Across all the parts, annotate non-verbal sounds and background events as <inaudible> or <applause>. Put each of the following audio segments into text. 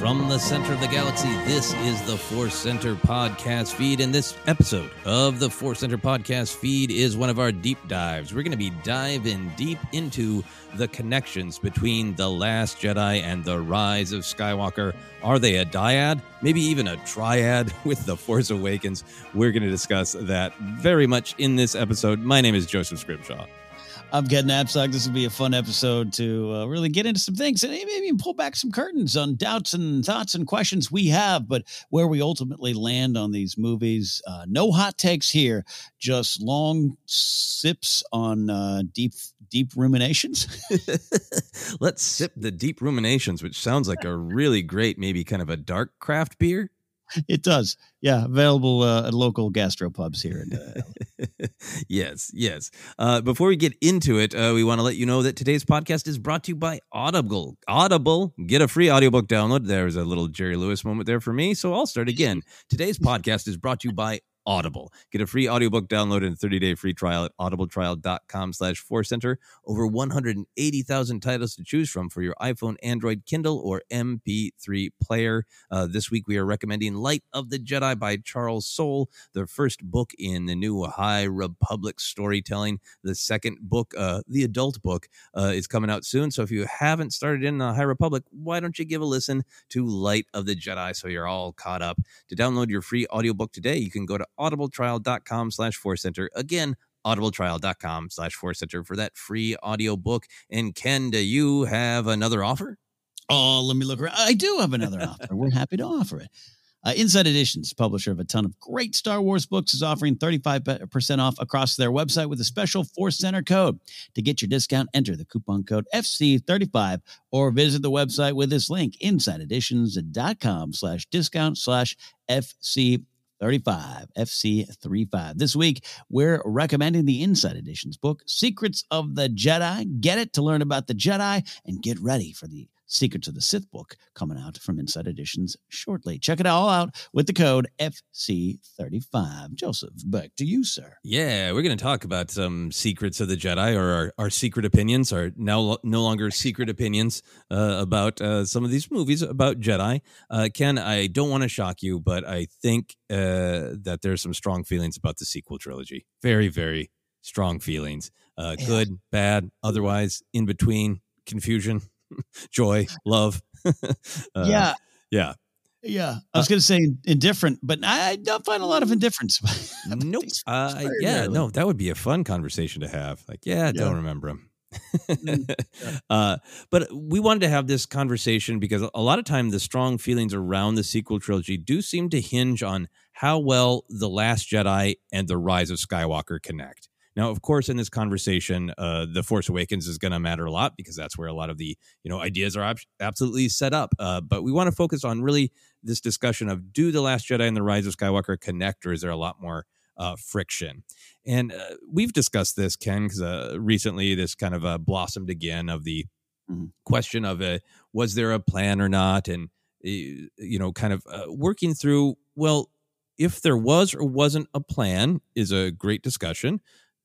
From the center of the galaxy, this is the Force Center podcast feed. And this episode of the Force Center podcast feed is one of our deep dives. We're going to be diving deep into the connections between The Last Jedi and the Rise of Skywalker. Are they a dyad? Maybe even a triad <laughs> with The Force Awakens? We're going to discuss that very much in this episode. My name is Joseph Scrimshaw. I'm Ken Napzok. This will be a fun episode to uh, really get into some things and maybe even pull back some curtains on doubts and thoughts and questions we have, but where we ultimately land on these movies. Uh, no hot takes here, just long sips on uh, deep, deep ruminations. <laughs> Let's sip the deep ruminations, which sounds like a really great, maybe kind of a dark craft beer. It does. Yeah, available uh, at local gastropubs here. In, uh, <laughs> yes, yes. Uh, before we get into it, uh, we want to let you know that today's podcast is brought to you by Audible. Audible, get a free audiobook download. There's a little Jerry Lewis moment there for me, so I'll start again. Today's podcast is brought to you by Audible. Get a free audiobook download and 30-day free trial at audibletrial.com slash center. Over 180,000 titles to choose from for your iPhone, Android, Kindle, or MP3 player. Uh, this week we are recommending Light of the Jedi by Charles Soule, the first book in the new High Republic storytelling. The second book, uh, the adult book, uh, is coming out soon. So if you haven't started in the High Republic, why don't you give a listen to Light of the Jedi so you're all caught up? To download your free audiobook today, you can go to audibletrial.com slash center. Again, audibletrial.com slash center for that free audio book. And Ken, do you have another offer? Oh, let me look around. I do have another offer. We're happy to offer it. Uh, Insight Editions, publisher of a ton of great Star Wars books, is offering 35% off across their website with a special Force Center code. To get your discount, enter the coupon code FC35 or visit the website with this link, insighteditions.com slash discount slash FC 35 FC35. This week, we're recommending the Insight Editions book, Secrets of the Jedi. Get it to learn about the Jedi and get ready for the Secrets of the Sith book coming out from Insight Editions shortly. Check it all out with the code FC35. Joseph, back to you, sir. Yeah, we're going to talk about some secrets of the Jedi or our, our secret opinions, our now no longer secret opinions uh, about uh, some of these movies about Jedi. Uh, Ken, I don't want to shock you, but I think uh, that there's some strong feelings about the sequel trilogy. Very, very strong feelings. Uh, Yeah. Good, bad, otherwise, in between, confusion, <laughs> joy, love. <laughs> Uh, yeah. Yeah. Yeah. I was going to say indifferent, but I, I don't find a lot of indifference. <laughs> Nope. Uh, yeah, no, that would be a fun conversation to have. Like, yeah, I don't remember him. Mm, uh, but we wanted to have this conversation because a lot of time the strong feelings around the sequel trilogy do seem to hinge on how well the Last Jedi and the Rise of Skywalker connect. Now, of course, in this conversation, uh, the Force Awakens is going to matter a lot because that's where a lot of the you know ideas are ab- absolutely set up. Uh, but we want to focus on really this discussion of do the Last Jedi and the Rise of Skywalker connect, or is there a lot more uh, friction? And uh, we've discussed this, Ken, because uh, recently this kind of uh, blossomed again of the Mhm. question of uh, was there a plan or not, and you know, kind of uh, working through. Well, if there was or wasn't a plan, is a great discussion.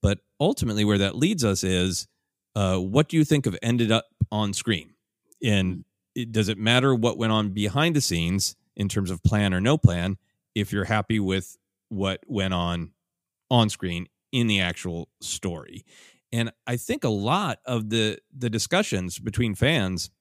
But ultimately, where that leads us is, uh, what do you think of ended up on screen? And it, does it matter what went on behind the scenes in terms of plan or no plan if you're happy with what went on on screen in the actual story? And I think a lot of the the discussions between fans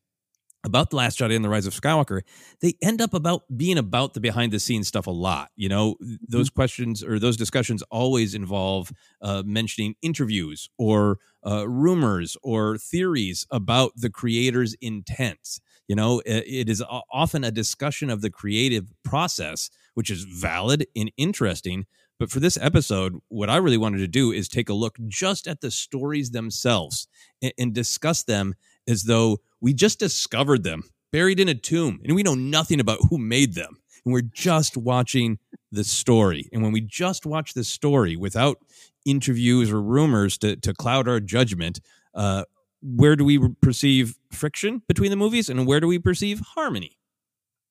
about the last jedi and the rise of skywalker they end up about being about the behind the scenes stuff a lot you know? Those questions or those discussions always involve uh, mentioning interviews or uh, rumors or theories about the creator's intents you know? It, it is often a discussion of the creative process which is valid and interesting but for this episode what i really wanted to do is take a look just at the stories themselves and, and discuss them as though we just discovered them buried in a tomb and we know nothing about who made them and we're just watching the story and when we just watch the story without interviews or rumors to, to cloud our judgment uh, where do we perceive friction between the movies and where do we perceive harmony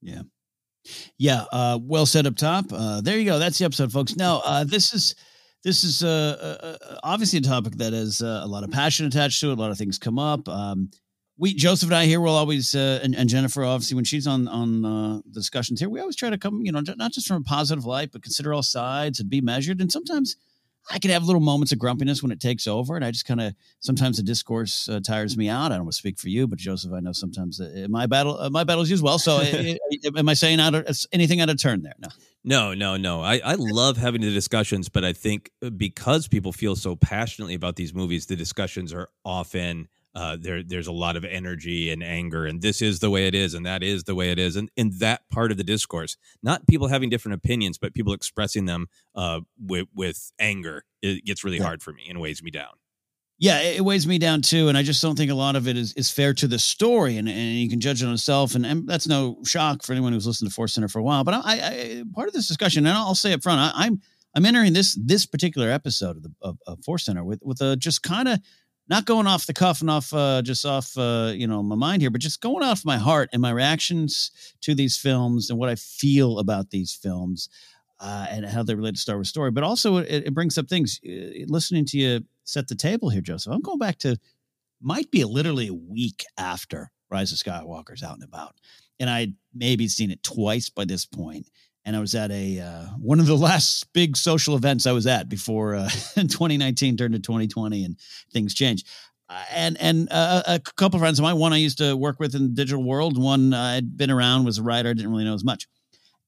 Yeah. Yeah. Uh, well said up top. Uh, there you go. That's the episode, folks. Now, uh, this is this is uh, uh, uh, obviously a topic that has uh, a lot of passion attached to it. A lot of things come up. Um, we Joseph and I here will always uh, and, and Jennifer obviously when she's on on uh, the discussions here, we always try to come you know not just from a positive light, but consider all sides and be measured. And sometimes I can have little moments of grumpiness when it takes over, and I just kind of sometimes the discourse uh, tires me out. I don't want to speak for you, but Joseph, I know sometimes uh, my battle uh, my battles as well. So, <laughs> uh, am I saying out of, anything out of turn there? No. No, no, no. I, I love having the discussions, but I think because people feel so passionately about these movies, the discussions are often uh, there. There's a lot of energy and anger, and this is the way it is, and that is the way it is, and in that part of the discourse, not people having different opinions, but people expressing them uh, with with anger. It gets really Yeah. hard for me and weighs me down. Yeah, it, weighs me down too, and I just don't think a lot of it is, is fair to the story, and, and you can judge it on itself, and, and that's no shock for anyone who's listened to Force Center for a while. But I, I part of this discussion, and I'll say up front, I, I'm I'm entering this this particular episode of the of, of Force Center with with a just kind of not going off the cuff and off uh, just off uh, you know my mind here, but just going off my heart and my reactions to these films and what I feel about these films. Uh, and how they relate to Star Wars story, but also it, it brings up things. Uh, listening to you set the table here, Joseph. I'm going back to might be literally a week after Rise of Skywalker's out and about, and I'd maybe seen it twice by this point. And I was at a uh, one of the <laughs> last big social events I was at before uh, <laughs> 2019 turned to 2020 and things changed. Uh, and and uh, a couple of friends of mine, one I used to work with in the digital world, one I'd been around, was a writer, didn't really know as much.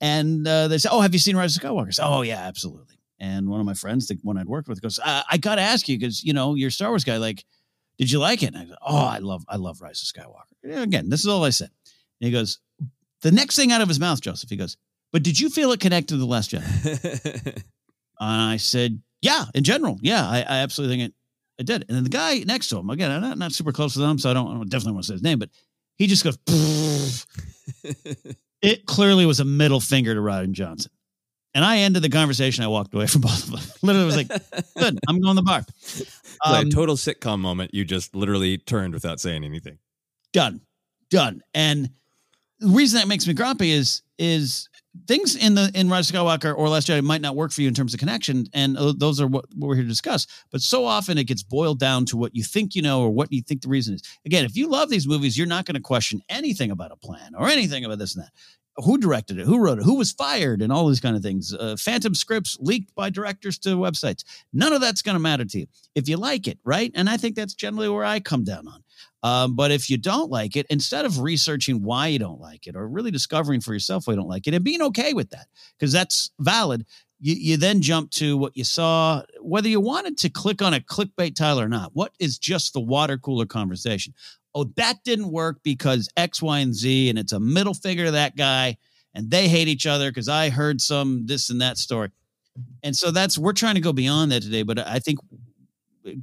And uh, they said, "Oh, have you seen Rise of Skywalker?" I "Oh yeah, absolutely." And one of my friends, the one I'd worked with, goes, I, I got to ask you because you know you're a Star Wars guy. Like, did you like it? And I go, Oh, I love, I love Rise of Skywalker. And again, this is all I said. And he goes, the next thing out of his mouth, Joseph, he goes, but did you feel it connected to the Last Jedi? <laughs> I said, yeah, in general, yeah, I, I absolutely think it, it did. And then the guy next to him, again, I'm not, not super close to them, so I don't, I don't definitely want to say his name, but he just goes, <laughs> it clearly was a middle finger to Rian Johnson. And I ended the conversation. I walked away from both of them. <laughs> Literally was like, good, I'm going to the bar. Um, like a total sitcom moment. You just literally turned without saying anything. done done and the reason that makes me grumpy is is things in the in rise of skywalker or last jedi might not work for you in terms of connection and those are what, what we're here to discuss. But so often it gets boiled down to what you think you know or what you think the reason is. Again if you love these movies you're not going to question anything about a plan or anything about this and that. Who directed it? Who wrote it? Who was fired? And all these kind of things. Uh, phantom scripts leaked by directors to websites. None of that's going to matter to you. If you like it right? And i think that's generally where i come down on um, but if you don't like it, instead of researching why you don't like it or really discovering for yourself why you don't like it and being okay with that, because that's valid, you, you then jump to what you saw, whether you wanted to click on a clickbait title or not. What is just the water cooler conversation? Oh, that didn't work because X, Y, and Z, and it's a middle figure to that guy, and they hate each other because I heard some this and that story. And so that's we're trying to go beyond that today. But I think,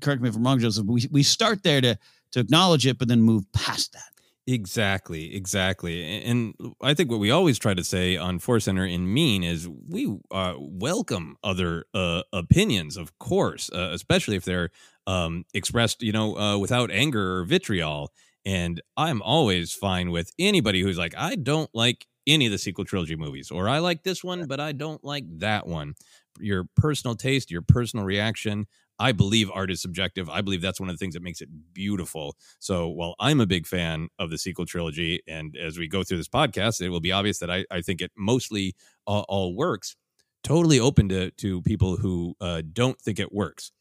correct me if I'm wrong, Joseph, we, we start there to to acknowledge it, but then move past that. Exactly, exactly. And I think what we always try to say on Force Center in Mean is we uh, welcome other uh, opinions, of course, uh, especially if they're um, expressed, you know, uh, without anger or vitriol. And I'm always fine with anybody who's like, I don't like any of the sequel trilogy movies, or I like this one, but I don't like that one. Your personal taste, your personal reaction. I believe art is subjective. I believe that's one of the things that makes it beautiful. So while I'm a big fan of the sequel trilogy, and as we go through this podcast, it will be obvious that I, I think it mostly all, all works. Totally open to to people who uh, don't think it works.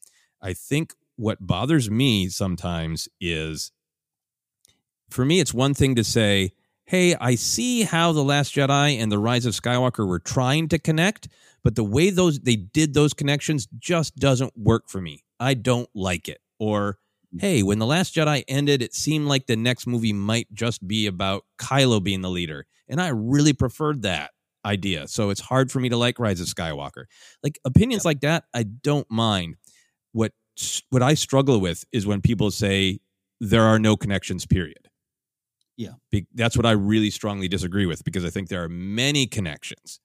I think what bothers me sometimes is, for me, it's one thing to say, "Hey, I see how the Last Jedi and the Rise of Skywalker were trying to connect." But the way those they did those connections just doesn't work for me. I don't like it. Or hey, when the last Jedi ended, it seemed like the next movie might just be about Kylo being the leader, and I really preferred that idea. So it's hard for me to like Rise of Skywalker. Like opinions like that, I don't mind. What what I struggle with is when people say there are no connections. Period. Yeah, Be- that's what I really strongly disagree with because I think there are many connections,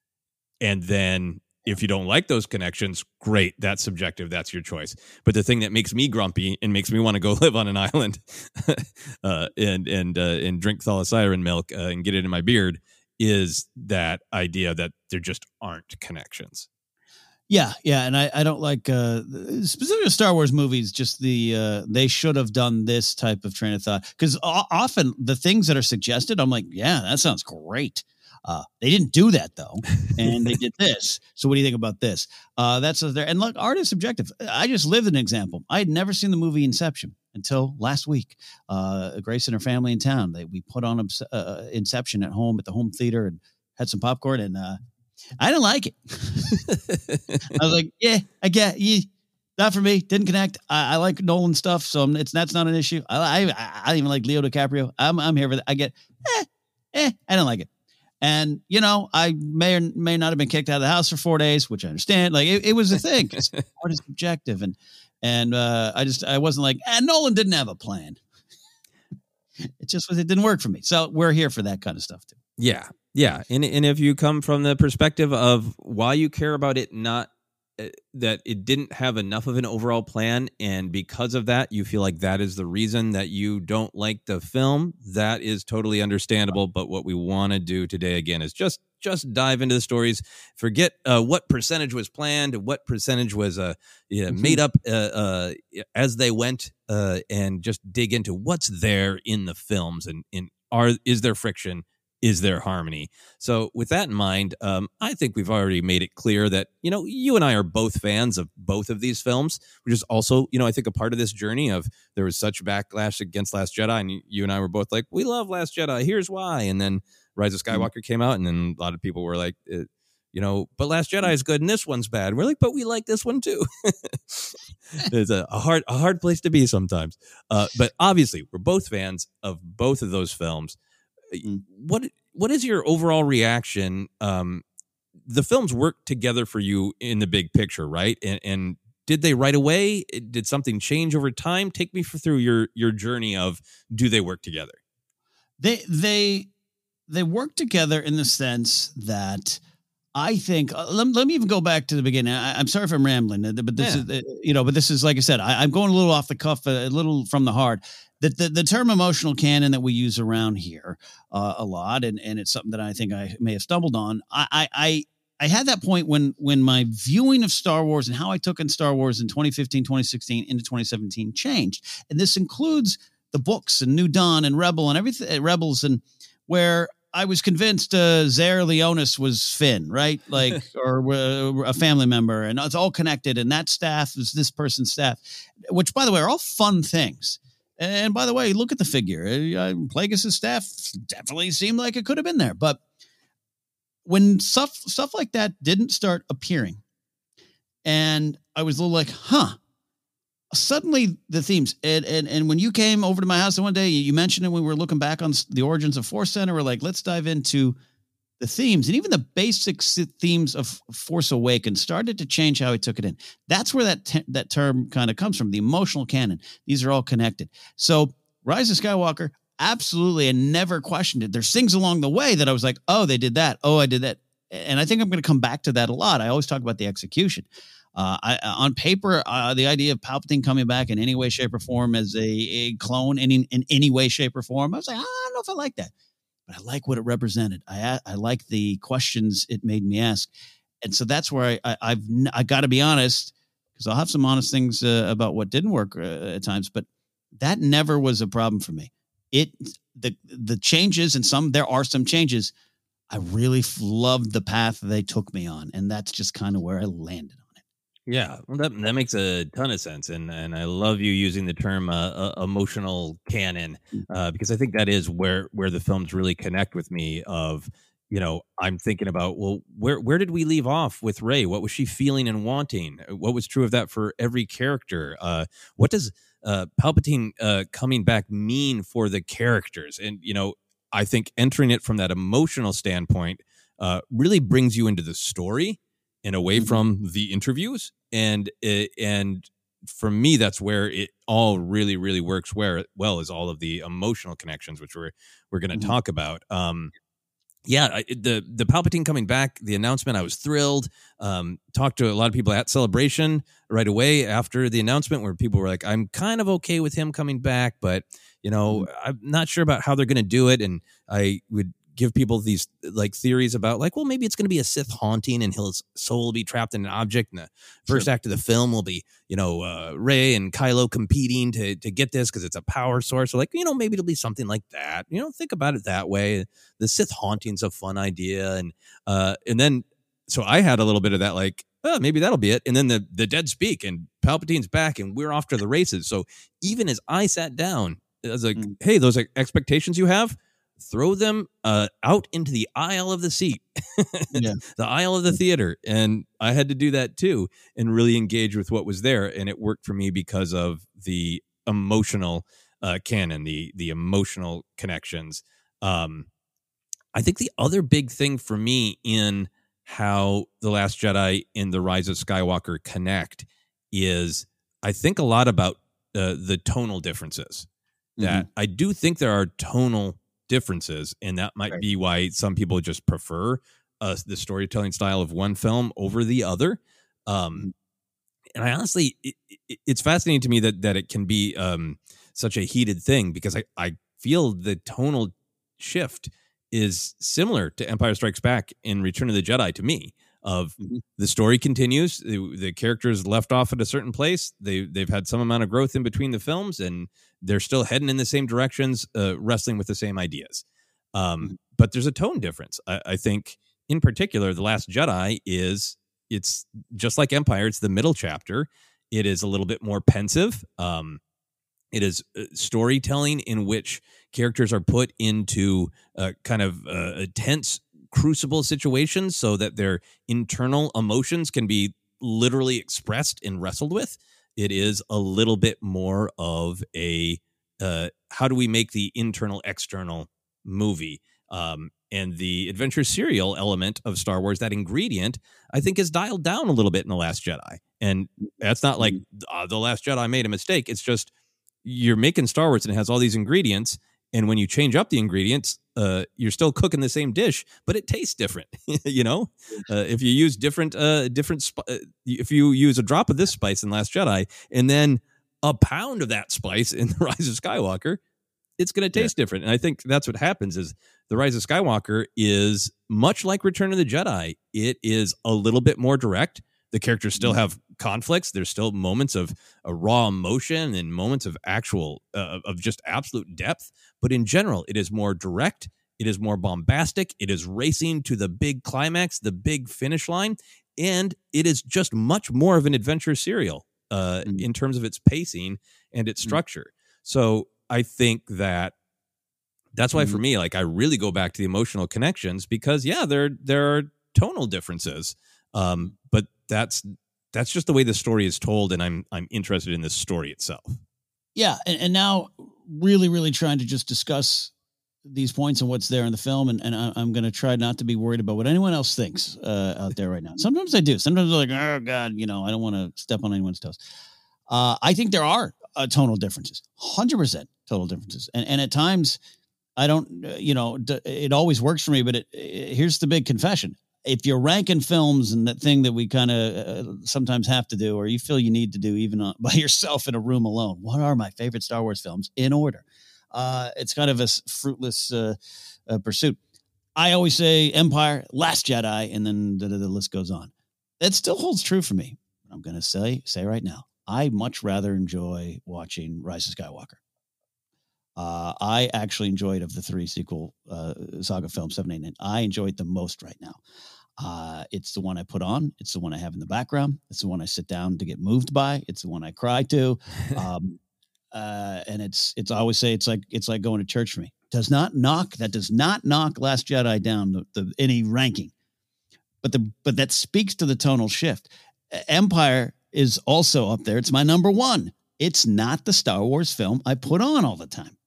and then if you don't like those connections, great. That's subjective. That's your choice. But the thing that makes me grumpy and makes me want to go <laughs> live on an island <laughs> uh, and and uh, and drink thala-siren milk uh, and get it in my beard is that idea that there just aren't connections. Yeah, yeah, and I, I don't like uh specifically Star Wars movies. Just the uh they should have done this type of train of thought because often the things that are suggested, I'm like, yeah, that sounds great. Uh, they didn't do that though, <laughs> and they did this. So what do you think about this? Uh, that's there. And look, art is subjective. I just lived an example. I had never seen the movie Inception until last week. Uh, Grace and her family in town. They we put on uh, Inception at home at the home theater and had some popcorn, and uh, I didn't like it. <laughs> I was like, yeah, I get you. Not for me. Didn't connect. I, I like Nolan stuff, so I'm, it's that's not an issue. I, I I even like Leo DiCaprio. I'm I'm here for that. I get, eh, eh. I don't like it. And you know, I may or may not have been kicked out of the house for four days, which I understand. Like it, it was a thing. It's <laughs> art is subjective, and and uh, I just I wasn't like, and Nolan didn't have a plan. <laughs> it just was. It didn't work for me. So we're here for that kind of stuff too. Yeah, yeah, and and if you come from the perspective of why you care about it not that it didn't have enough of an overall plan and because of that you feel like that is the reason that you don't like the film. That is totally understandable but what we want to do today again is just just dive into the stories. Forget uh, what percentage was planned what percentage was uh, yeah, made up uh, uh, as they went uh, and just dig into what's there in the films and, and are is there friction is there harmony? So, with that in mind, um, I think we've already made it clear that you know you and I are both fans of both of these films, which is also you know I think a part of this journey of there was such backlash against Last Jedi, and you and I were both like, we love Last Jedi. Here's why, and then Rise of Skywalker mm-hmm. came out, and then a lot of people were like. It, you know, but Last Jedi is good and this one's bad. We're like, but we like this one too. <laughs> it's a, a, hard a hard place to be sometimes. Uh, but obviously, we're both fans of both of those films. Mm. What what is your overall reaction? Um, the films work together for you in the big picture, right? And, and did they right away? Did something change over time? Take me through your your journey of do they work together? They they they work together in the sense that I think uh, let, let me even go back to the beginning. I, am sorry if I'm rambling, uh, but this yeah. is uh, you know, but this is like I said, I, am going a little off the cuff, a, little from the heart. That the, the term emotional canon that we use around here uh, a lot, and and it's something that I think I may have stumbled on. I I I had that point when when my viewing of Star Wars and how I took in Star Wars in 2015, 2016 into 2017 changed. And this includes the books and New Dawn and Rebel and everything uh, Rebels and where I was convinced uh, Zare Leonis was Finn, right? Like, <laughs> or uh, a family member, and it's all connected. And that staff is this person's staff, which, by the way, are all fun things. And by the way, look at the figure. Uh, Plagueis' staff definitely seemed like it could have been there, but when stuff stuff like that didn't start appearing, and I was a little like, huh. Suddenly the themes and, and and when you came over to my house one day, you mentioned it we were looking back on the origins of Force Center. We're like, let's dive into the themes and even the basic themes of Force Awakens started to change how he took it in. That's where that te- that term kind of comes from. The emotional canon. These are all connected. So Rise of Skywalker, absolutely and never questioned it. There's things along the way that I was like, oh, they did that. Oh, I did that. And I think I'm going to come back to that a lot. I always talk about the execution. Uh, I, on paper, uh, the idea of Palpatine coming back in any way, shape, or form as a, a clone in, in any way, shape, or form, I was like, I don't know if I like that, but I like what it represented. I I like the questions it made me ask, and so that's where I, I have I got to be honest because I'll have some honest things uh, about what didn't work uh, at times, but that never was a problem for me it the the changes and some there are some changes. I really loved the path they took me on, and that's just kind of where I landed on. Yeah, well, that that makes a ton of sense, and and I love you using the term uh, uh, emotional canon mm. uh, because I think that is where where the films really connect with me. Of you know, I'm thinking about well, where where did we leave off with Rey? What was she feeling and wanting? What was true of that for every character? Uh, what does uh, Palpatine uh, coming back mean for the characters? And you know, I think entering it from that emotional standpoint uh, really brings you into the story and away mm-hmm. from the interviews. And and for me, that's where it all really really works. Where well is all of the emotional connections, which we're we're going to mm-hmm. talk about. Um, yeah, the the Palpatine coming back, the announcement, I was thrilled. Um, talked to a lot of people at Celebration right away after the announcement, where people were like, "I'm kind of okay with him coming back, but you know, mm-hmm. I'm not sure about how they're going to do it." And I would give people these like theories about like, well, maybe it's going to be a Sith haunting and his soul will be trapped in an object. And the first sure. act of the film will be, you know, uh, Rey and Kylo competing to to get this because it's a power source. So like, you know, maybe it'll be something like that. You know, think about it that way. The Sith haunting's a fun idea, and uh, and then so I had a little bit of that like. Oh, maybe that'll be it. And then the the dead speak and Palpatine's back and we're off to the races. So even as I sat down, I was like, mm. hey, those expectations you have, throw them uh, out into the aisle of the seat, <laughs> yeah. the aisle of the theater. And I had to do that too and really engage with what was there. And it worked for me because of the emotional uh, canon, the the emotional connections. Um, I think the other big thing for me in how the Last Jedi and the Rise of Skywalker connect is I think a lot about uh, the tonal differences. That mm-hmm. I do think there are tonal differences, and that might right. be why some people just prefer uh, the storytelling style of one film over the other. Um, mm-hmm. and I honestly, it, it, it's fascinating to me that that it can be um, such a heated thing because I I feel the tonal shift is similar to Empire Strikes Back in Return of the Jedi to me of mm-hmm. the story continues the, the, characters left off at a certain place they they've had some amount of growth in between the films and they're still heading in the same directions uh, wrestling with the same ideas um, mm-hmm. but there's a tone difference I, I, think in particular the last jedi is it's just like empire it's the middle chapter it is a little bit more pensive um, it is uh, storytelling in which characters are put into uh, kind of uh, tense crucible situations so that their internal emotions can be literally expressed and wrestled with. It is a little bit more of a uh, how do we make the internal external movie? Um, and the adventure serial element of Star Wars, that ingredient, I think is dialed down a little bit in The Last Jedi. And that's not like uh, The Last Jedi made a mistake. It's just you're making Star Wars and it has all these ingredients. And when you change up the ingredients, uh, you're still cooking the same dish, but it tastes different. <laughs> you know, uh, if you use different, uh, different, sp- uh, if you use a drop of this spice in Last Jedi, and then a pound of that spice in <laughs> The Rise of Skywalker, it's going to taste yeah. different. And I think that's what happens is The Rise of Skywalker is much like Return of the Jedi. It is a little bit more direct. The characters still mm-hmm. have conflicts. There's still moments of a raw emotion and moments of actual uh, of just absolute depth. But in general, it is more direct. It is more bombastic. It is racing to the big climax, the big finish line, and it is just much more of an adventure serial uh, mm-hmm. in terms of its pacing and its mm-hmm. structure. So I think that that's why mm-hmm. for me, like I really go back to the emotional connections because yeah, there there are tonal differences, um, but that's that's just the way the story is told, and I'm I'm interested in the story itself. Yeah, and, and now really really trying to just discuss these points and what's there in the film, and, and I, am going to try not to be worried about what anyone else thinks uh, out there right now. Sometimes I do. Sometimes I'm like, oh god, you know, I don't want to step on anyone's toes. Uh, I think there are uh, tonal differences, hundred percent total differences, and and at times I don't, uh, you know, it always works for me. But it, it, here's the big confession: if you're ranking films and that thing that we kind of uh, sometimes have to do, or you feel you need to do even uh, <laughs> by yourself in a room alone, what are my favorite Star Wars films in order? Uh, it's kind of a fruitless uh, uh, pursuit. I always say Empire, Last Jedi, and then the, the list goes on. That still holds true for me. I'm going to say say right now, I much rather enjoy watching Rise of Skywalker. Uh, I actually enjoyed of the three sequel uh, saga films, seven, eight, nine. I enjoyed the most right now. Uh, it's the one I put on. It's the one I have in the background. It's the one I sit down to get moved by. It's the one I cry to. <laughs> Um, uh, and it's it's I always say it's like it's like going to church for me. Does not knock that does not knock Last Jedi down the, the any ranking, but the but that speaks to the tonal shift. Empire is also up there. It's my number one. It's not the Star Wars film I put on all the time.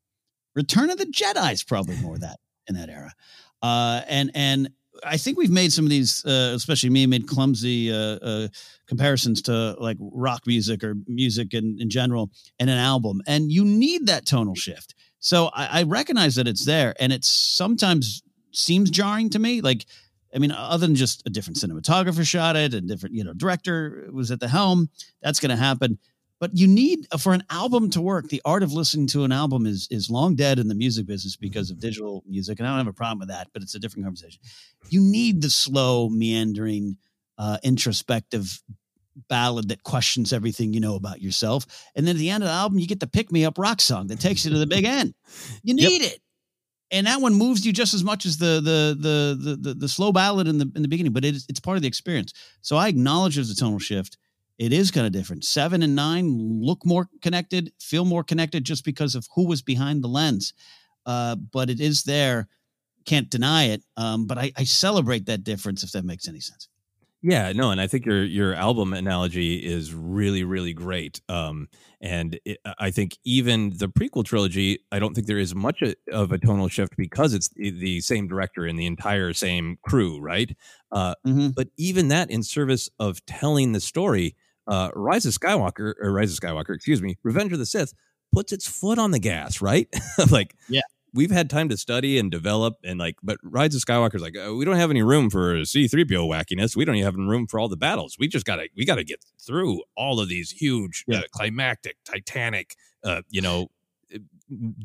Return of the Jedi is probably more that in that era. Uh, and and I think we've made some of these, uh, especially me, made clumsy uh, uh, comparisons to like rock music or music in, in general and an album. And you need that tonal shift. So I, I recognize that it's there, and it sometimes seems jarring to me. Like, I mean, other than just a different cinematographer shot it, and different, you know, director was at the helm, that's going to happen but you need uh, for an album to work the art of listening to an album is is long dead in the music business because of digital music and i don't have a problem with that but it's a different conversation. You need the slow meandering uh, introspective ballad that questions everything you know about yourself and then at the end of the album you get the pick me up rock song that takes you to the big <laughs> end. You need yep. it. And that one moves you just as much as the the the the the, the slow ballad in the in the beginning but it's it's part of the experience. So i acknowledge there's a tonal shift it is kind of different. Seven and nine look more connected, feel more connected just because of who was behind the lens. Uh, but it is there. Can't deny it. Um, but I, I celebrate that difference if that makes any sense. Yeah, no, and I think your your album analogy is really really great. Um, and it, I think even the prequel trilogy, I don't think there is much of a tonal shift because it's the same director and the entire same crew, right? Uh, mm-hmm. But even that, in service of telling the story, uh, Rise of Skywalker, or Rise of Skywalker, excuse me, Revenge of the Sith puts its foot on the gas, right? <laughs> like, yeah, we've had time to study and develop, and like, but Rise of Skywalker's like, oh, we don't have any room for C-3PO wackiness. We don't even have room for all the battles. We just gotta, we gotta get through all of these huge, yeah. uh, climactic, titanic, uh, you know,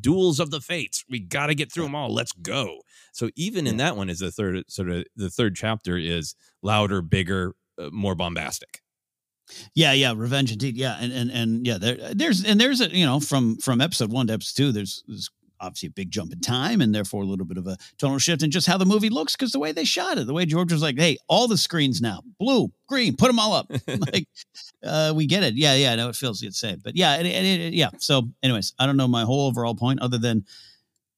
duels of the fates. We got to get through them all. Let's go. So even in that one, is the third sort of the third chapter is louder, bigger, uh, more bombastic. Yeah, yeah, revenge indeed. Yeah, and and and yeah, there, there's and there's a you know from from episode one to episode two, there's, there's obviously a big jump in time and therefore a little bit of a tonal shift in just how the movie looks because the way they shot it, the way George was like, "Hey, all the screens now, blue, green, put them all up." <laughs> <laughs> like, uh, we get it. Yeah, yeah. I know it feels the same, but yeah, it, it, it, yeah. So, anyways, I don't know my whole overall point other than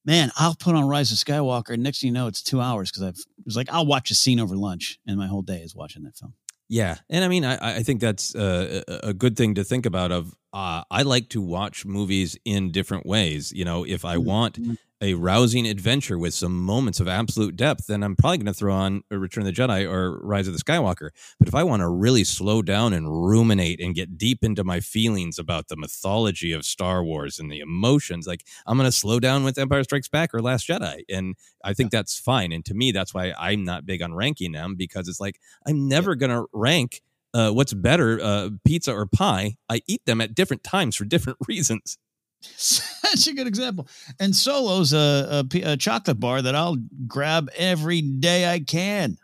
man, I'll put on Rise of Skywalker, and next thing you know, it's two hours because I've it was like I'll watch a scene over lunch, and my whole day is watching that film. Yeah, and I mean, I, I think that's uh, a good thing to think about. Of uh, I like to watch movies in different ways. You know, if I want a rousing adventure with some moments of absolute depth, then I'm probably going to throw on Return of the Jedi or Rise of the Skywalker. But if I want to really slow down and ruminate and get deep into my feelings about the mythology of Star Wars and the emotions, like I'm going to slow down with Empire Strikes Back or Last Jedi. And I think that's fine. And to me, that's why I'm not big on ranking them because it's like I'm never going to rank uh, what's better, uh, pizza or pie. I eat them at different times for different <laughs> reasons. Such a good example. And Solo's a, a, a, chocolate bar that I'll grab every day I can.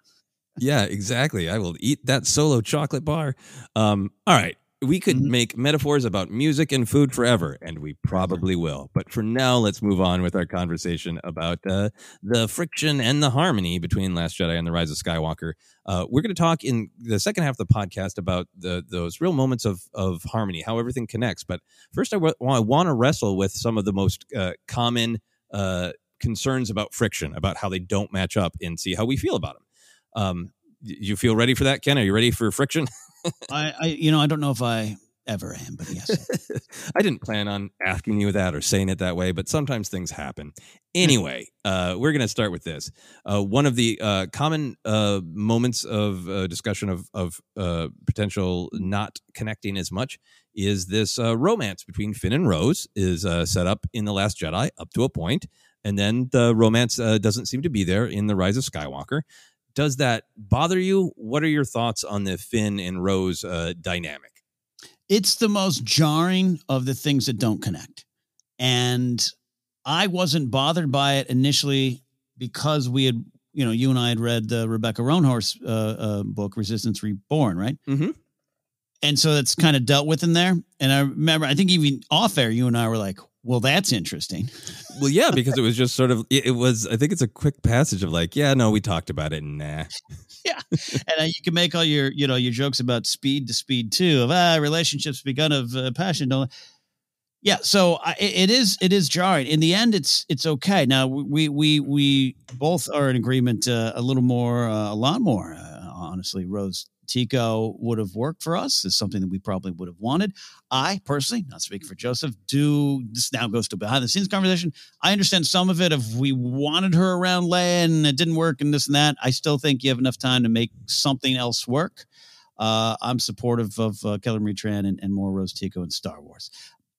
Yeah, exactly. I will eat that Solo chocolate bar. Um, all right we could mm-hmm. make metaphors about music and food forever, and we probably will. But for now, let's move on with our conversation about uh, the friction and the harmony between Last Jedi and The Rise of Skywalker. Uh, we're going to talk in the second half of the podcast about the, those real moments of, of harmony, how everything connects. But first, I, w- I want to wrestle with some of the most uh, common uh, concerns about friction, about how they don't match up, and see how we feel about them. Um, you feel ready for that, Ken? Are you ready for friction? <laughs> I, I, you know, I don't know if I ever am, but yes. <laughs> I didn't plan on asking you that or saying it that way, but sometimes things happen. Anyway, uh, we're going to start with this. Uh, one of the uh, common uh, moments of uh, discussion of, of uh, potential not connecting as much is this romance between Finn and Rose is set up in The Last Jedi up to a point, and then the romance doesn't seem to be there in The Rise of Skywalker does that bother you? What are your thoughts on the Finn and Rose uh, dynamic? It's the most jarring of the things that don't connect. And I wasn't bothered by it initially because we had, you know, you and I had read the Rebecca Roanhorse uh, uh, book, Resistance Reborn, right? Mm-hmm. And so that's kind of dealt with in there. And I remember, I think even off air, you and I were like, well, that's interesting. well, yeah, because it was just sort of it, was. I think it's a quick passage of like, yeah, no, we talked about it. Nah. <laughs> yeah, and uh, you can make all your you know your jokes about speed to speed too of ah relationships begun of uh, passion. Don't. Yeah, so I, it is it is jarring. In the end, it's it's okay. Now we we we both are in agreement uh, a little more, uh, a lot more. Uh, honestly, Rose Tico would have worked for us is something that we probably would have wanted. I personally, not speaking for Joseph, do this now goes to behind the scenes conversation. I understand some of it. If we wanted her around Leia and it didn't work and this and that, I still think you have enough time to make something else work. Uh, I'm supportive of uh, Kelly Marie Tran and, and more Rose Tico in Star Wars.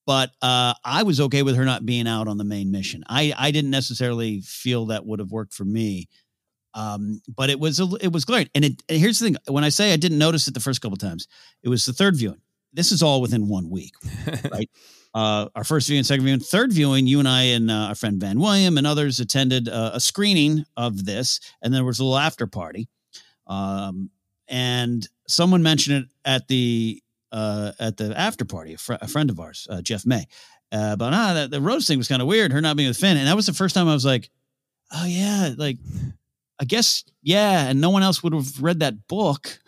But uh, I was okay with her not being out on the main mission. I, I didn't necessarily feel that would have worked for me um, but it was a, it was great. And it and here's the thing: when I say I didn't notice it the first couple times, it was the third viewing. This is all within one week, <laughs> right? uh, our first viewing, second viewing, third viewing. You and I and uh, our friend Van William and others attended uh, a screening of this, and there was a little after party. Um, and someone mentioned it at the uh, at the after party. A, fr- a friend of ours, uh, Jeff May, uh, but ah, the, the rose thing was kind of weird. Her not being with Finn, and that was the first time I was like, oh yeah, like I guess, yeah, and no one else would have read that book.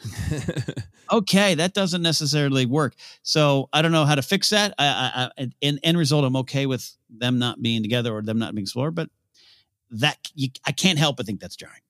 <laughs> okay, that doesn't necessarily work. So I don't know how to fix that. I, I, in end result, I'm okay with them not being together or them not being explored, but that you, I can't help but think that's jarring.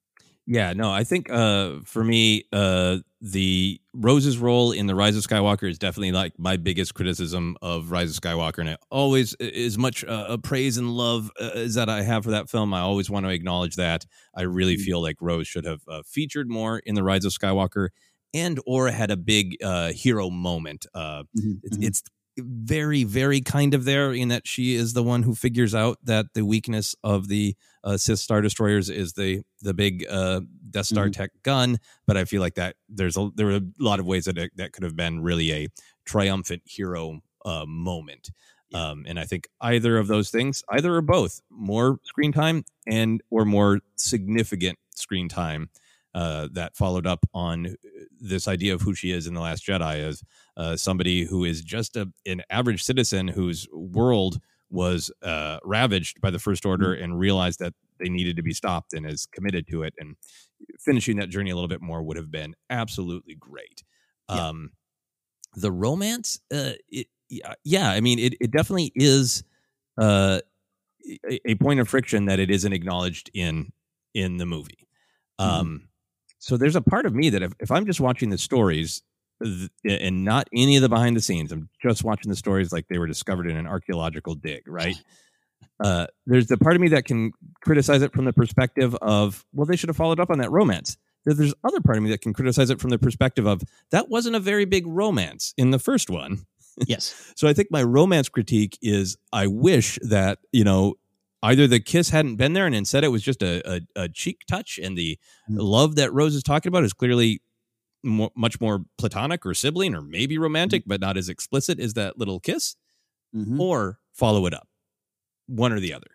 Yeah, no, I think uh, for me, uh, the Rose's role in the Rise of Skywalker is definitely like my biggest criticism of Rise of Skywalker, and it always is much uh, praise and love uh, as that I have for that film. I always want to acknowledge that. I really mm-hmm. feel like Rose should have uh, featured more in the Rise of Skywalker, and or had a big uh, hero moment. Uh, mm-hmm. It's, mm-hmm. it's very, very kind of there in that she is the one who figures out that the weakness of the uh, Sith Star Destroyers is the the big uh, Death Star mm-hmm. tech gun. But I feel like that there's a there are a lot of ways that it, that could have been really a triumphant hero uh, moment. Yeah. Um, and I think either of those things, either or both, more screen time and or more significant screen time uh, that followed up on uh, this idea of who she is in the Last Jedi as uh, somebody who is just a, an average citizen whose world was uh, ravaged by the First Order mm-hmm. and realized that they needed to be stopped and is committed to it. And finishing that journey a little bit more would have been absolutely great. Yeah. Um, the romance, uh, it, yeah, I mean, it, it definitely is. Uh, a, a point of friction that it isn't acknowledged in in the movie. Mm-hmm. Um, so there's a part of me that if, if I'm just watching the stories and not any of the behind the scenes, I'm just watching the stories like they were discovered in an archaeological dig, right? <laughs> Uh, there's the part of me that can criticize it from the perspective of, well, they should have followed up on that romance. There's other part of me that can criticize it from the perspective of that wasn't a very big romance in the first one. <laughs> Yes. So I think my romance critique is I wish that, you know, either the kiss hadn't been there and instead it was just a, a, a cheek touch and the love that Rose is talking about is clearly mo much more platonic or sibling or maybe romantic, but not as explicit as that little kiss, Mhm. or follow it up. One or the other.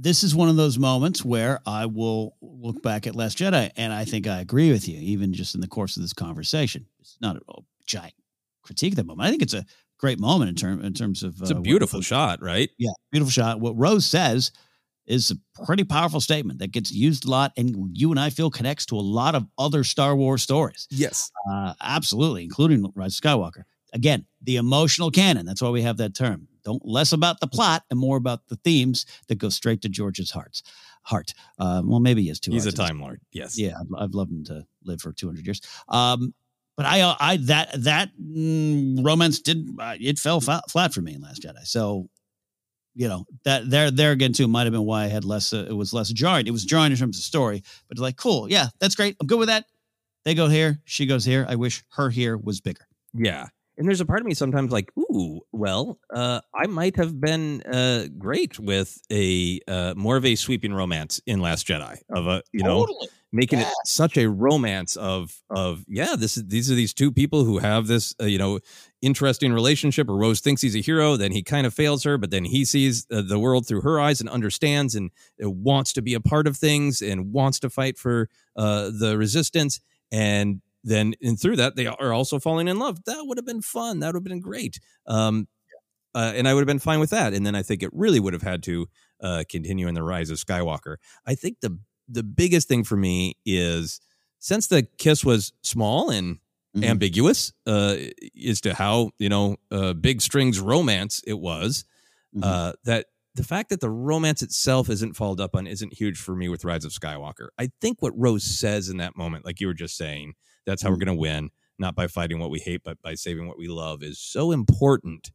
this is one of those moments where I will look back at Last Jedi, and I think I agree with you, even just in the course of this conversation. It's not a giant critique of that moment. I think it's a great moment in term in terms of It's a uh, what- beautiful shot, right? Yeah, beautiful shot. What Rose says is a pretty powerful statement that gets used a lot, and you and I feel connects to a lot of other Star Wars stories. Yes. Uh, absolutely, including Rise of Skywalker. Again, the emotional canon. That's why we have that term. Don't less about the plot and more about the themes that go straight to George's heart's heart. Uh, well, maybe he has two. He's a hearts at this Time. Lord. Yes. Yeah, I'd, I'd love him to live for 200 years. Um, but I, uh, I that that mm, romance did uh, it fell fa- flat for me in Last Jedi. So, you know that there there again too might have been why I had less. Uh, it was less jarring. It was jarring in terms of story, but like cool, yeah, that's great. I'm good with that. They go here, she goes here. I wish her here was bigger. Yeah. And there's a part of me sometimes like, ooh, well, uh, I might have been uh, great with a uh, more of a sweeping romance in Last Jedi of a, you know, Totally. making Yeah. it such a romance of of yeah, this is these are these two people who have this uh, you know interesting relationship. Or Rose thinks he's a hero, then he kind of fails her, but then he sees uh, the world through her eyes and understands and uh, wants to be a part of things and wants to fight for uh, the resistance and then and through that they are also falling in love that would have been fun that would have been great um uh, and i would have been fine with that and then i think it really would have had to uh continue in the rise of skywalker i think the the biggest thing for me is since the kiss was small and Mhm. ambiguous uh as to how you know uh big strings romance it was Mhm. uh that the fact that the romance itself isn't followed up on isn't huge for me with Rise of Skywalker. I think what Rose says in that moment, like you were just saying, that's how we're going to win, not by fighting what we hate, but by saving what we love, is so important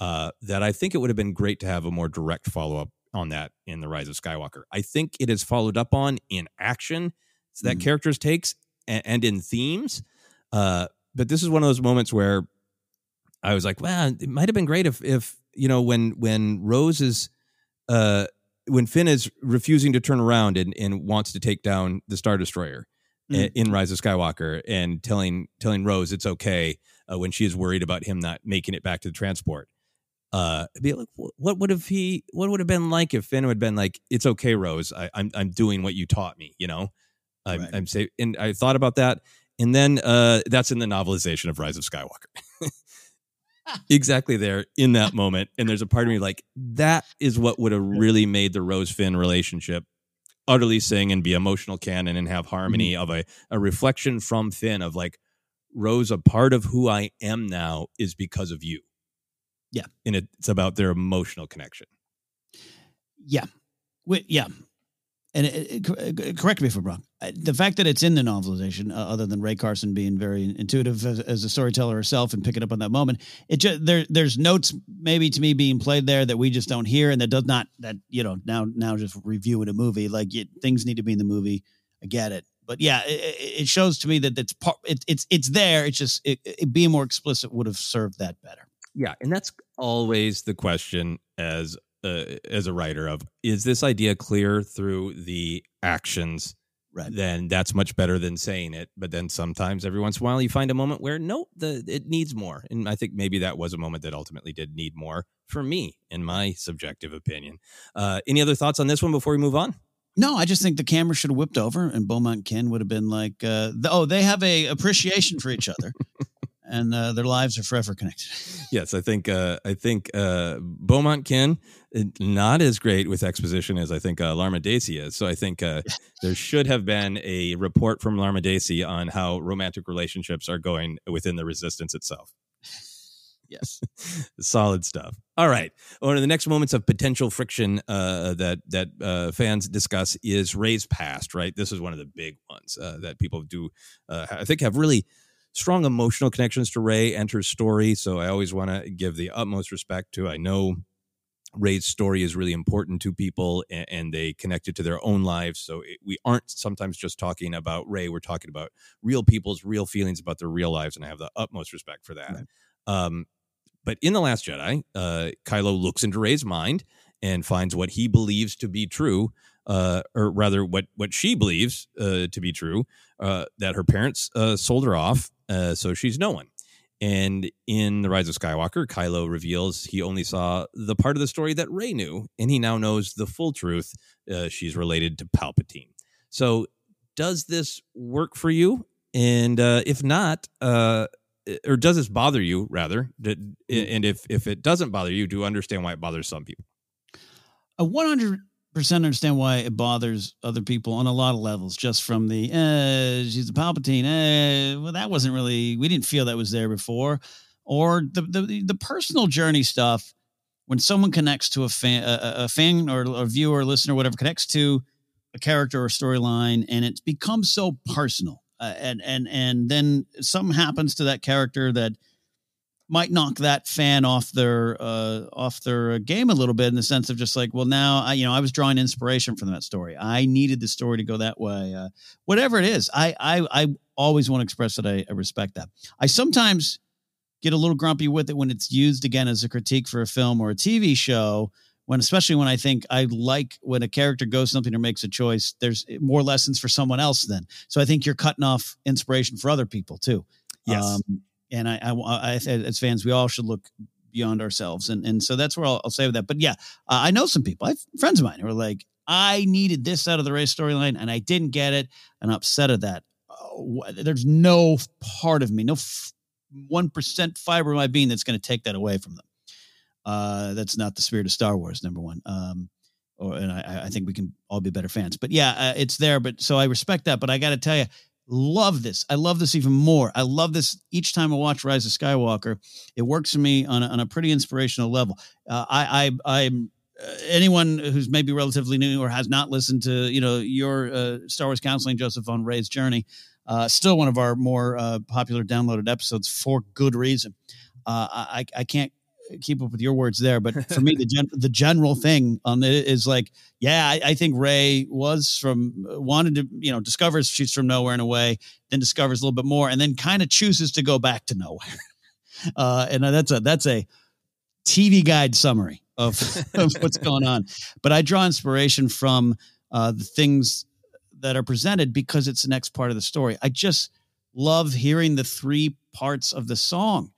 uh, that I think it would have been great to have a more direct follow up on that in the Rise of Skywalker. I think it is followed up on in action that Mhm. characters takes and, and in themes. Uh, but this is one of those moments where I was like, well, it might have been great if if you know when when Rose is uh when Finn is refusing to turn around and, and wants to take down the Star Destroyer Mm. in Rise of Skywalker and telling telling Rose it's okay uh, when she is worried about him not making it back to the transport. Uh, be like, what would have he? What would have been like if Finn had been like, "It's okay, Rose. I, I'm I'm doing what you taught me." You know, I'm Right. I'm say, and I thought about that, and then uh, that's in the novelization of Rise of Skywalker. <laughs> exactly there in that moment, and there's a part of me like that is what would have <laughs> really made the Rose Finn relationship utterly sing and be emotional canon and have harmony Mm-hmm. of a, a reflection from Finn of like Rose, a part of who I am now is because of you. Yeah. And it, it's about their emotional connection. Yeah, Wait, yeah. And it, it- uh, correct me if I'm wrong. The fact that it's in the novelization, uh, other than Rae Carson being very intuitive as, as a storyteller herself and picking up on that moment, it just there there's notes maybe to me being played there that we just don't hear, and that does not that you know now now just reviewing a movie like it, things need to be in the movie. I get it, but yeah, it, it shows to me that it's part it, it's it's there. It's just it being more explicit would have served that better. Yeah, and that's always the question as uh, as a writer of is this idea clear through the actions? Right. Then that's much better than saying it. But then sometimes, every once in a while, you find a moment where no, the it needs more. And I think maybe that was a moment that ultimately did need more for me, in my subjective opinion. Uh, any other thoughts on this one before we move on? No, I just think the camera should have whipped over, and Beaumont Kin would have been like, uh, "Oh, they have a appreciation for each other, <laughs> and uh, their lives are forever connected." <laughs> Yes, I think uh, I think uh, Beaumont Kin uh, not as great with exposition as I think uh, Larma D'Acy is. So I think uh, <laughs> there should have been a report from Larma D'Acy on how romantic relationships are going within the resistance itself. Yes, <laughs> Solid stuff. All right. One of the next moments of potential friction uh, that that uh, fans discuss is Rey's past. Right. This is one of the big ones uh, that people do. Uh, I think have really strong emotional connections to Rey and her story. So I always want to give the utmost respect to. I know Rey's story is really important to people, and, and they connect it to their own lives. So it, we aren't sometimes just talking about Rey. We're talking about real people's real feelings about their real lives, and I have the utmost respect for that. Right. Um, but in The Last Jedi, uh, Kylo looks into Rey's mind and finds what he believes to be true, uh, or rather, what, what she believes uh, to be true, uh, that her parents uh, sold her off, uh, so she's no one. And in The Rise of Skywalker, Kylo reveals he only saw the part of the story that Rey knew, and he now knows the full truth. she's related to Palpatine. So, does this work for you? And if not, or does this bother you rather hmm. and if if it doesn't bother you do you understand why it bothers some people I 100% understand why it bothers other people on a lot of levels just from the uh she's a palpatine uh well that wasn't really we didn't feel that was there before. Or the the, the personal journey stuff when someone connects to a fan a, a fan or a viewer or listener whatever connects to a character or storyline and it becomes so personal uh, and and and then something happens to that character that might knock that fan off their uh, off their game a little bit in the sense of just like, well, now I you know I was drawing inspiration from that story. I needed the story to go that way. Uh, whatever it is, I I I always want to express that I, I respect that. I sometimes get a little grumpy with it when it's used again as a critique for a film or a TV show when especially when I think I like when a character goes something or makes a choice, there's more lessons for someone else then. So I think you're cutting off inspiration for other people too. Yes. Um, and I, I, I, as fans, we all should look beyond ourselves. And, and so that's where I'll, I'll say with that. But yeah, uh, I know some people, I friends of mine who are like, I needed this out of the Rey's storyline and I didn't get it and upset at that. Uh, there's no part of me, no f- 1% fiber of my being that's going to take that away from them. Uh, that's not the spirit of Star Wars, number one. Um, or, and I, I, think we can all be better fans. But yeah, uh, it's there. But so I respect that. But I got to tell you, love this. I love this even more. I love this each time I watch Rise of Skywalker. It works for me on a, on a pretty inspirational level. Uh, I, I, I'm uh, anyone who's maybe relatively new or has not listened to you know your uh, Star Wars counseling, Joseph on Rey's journey. Uh, still one of our more uh, popular downloaded episodes for good reason. Uh, I, I can't keep up with your words there, but for me, <laughs> the gen- the general thing on it is like, yeah, I, I, think Rey was from wanted to, you know, discovers she's from nowhere in a way, then discovers a little bit more, and then kind of chooses to go back to nowhere. <laughs> Uh, and that's a that's a TV guide summary of, <laughs> of what's going on. But I draw inspiration from uh, the things that are presented because it's the next part of the story. I just love hearing the three parts of the song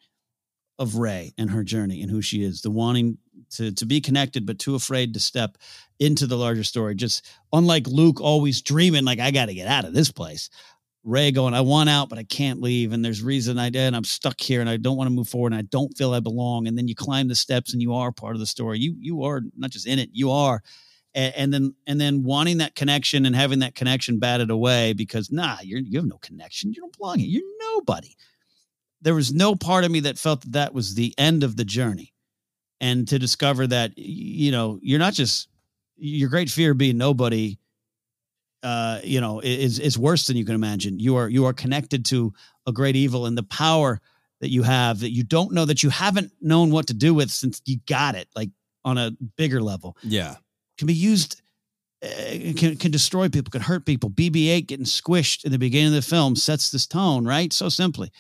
of Rey and her journey and who she is, the wanting to to be connected but too afraid to step into the larger story. Just unlike Luke always dreaming like I got to get out of this place. Rey going, I want out, but I can't leave. And there's reason I did. And I'm stuck here and I don't want to move forward and I don't feel I belong. And then you climb the steps and you are part of the story. You you are not just in it, you are. And, then and then wanting that connection and having that connection batted away because nah, you're you have no connection. You don't belong here. You're nobody there was no part of me that felt that that was the end of the journey. And to discover that you know you're not just your great fear of being nobody uh you know is is worse than you can imagine. You are you are connected to a great evil and the power that you have that you don't know that you haven't known what to do with since you got it like on a bigger level. Yeah. Can be used uh, can can destroy people can hurt people. Bb8 getting squished in the beginning of the film sets this tone right? So simply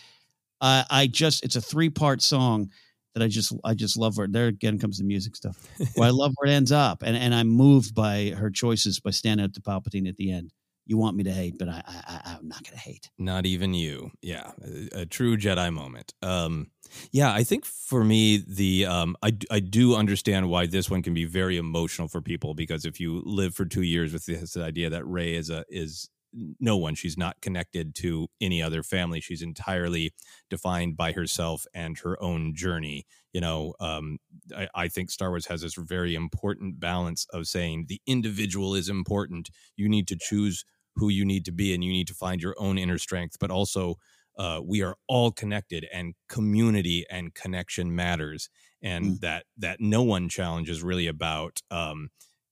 uh, I just it's a three part song that I just I just love where there again comes the music stuff. Well, I <laughs> love where it ends up, and and I'm moved by her choices by standing up to Palpatine at the end. You want me to hate, but I, I I'm not going to hate. Not even you. Yeah, a, a, true Jedi moment. Um, yeah, I think for me the um, I I do understand why this one can be very emotional for people because if you live for two years with this idea that Rey is a is no one. She's not connected to any other family. She's entirely defined by herself and her own journey. You know, um, I, I, think Star Wars has this very important balance of saying the individual is important. You need to choose who you need to be and you need to find your own inner strength, but also uh, we are all connected and community and connection matters and Mm. that that no one challenge is really about um,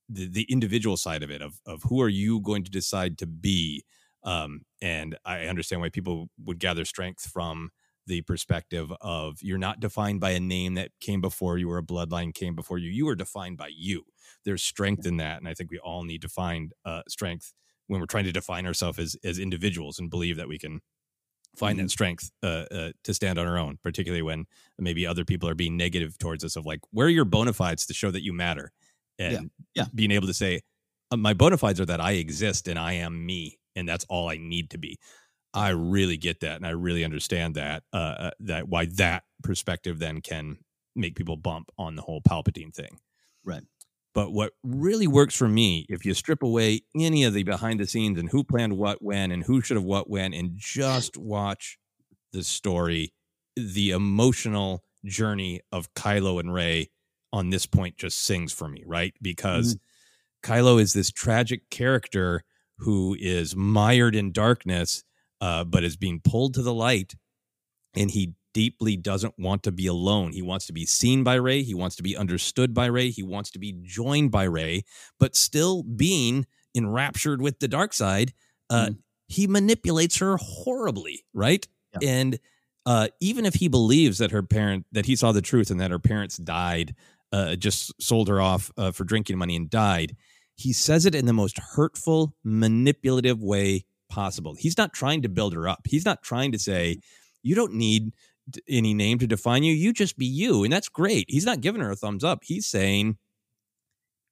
the, the individual side of it of, of who are you going to decide to be um, and i understand why people would gather strength from the perspective of you're not defined by a name that came before you or a bloodline came before you. You are defined by you. There's strength in that and i think we all need to find uh, strength when we're trying to define ourselves as as individuals and believe that we can find that strength uh, uh, to stand on our own particularly when maybe other people are being negative towards us of like where are your bona fides to show that you matter and Yeah, yeah. being able to say uh, my bona fides are that i exist and i am me and that's all i need to be i really get that and i really understand that uh, uh, that why that perspective then can make people bump on the whole palpatine thing Right. but what really works for me, if you strip away any of the behind the scenes and who planned what when and who should have what when, and just watch the story, the emotional journey of Kylo and Rey on this point just sings for me, right? Because Kylo is this tragic character who is mired in darkness, uh, but is being pulled to the light and he deeply doesn't want to be alone. He wants to be seen by Rey. He wants to be understood by Rey. He wants to be joined by Rey, but still being enraptured with the dark side. Uh, He manipulates her horribly, right? And uh, even if he believes that her parent that he saw the truth and that her parents died, uh, just sold her off uh, for drinking money and died, he says it in the most hurtful, manipulative way possible. He's not trying to build her up. He's not trying to say, you don't need any name to define you. You just be you. And that's great. He's not giving her a thumbs up. He's saying,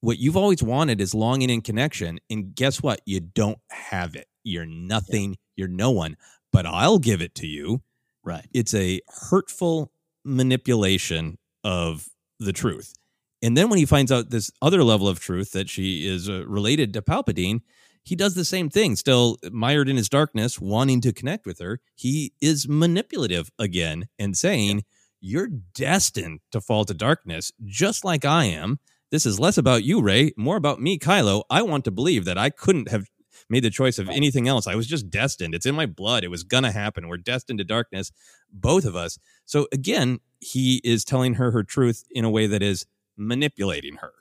what you've always wanted is longing and connection. And guess what? You don't have it. You're nothing. You're no one, but I'll give it to you. Right. It's a hurtful manipulation of the truth. And then when he finds out this other level of truth that she is uh, related to Palpatine, he does the same thing, still mired in his darkness, wanting to connect with her. He is manipulative again and saying, You're destined to fall to darkness, just like I am. This is less about you, Rey, more about me, Kylo. I want to believe that I couldn't have made the choice of anything else. I was just destined. It's in my blood. It was going to happen. We're destined to darkness, both of us. So again, he is telling her her truth in a way that is manipulating her.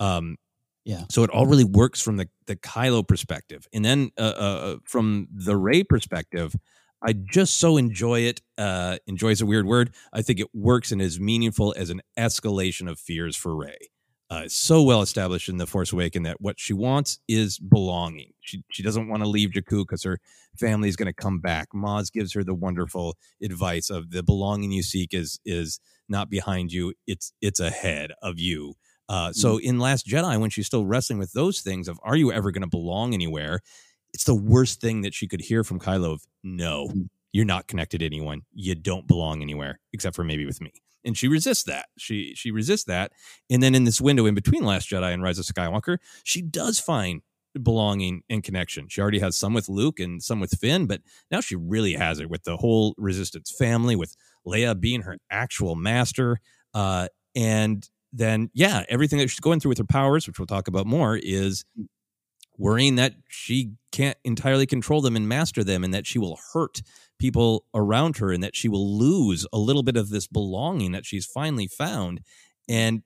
Um, Yeah. so it all really works from the the Kylo perspective, and then uh, uh, from the Rey perspective, I just so enjoy it. Uh, enjoy is a weird word. I think it works and is meaningful as an escalation of fears for Rey. Uh, so well established in the Force Awakens that what she wants is belonging. She she doesn't want to leave Jakku because her family is going to come back. Maz gives her the wonderful advice of the belonging you seek is is not behind you. It's it's ahead of you. Uh, so in Last Jedi, when she's still wrestling with those things of are you ever going to belong anywhere, it's the worst thing that she could hear from Kylo of no, you're not connected to anyone. You don't belong anywhere except for maybe with me. And she resists that. She she resists that. And then in this window in between Last Jedi and Rise of Skywalker, she does find belonging and connection. She already has some with Luke and some with Finn, but now she really has it with the whole Resistance family, with Leia being her actual master. Uh, and then, yeah, everything that she's going through with her powers, which we'll talk about more, is worrying that she can't entirely control them and master them and that she will hurt people around her and that she will lose a little bit of this belonging that she's finally found. And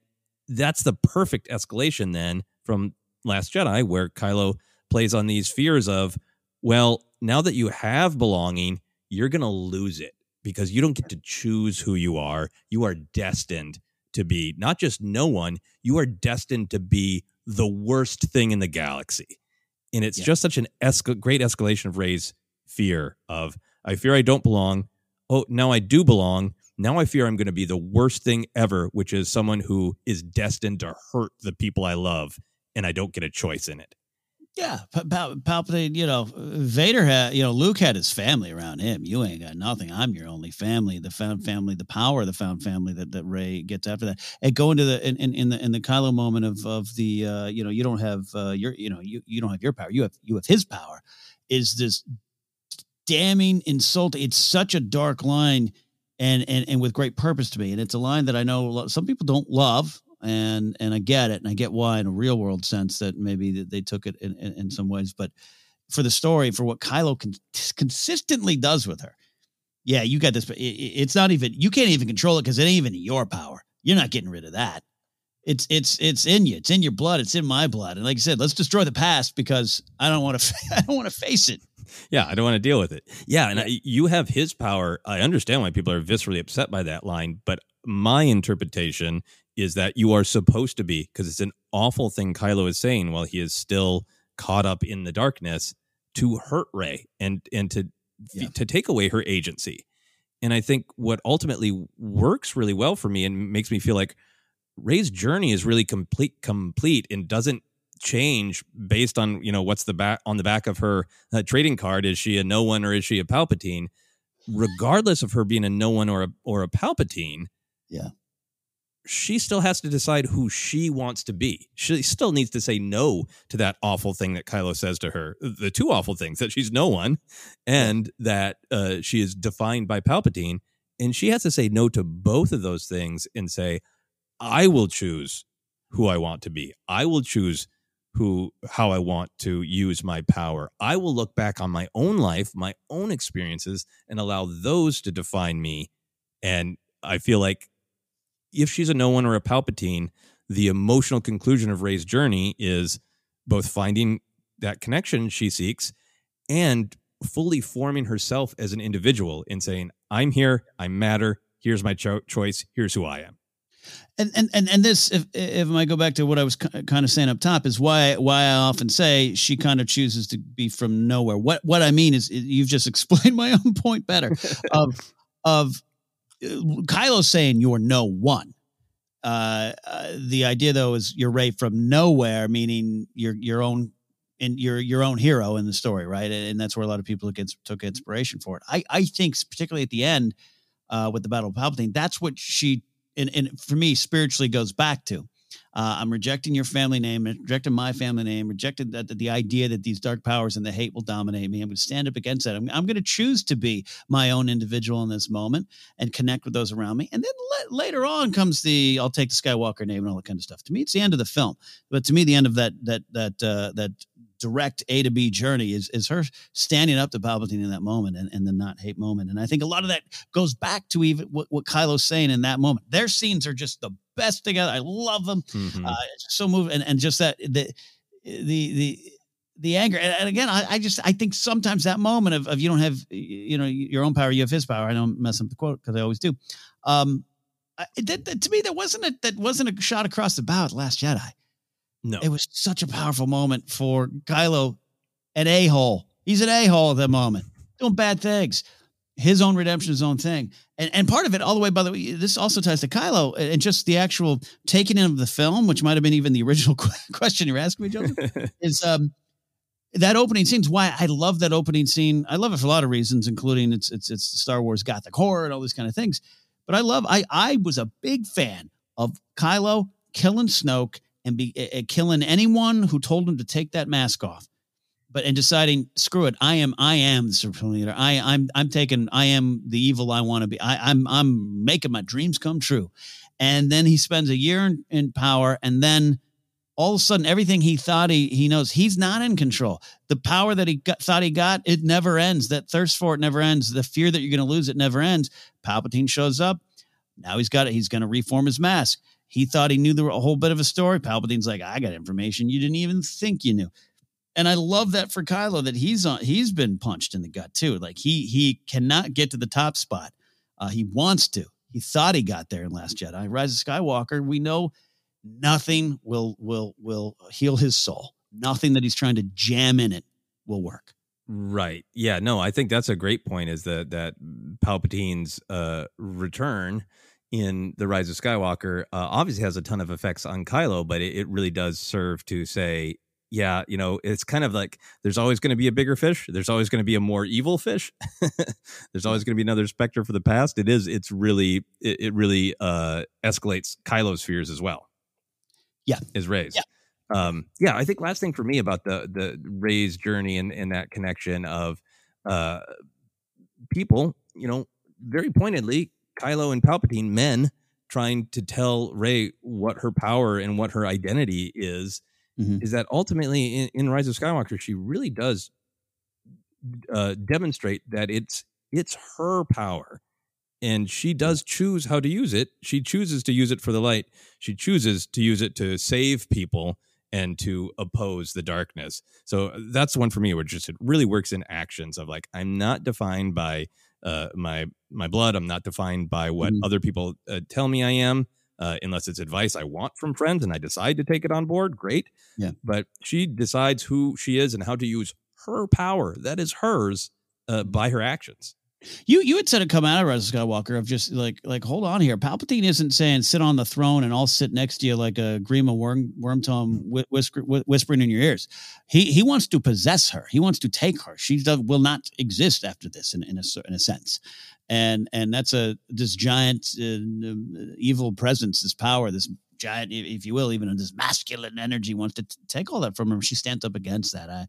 that's the perfect escalation then from Last Jedi, where Kylo plays on these fears of, well, now that you have belonging, you're going to lose it because you don't get to choose who you are. You are destined to be not just no one, you are destined to be the worst thing in the galaxy. And it's just such an esca- great escalation of Rey's fear of, I fear I don't belong. Oh, now I do belong. Now I fear I'm going to be the worst thing ever, which is someone who is destined to hurt the people I love, and I don't get a choice in it. Yeah, Pa- Pa- Palpatine. You know, Vader had. You know, Luke had his family around him. You ain't got nothing. I'm your only family. The found family, the power of the found family that that Rey gets after that. And go into the in, in, in the in the Kylo moment of of the uh, you know you don't have uh, your you know you you don't have your power. You have you have his power. Is this damning insult? It's such a dark line. And, and and with great purpose to me, and it's a line that I know some people don't love, and and I get it, and I get why in a real world sense that maybe that they took it in, in, in some ways, but for the story, for what Kylo con- consistently does with her, yeah, you got this. But it, it's not even. You can't even control it because it ain't even your power. You're not getting rid of that. It's it's it's in you. It's in your blood. It's in my blood. And like I said, let's destroy the past because I don't want to. <laughs> I don't want to face it. Yeah, I don't want to deal with it. Yeah, and I, you have his power. I understand why people are viscerally upset by that line, but my interpretation is that you are supposed to be because it's an awful thing Kylo is saying while he is still caught up in the darkness to hurt Rey and and to yeah. to take away her agency. And I think what ultimately works really well for me and makes me feel like Rey's journey is really complete complete and doesn't change based on you know what's the back on the back of her uh, trading card is she a no one or is she a palpatine regardless of her being a no one or a or a palpatine yeah she still has to decide who she wants to be. She still needs to say no to that awful thing that Kylo says to her. The two awful things that she's no one and that uh, she is defined by Palpatine. And she has to say no to both of those things and say, I will choose who I want to be. I will choose who how I want to use my power. I will look back on my own life, my own experiences and allow those to define me. And I feel like if she's a no one or a Palpatine, the emotional conclusion of Rey's journey is both finding that connection she seeks and fully forming herself as an individual and saying, I'm here, I matter, here's my cho- choice, here's who I am. And, and and and this, if if I go back to what I was kind of saying up top, is why why I often say she kind of chooses to be from nowhere. What what I mean is, you've just <laughs> explained my own point better. of of Kylo saying you're no one. Uh, uh, the idea though is you're Rey from nowhere, meaning your your own and your your own hero in the story, right? And, and, that's where a lot of people took, took inspiration for it. I I think particularly at the end uh, with the Battle of Palpatine, that's what she and, and for me spiritually goes back to uh, I'm rejecting your family name, rejecting my family name, rejecting the, the, idea that these dark powers and the hate will dominate me. I'm going to stand up against that. I'm, I'm going to choose to be my own individual in this moment and connect with those around me. And then le- later on comes the I'll take the Skywalker name and all that kind of stuff. To me, it's the end of the film. But to me, the end of that that that uh, that direct A to B journey is is her standing up to Palpatine in that moment and, and the not hate moment. And I think a lot of that goes back to even what, what Kylo's saying in that moment. Their scenes are just the best together. I love them. Mm-hmm. Uh, so moving and, and just that the the the the anger and, and again I, I, just i think sometimes that moment of, of you don't have you know your own power you have his power i don't mess up the quote because i always do um that, that, to me that wasn't a that wasn't a shot across the bow at last jedi no. It was such a powerful moment for Kylo, an a hole. He's an a hole at that moment, doing bad things. His own redemption, his own thing. And, and part of it, all the way, by the way, this also ties to Kylo and just the actual taking in of the film, which might have been even the original <laughs> question you're asking me, Joseph, <laughs> is um, that opening scene is why I love that opening scene. I love it for a lot of reasons, including it's it's it's Star Wars Gothic horror and all these kind of things. But I love I I was a big fan of Kylo killing Snoke and be uh, killing anyone who told him to take that mask off but and deciding screw it i am i am the supreme leader. I i'm i'm taking i am the evil i want to be. I, i'm i'm making my dreams come true. And then he spends a year in, in power and then all of a sudden everything he thought he he knows he's not in control. The power that he got, thought he got it never ends. That thirst for it never ends. The fear that you're going to lose it never ends. Palpatine shows up. Now he's got it he's going to reform his mask he thought he knew the a whole bit of a story. Palpatine's like, I got information you didn't even think you knew. And I love that for Kylo that he's on. He's been punched in the gut too. Like he he cannot get to the top spot. Uh, he wants to. He thought he got there in Last Jedi. Rise of Skywalker. We know nothing will will will heal his soul. Nothing that he's trying to jam in it will work. Right. Yeah. No, I think that's a great point. Is that that Palpatine's uh, return in the Rise of Skywalker uh, obviously has a ton of effects on Kylo, but it, it really does serve to say, yeah, you know, it's kind of like there's always going to be a bigger fish. There's always going to be a more evil fish. <laughs> there's always going to be another specter for the past. It is. It's really. It, it really uh, escalates Kylo's fears as well. Yeah, is Rey's. Yeah. Um, yeah, I think last thing for me about the the ray's journey and, and that connection of uh, people, you know, very pointedly Kylo and Palpatine, men trying to tell Rey what her power and what her identity is, mm-hmm. is that ultimately in, in, Rise of Skywalker, she really does uh, demonstrate that it's it's her power and she does choose how to use it. She chooses to use it for the light. She chooses to use it to save people and to oppose the darkness. So uh, that's one for me where just it really works in actions of like I'm not defined by uh, my my blood. I'm not defined by what mm-hmm. other people uh, tell me I am. Uh, unless it's advice I want from friends and I decide to take it on board, great. Yeah. But she decides who she is and how to use her power that is hers uh, by her actions. You you had said it come out of Rise of Skywalker of just like like hold on here. Palpatine isn't saying sit on the throne and I'll sit next to you like a Grima worm wormtongue whisper, whispering in your ears. He he wants to possess her. He wants to take her. She does, will not exist after this in, in a in a sense. And and that's a this giant uh, evil presence, this power, this giant, if you will, even this masculine energy wants to t- take all that from her. She stands up against that. I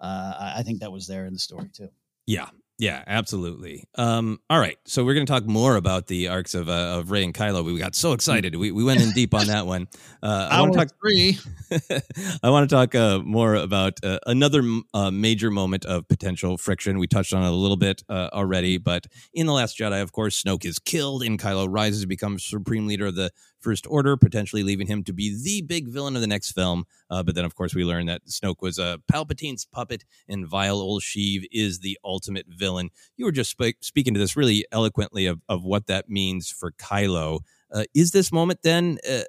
uh, I think that was there in the story too. Yeah, yeah, absolutely. Um, all right, so we're going to talk more about the arcs of uh, of Rey and Kylo. We got so excited. We we went in deep on that one. Uh, I want to talk three. <laughs> I want to talk uh, more about uh, another uh, major moment of potential friction. We touched on it a little bit uh, already, but in the Last Jedi, of course, Snoke is killed, and Kylo rises to become supreme leader of the First Order, potentially leaving him to be the big villain of the next film. Uh, but then, of course, we learn that Snoke was a Palpatine's puppet, and vile old Sheev is the ultimate villain. You were just sp- speaking to this really eloquently of, of what that means for Kylo. Uh, is this moment then uh,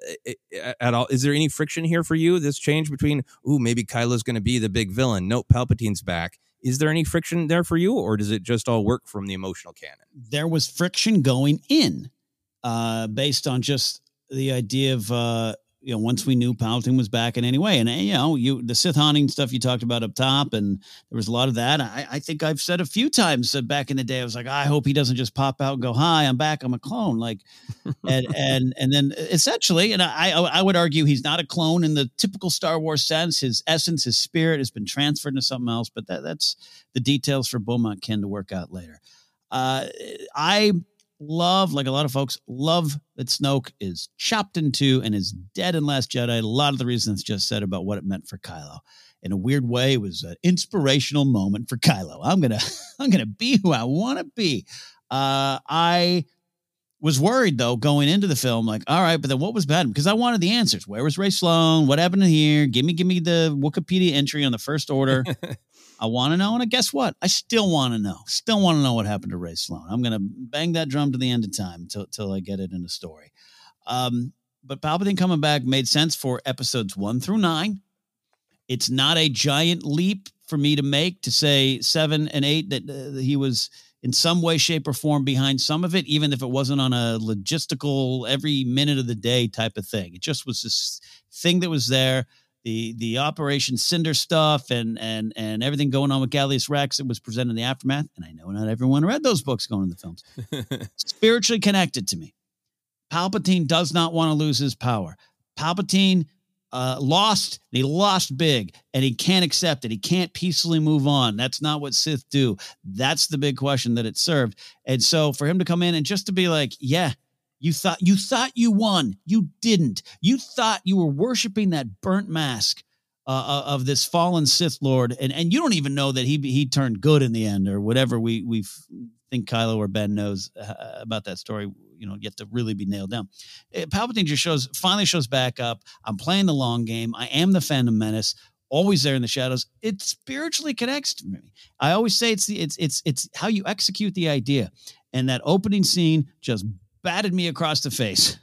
at all? Is there any friction here for you? This change between, ooh, maybe Kylo's going to be the big villain. Nope, Palpatine's back. Is there any friction there for you, or does it just all work from the emotional canon? There was friction going in, uh, based on just the idea of uh, you know once we knew Palpatine was back in any way, and you know you the Sith haunting stuff you talked about up top, and there was a lot of that. I, I think I've said a few times that back in the day, I was like, I hope he doesn't just pop out and go, "Hi, I'm back, I'm a clone," like, <laughs> and and and then essentially, and I I would argue he's not a clone in the typical Star Wars sense. His essence, his spirit, has been transferred into something else, but that that's the details for Beaumont Kin to work out later. Uh, I love, like a lot of folks, love that Snoke is chopped in two and is dead in Last Jedi. A lot of the reasons just said about what it meant for Kylo. In a weird way, it was an inspirational moment for Kylo. I'm gonna, <laughs> I'm gonna be who I want to be. Uh, I was worried though going into the film, like, all right, but then what was bad? Because I wanted the answers. Where was Rae Sloane? What happened here? Give me, give me the Wikipedia entry on the First Order. <laughs> I want to know. And I guess what? I still want to know. Still want to know what happened to Rae Sloane. I'm going to bang that drum to the end of time until, until I get it in a story. Um, but Palpatine coming back made sense for episodes one through nine. It's not a giant leap for me to make to say seven and eight that uh, he was in some way, shape, or form behind some of it, even if it wasn't on a logistical every minute of the day type of thing. It just was this thing that was there the the Operation Cinder stuff and and and everything going on with Gallius Rax. It was presented in the aftermath, and I know not everyone read those books going in the films. <laughs> Spiritually connected to me. Palpatine does not want to lose his power. Palpatine uh, lost, he lost big, and he can't accept it. He can't peacefully move on. That's not what Sith do. That's the big question that it served. And so for him to come in and just to be like, yeah, you thought you thought you won. You didn't. You thought you were worshiping that burnt mask uh, uh, of this fallen Sith Lord, and and you don't even know that he he turned good in the end, or whatever we we think Kylo or Ben knows uh, about that story. You know, yet to really be nailed down. Uh, Palpatine just shows finally shows back up. I'm playing the long game. I am the Phantom Menace always there in the shadows. It spiritually connects to me. I always say it's the, it's it's it's how you execute the idea. And that opening scene just batted me across the face.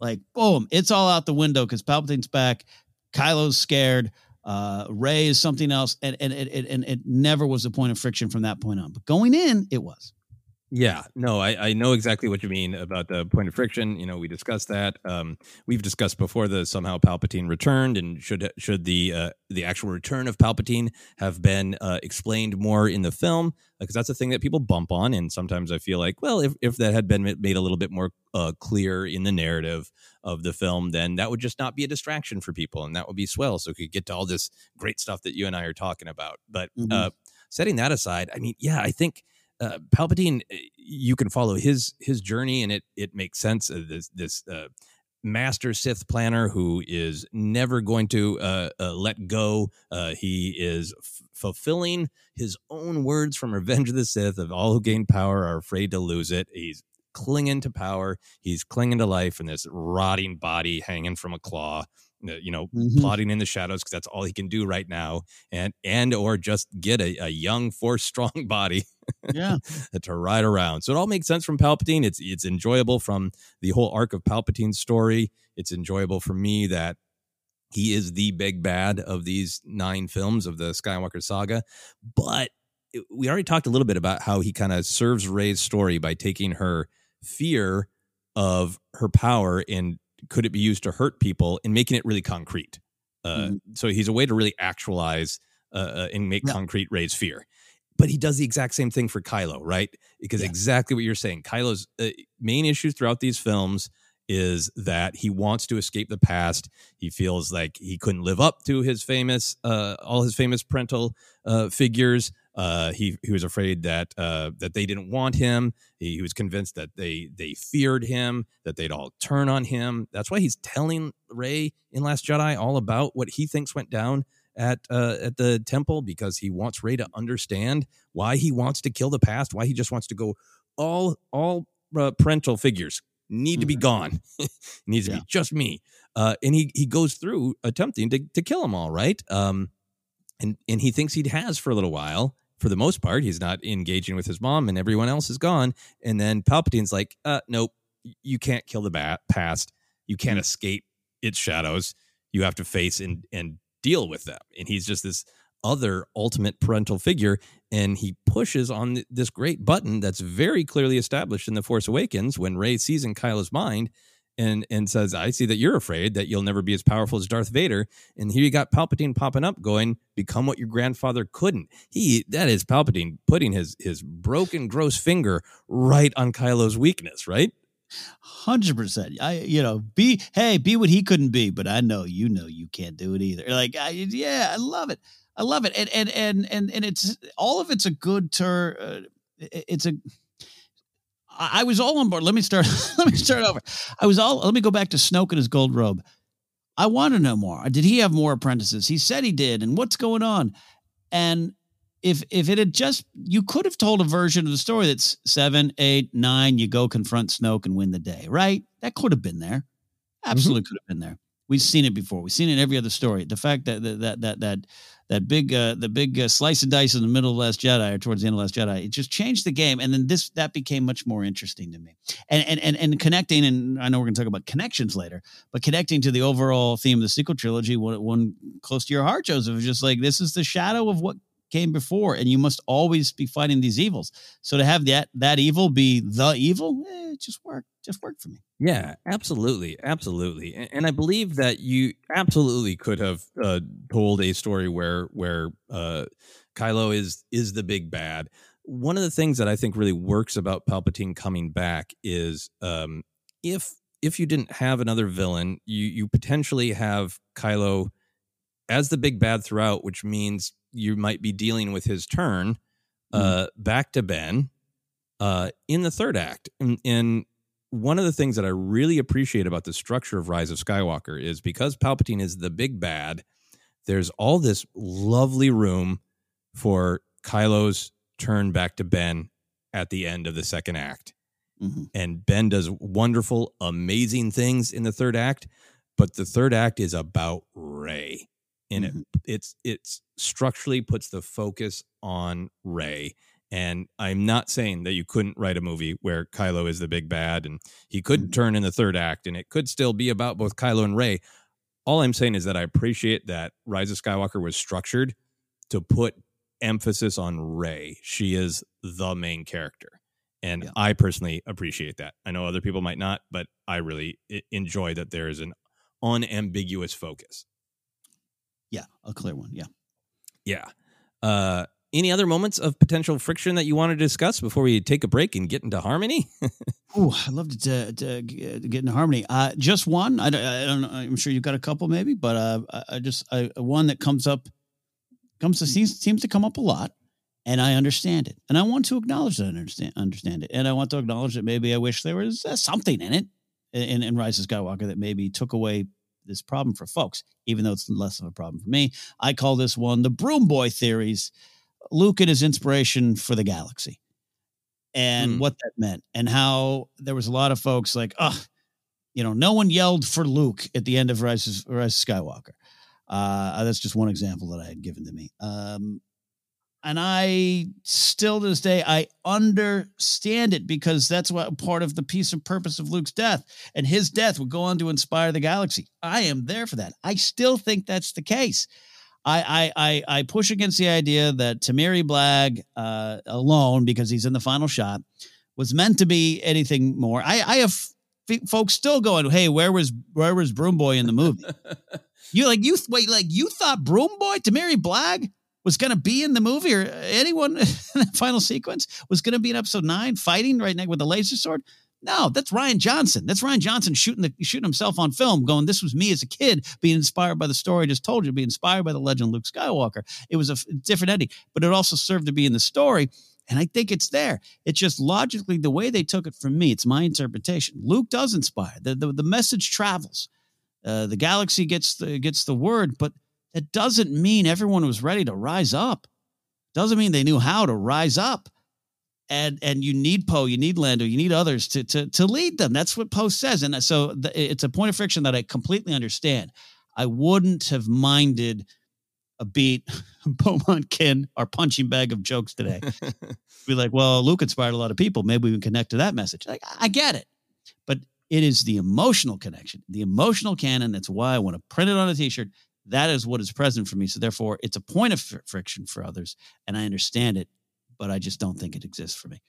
Like, boom, it's all out the window because Palpatine's back. Kylo's scared. Uh, Rey is something else. And, and, and, and it never was a point of friction from that point on. But going in, it was. Yeah, no, I, I know exactly what you mean about the point of friction. You know, we discussed that. Um, we've discussed before the somehow Palpatine returned, and should should the uh, the actual return of Palpatine have been uh, explained more in the film? Because that's a thing that people bump on, and sometimes I feel like, well, if if that had been made a little bit more uh, clear in the narrative of the film, then that would just not be a distraction for people, and that would be swell. So we could get to all this great stuff that you and I are talking about. But mm-hmm. Uh, setting that aside, I mean, yeah, I think uh, Palpatine, eh, you can follow his his journey, and it it makes sense. Uh, this this uh, master Sith planner who is never going to uh, uh, let go. Uh, he is f- fulfilling his own words from Revenge of the Sith of all who gain power are afraid to lose it. He's clinging to power. He's clinging to life in this rotting body hanging from a claw. uh, You know, Mhm. plotting in the shadows because that's all he can do right now, and and or just get a, a young, force <laughs> strong body Yeah. <laughs> to ride around. So it all makes sense from Palpatine. It's it's enjoyable from the whole arc of Palpatine's story. It's enjoyable for me that he is the big bad of these nine films of the Skywalker saga. But it- we already talked a little bit about how he kind of serves Rey's story by taking her fear of her power and could it be used to hurt people and making it really concrete. Uh, So he's a way to really actualize uh, uh, and make concrete Rey's fear. But he does the exact same thing for Kylo, right? Because exactly what you're saying, Kylo's uh, main issue throughout these films is that he wants to escape the past. He feels like he couldn't live up to his famous, uh, all his famous parental uh, figures. Uh, he he was afraid that uh, that they didn't want him. He, he was convinced that they they feared him, that they'd all turn on him. That's why he's telling Rey in Last Jedi all about what he thinks went down at uh, at the temple because he wants Rey to understand why he wants to kill the past, why he just wants to go all all uh, parental figures need to be gone. it <laughs> needs to be just me. Uh, and he he goes through attempting to to kill them all, right? Um, and and he thinks he has for a little while. For the most part, he's not engaging with his mom, and everyone else is gone. And then Palpatine's like, uh, "Nope, you can't kill the bat past. You can't escape its shadows. You have to face and and deal with them." And he's just this other ultimate parental figure, and he pushes on th- this great button that's very clearly established in the Force Awakens when Rey sees in Kylo's mind and and says, "I see that you're afraid that you'll never be as powerful as Darth Vader." And here you got Palpatine popping up, going, "Become what your grandfather couldn't." He that is Palpatine putting his his broken, gross finger right on Kylo's weakness, right? Hundred percent. I, you know, be hey, be what he couldn't be, but I know you know you can't do it either. Like, I, yeah, I love it. I love it, and and and and and it's all of it's a good tur. Uh, it's a. I I was all on board. Let me start. <laughs> let me start over. I was all. Let me go back to Snoke and his gold robe. I want to know more. Did he have more apprentices? He said he did, and what's going on? And if if it had just you could have told a version of the story that's seven, eight, nine, you go confront Snoke and win the day, right? That could have been there. Absolutely could have been there. We've seen it before. We've seen it in every other story. The fact that that that that that, that big uh, the big uh, slice of dice in the middle of Last Jedi or towards the end of Last Jedi, it just changed the game. And then this that became much more interesting to me. And and and, and connecting, and I know we're going to talk about connections later, but connecting to the overall theme of the sequel trilogy, one, one close to your heart, Joseph, is just like this is the shadow of what came before, and you must always be fighting these evils. So to have that that evil be the evil, eh, just worked. Just worked for me. Yeah, absolutely, absolutely, and, and I believe that you absolutely could have uh, told a story where where uh, Kylo is is the big bad. One of the things that I think really works about Palpatine coming back is um, if if you didn't have another villain, you you potentially have Kylo as the big bad throughout, which means you might be dealing with his turn uh, back to Ben uh, in the third act. And, and one of the things that I really appreciate about the structure of Rise of Skywalker is because Palpatine is the big bad, there's all this lovely room for Kylo's turn back to Ben at the end of the second act. And Ben does wonderful, amazing things in the third act, but the third act is about Rey. And it mm-hmm. it's it's structurally puts the focus on Rey. And I'm not saying that you couldn't write a movie where Kylo is the big bad and he could mm-hmm. turn in the third act and it could still be about both Kylo and Rey. All I'm saying is that I appreciate that Rise of Skywalker was structured to put emphasis on Rey. She is the main character. And I personally appreciate that. I know other people might not, but I really enjoy that there is an unambiguous focus. Yeah, a clear one. Yeah. Yeah. Uh, any other moments of potential friction that you want to discuss before we take a break and get into harmony? <laughs> Oh, I'd love to, to, to get into harmony. Uh, just one. I, don't- I don't know. I'm sure you've got a couple, maybe, but uh, I, I just I, one that comes up comes to seems seems to come up a lot, and I understand it, and I want to acknowledge that I understand understand it, and I want to acknowledge that maybe I wish there was uh, something in it, in, in Rise of Skywalker that maybe took away this problem for folks, even though it's less of a problem for me. I call this one the Broom Boy theories. Luke and his inspiration for the galaxy and Hmm. what that meant, and how there was a lot of folks like, oh, you know, no one yelled for Luke at the end of Rise of, Rise of Skywalker. Uh, that's just one example that I had given to me. Um, and I still to this day I understand it because that's what part of the piece of purpose of Luke's death, and his death would go on to inspire the galaxy. I am there for that. I still think that's the case. I I I, I push against the idea that Temiri Blagg uh, alone, because he's in the final shot, was meant to be anything more. I I have f- folks still going, hey, where was where was Broom Boy in the movie? <laughs> you like you wait like you thought Broom Boy Temiri Blagg was going to be in the movie or anyone <laughs> in the final sequence was going to be in episode nine fighting right now with a laser sword. No, that's Rian Johnson. That's Rian Johnson shooting the shooting himself on film, going, "This was me as a kid, being inspired by the story I just told you, being inspired by the legend Luke Skywalker." It was a f- different ending, but it also served to be in the story, and I think it's there. It's just logically the way they took it from me. It's my interpretation. Luke does inspire. the the, the message travels. Uh, the galaxy gets the gets the word, but that doesn't mean everyone was ready to rise up. Doesn't mean they knew how to rise up. And and you need Poe, you need Lando, you need others to to to lead them. That's what Poe says, and so the, it's a point of friction that I completely understand. I wouldn't have minded a beat <laughs> Beaumont Kin, our punching bag of jokes today. <laughs> Be like, well, Luke inspired a lot of people. Maybe we can connect to that message. Like, I get it, but it is the emotional connection, the emotional canon. That's why I want to print it on a T-shirt. That is what is present for me. So therefore, it's a point of fr- friction for others, and I understand it, but I just don't think it exists for me.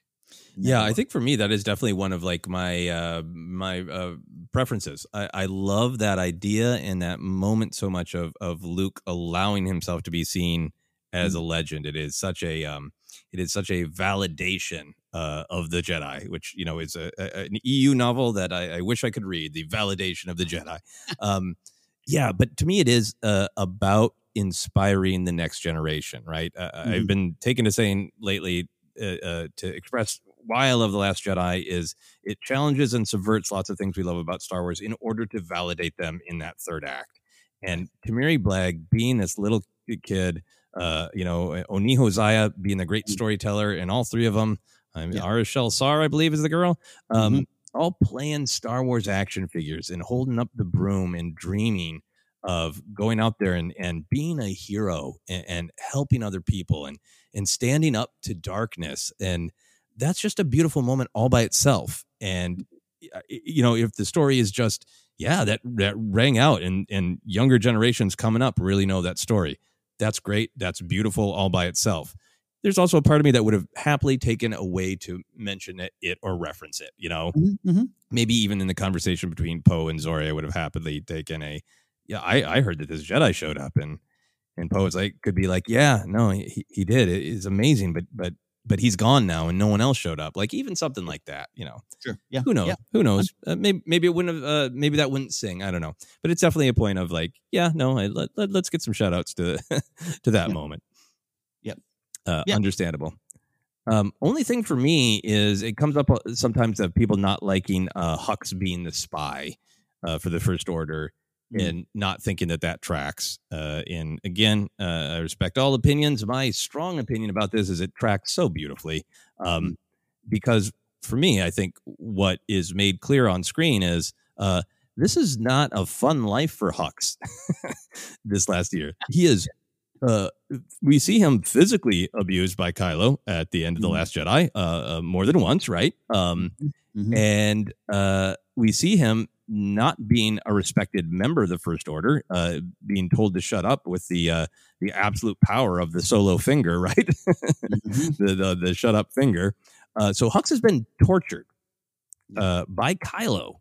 Yeah, I think for me that is definitely one of like my uh my uh preferences. I, I love that idea and that moment so much of of Luke allowing himself to be seen as a legend. It is such a um it is such a validation uh of the Jedi, which you know is a, a an EU novel that I, I wish I could read, the validation of the Jedi. <laughs> Um yeah, but to me it is uh about inspiring the next generation, right? Uh, I've Mhm. been taken to saying lately uh, uh, to express why I love The Last Jedi is it challenges and subverts lots of things we love about Star Wars in order to validate them in that third act. And Temiri Blagg being this little kid, uh, you know, Oniho Xinn being the great storyteller, and all three of them, I mean, Arashell Sarp, I believe, is the girl, um, all playing Star Wars action figures and holding up the broom and dreaming of going out there and, and being a hero and, and helping other people and and standing up to darkness. And that's just a beautiful moment all by itself. And uh, you know if the story is just yeah that that rang out and and younger generations coming up really know that story that's great that's beautiful all by itself there's also a part of me that would have happily taken a way to mention it, it or reference it you know Mhm. maybe even in the conversation between Poe and Zorii, I would have happily taken a, yeah, I, I heard that this Jedi showed up and, and Poe was like, could be like, yeah, no, he, he did. It is amazing, but, but, but he's gone now and no one else showed up. Like even something like that, you know, Sure. Yeah. who knows, Yeah. who knows? Uh, maybe, maybe it wouldn't have, uh, maybe that wouldn't sing. I don't know, but it's definitely a point of like, yeah, no, I, let, let, us get some shout outs to, <laughs> to that moment. Uh, Yeah. Understandable. Um, only thing for me is it comes up uh, sometimes of people not liking uh, Hux being the spy uh, for the First Order Mm. and not thinking that that tracks. Uh, and again, uh, I respect all opinions. My strong opinion about this is it tracks so beautifully um, because for me, I think what is made clear on screen is uh, this is not a fun life for Hux <laughs> this last year. He is uh, we see him physically abused by Kylo at the end of the Last Jedi, uh, uh, more than once, right? Um, and uh, we see him not being a respected member of the First Order, uh, being told to shut up with the uh, the absolute power of the solo finger, <laughs> right? the, the the shut up finger. Uh, so Hux has been tortured uh, by Kylo.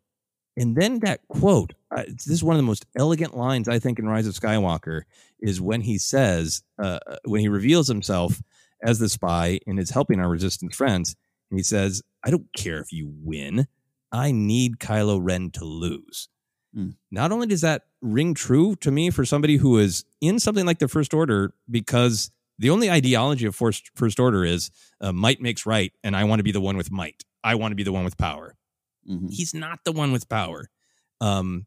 And then that quote, uh, this is one of the most elegant lines I think in Rise of Skywalker, is when he says, uh, when he reveals himself as the spy and is helping our resistance friends, and he says, I don't care if you win. I need Kylo Ren to lose. Mm. Not only does that ring true to me for somebody who is in something like the First Order, because the only ideology of First, First Order is uh, might makes right, and I want to be the one with might. I want to be the one with power. Mhm. He's not the one with power. Um,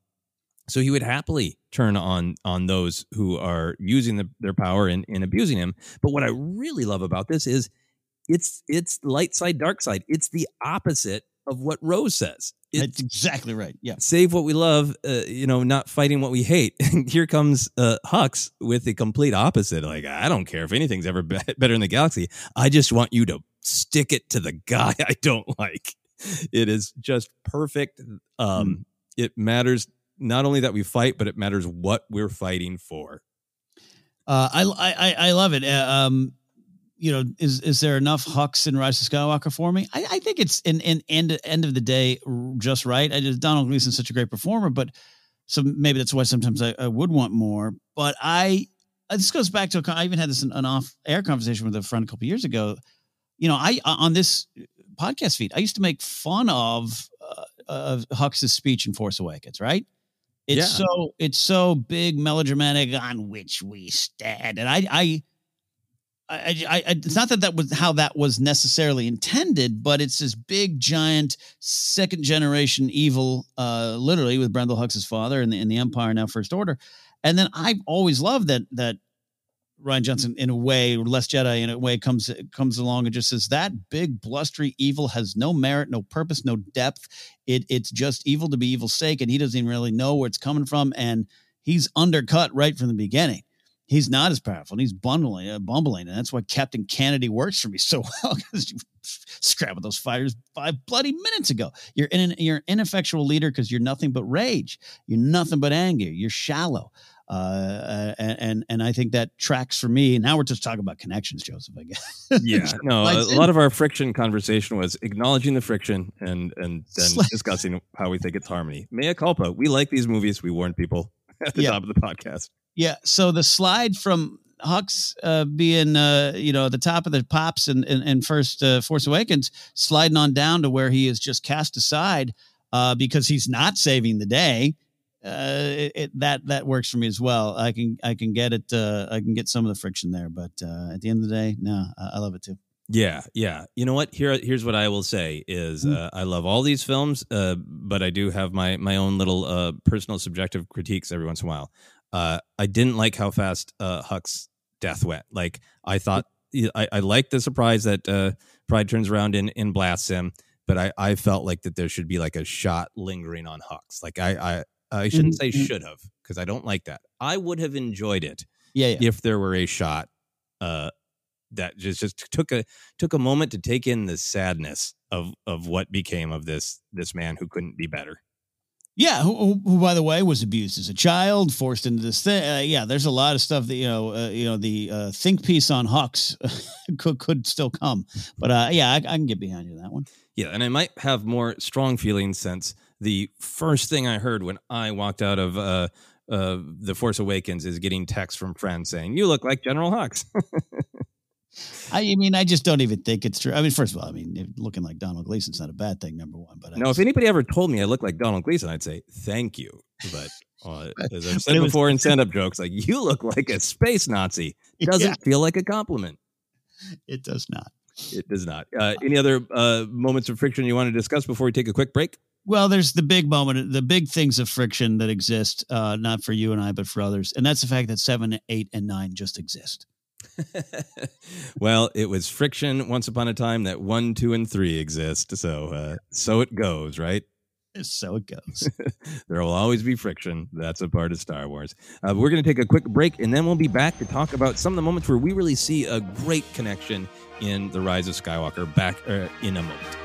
so he would happily turn on on those who are using the, their power and, and abusing him. But what I really love about this is it's it's light side, dark side. It's the opposite of what Rose says. That's exactly right. Yeah. save what we love, uh, you know, not fighting what we hate. <laughs> And here comes uh, Hux with the complete opposite. Like, I don't care if anything's ever be- <laughs> better in the galaxy. I just want you to stick it to the guy <laughs> I don't like. It is just perfect. Um, It matters not only that we fight, but it matters what we're fighting for. Uh, I, I I- I love it. Uh, um, you know, is is there enough Hux in Rise of Skywalker for me? I, I think it's in, in end end of the day just right. I just Domhnall Gleeson's such a great performer, but so maybe that's why sometimes I, I would want more. But I uh, this goes back to a, I even had this in, an off air conversation with a friend a couple years ago. You know, I on this podcast feed, I used to make fun of uh, of Hux's speech in Force Awakens, right? It's Yeah. so it's so big melodramatic on which we stand, and I I. I, I, I, it's not that that was how that was necessarily intended, but it's this big, giant, second generation evil, uh, literally with Brendol Hux's father and the in the Empire now First Order, and then I've always loved that that Rian Johnson, in a way, or Less Jedi, in a way, comes comes along and just says that big blustery evil has no merit, no purpose, no depth. It it's just evil to be evil's sake, and he doesn't even really know where it's coming from, and he's undercut right from the beginning. He's not as powerful, and he's bundling, uh, bumbling, and that's why Captain Canady works for me so <laughs> well because you <laughs> with those fighters five bloody minutes ago. You're in an, you're an ineffectual leader because you're nothing but rage. You're nothing but anger. You're shallow uh, and, and and I think that tracks for me. Now we're just talking about connections, Joseph. I guess. Yeah, <laughs> no, a, in. lot of our friction conversation was acknowledging the friction and and then discussing how we think it's harmony. Mea culpa. We like these movies. We warn people <laughs> at the Yeah. top of the podcast. Yeah. So the slide from Hux uh, being, uh, you know, at the top of the pops and and, and first uh, Force Awakens, sliding on down to where he is just cast aside uh, because he's not saving the day. Uh, it, it, that that works for me as well. I can I can get it. Uh, I can get some of the friction there, but uh, at the end of the day, no, I, I love it too. Yeah, yeah. You know what? Here, here's what I will say: is Mm. uh, I love all these films, uh, but I do have my my own little uh, personal subjective critiques every once in a while. Uh, I didn't like how fast uh, Huck's death went. Like I thought, I, I like the surprise that uh, Pryde turns around and, and blasts him, but I, I felt like that there should be like a shot lingering on Hux. Like I I, I shouldn't say Mhm. should have because I don't like that. I would have enjoyed it Yeah, yeah. if there were a shot uh that just just took a took a moment to take in the sadness of of what became of this this man who couldn't be better Yeah, who, who, by the way, was abused as a child, forced into this thing. Uh, yeah, there's a lot of stuff that you know. Uh, you know, the uh, think piece on Hux <laughs> could could still come, but uh, yeah, I, I can get behind you that one. yeah and i might have more strong feelings since the first thing i heard when i walked out of uh uh the force awakens is getting texts from friends saying you look like general hux I, mean, I just don't even think it's true. I mean, first of all, I mean, looking like Domhnall Gleeson's not a bad thing, number one. But I no if anybody ever told me i look like Domhnall Gleeson i'd say thank you but uh, <laughs> as i've said was- before in <laughs> stand-up jokes like you look like a space nazi doesn't Yeah. feel like a compliment it does not. It does not. Uh, any other uh, moments of friction you want to discuss before we take a quick break? Well, there's the big moment, the big things of friction that exist, uh, not for you and I, but for others, and that's the fact that seven, eight, and nine just exist. <laughs> well, it was friction once upon a time that one, two, and three exist. So, uh, so it goes, right? So it goes. <laughs> there will always be friction. That's a part of Star Wars. Uh, we're going to take a quick break, and then we'll be back to talk about some of the moments where we really see a great connection in the Rise of Skywalker. Back uh, in a moment.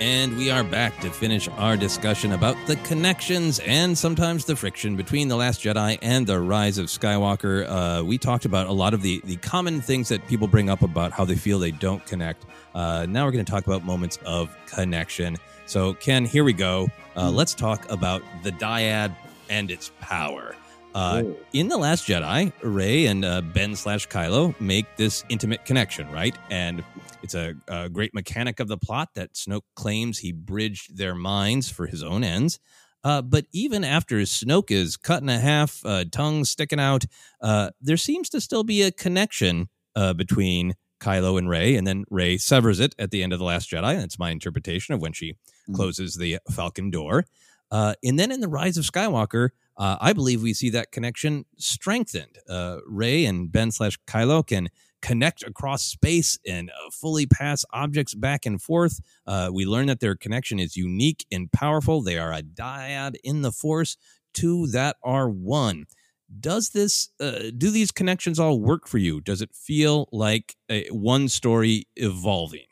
And we are back to finish our discussion about the connections and sometimes the friction between The Last Jedi and The Rise of Skywalker. Uh, we talked about a lot of the, the common things that people bring up about how they feel they don't connect. Uh, now we're going to talk about moments of connection. So, Ken, here we go. Uh, let's talk about the dyad and its power. Uh, in the Last Jedi, Rey and uh, Ben slash Kylo make this intimate connection, right? And it's a, a, great mechanic of the plot that Snoke claims he bridged their minds for his own ends. Uh, but even after Snoke is cut in half, uh, tongue sticking out, uh, there seems to still be a connection uh, between Kylo and Rey, and then Rey severs it at the end of the Last Jedi. That's my interpretation of when she mm-hmm. closes the Falcon door. Uh, and then in the Rise of Skywalker, uh, I believe we see that connection strengthened. Uh, Rey and Ben slash Kylo can connect across space and uh, fully pass objects back and forth. Uh, we learn that their connection is unique and powerful. They are a dyad in the Force, two that are one. does this uh, do these connections all work for you? Does it feel like a, one story evolving?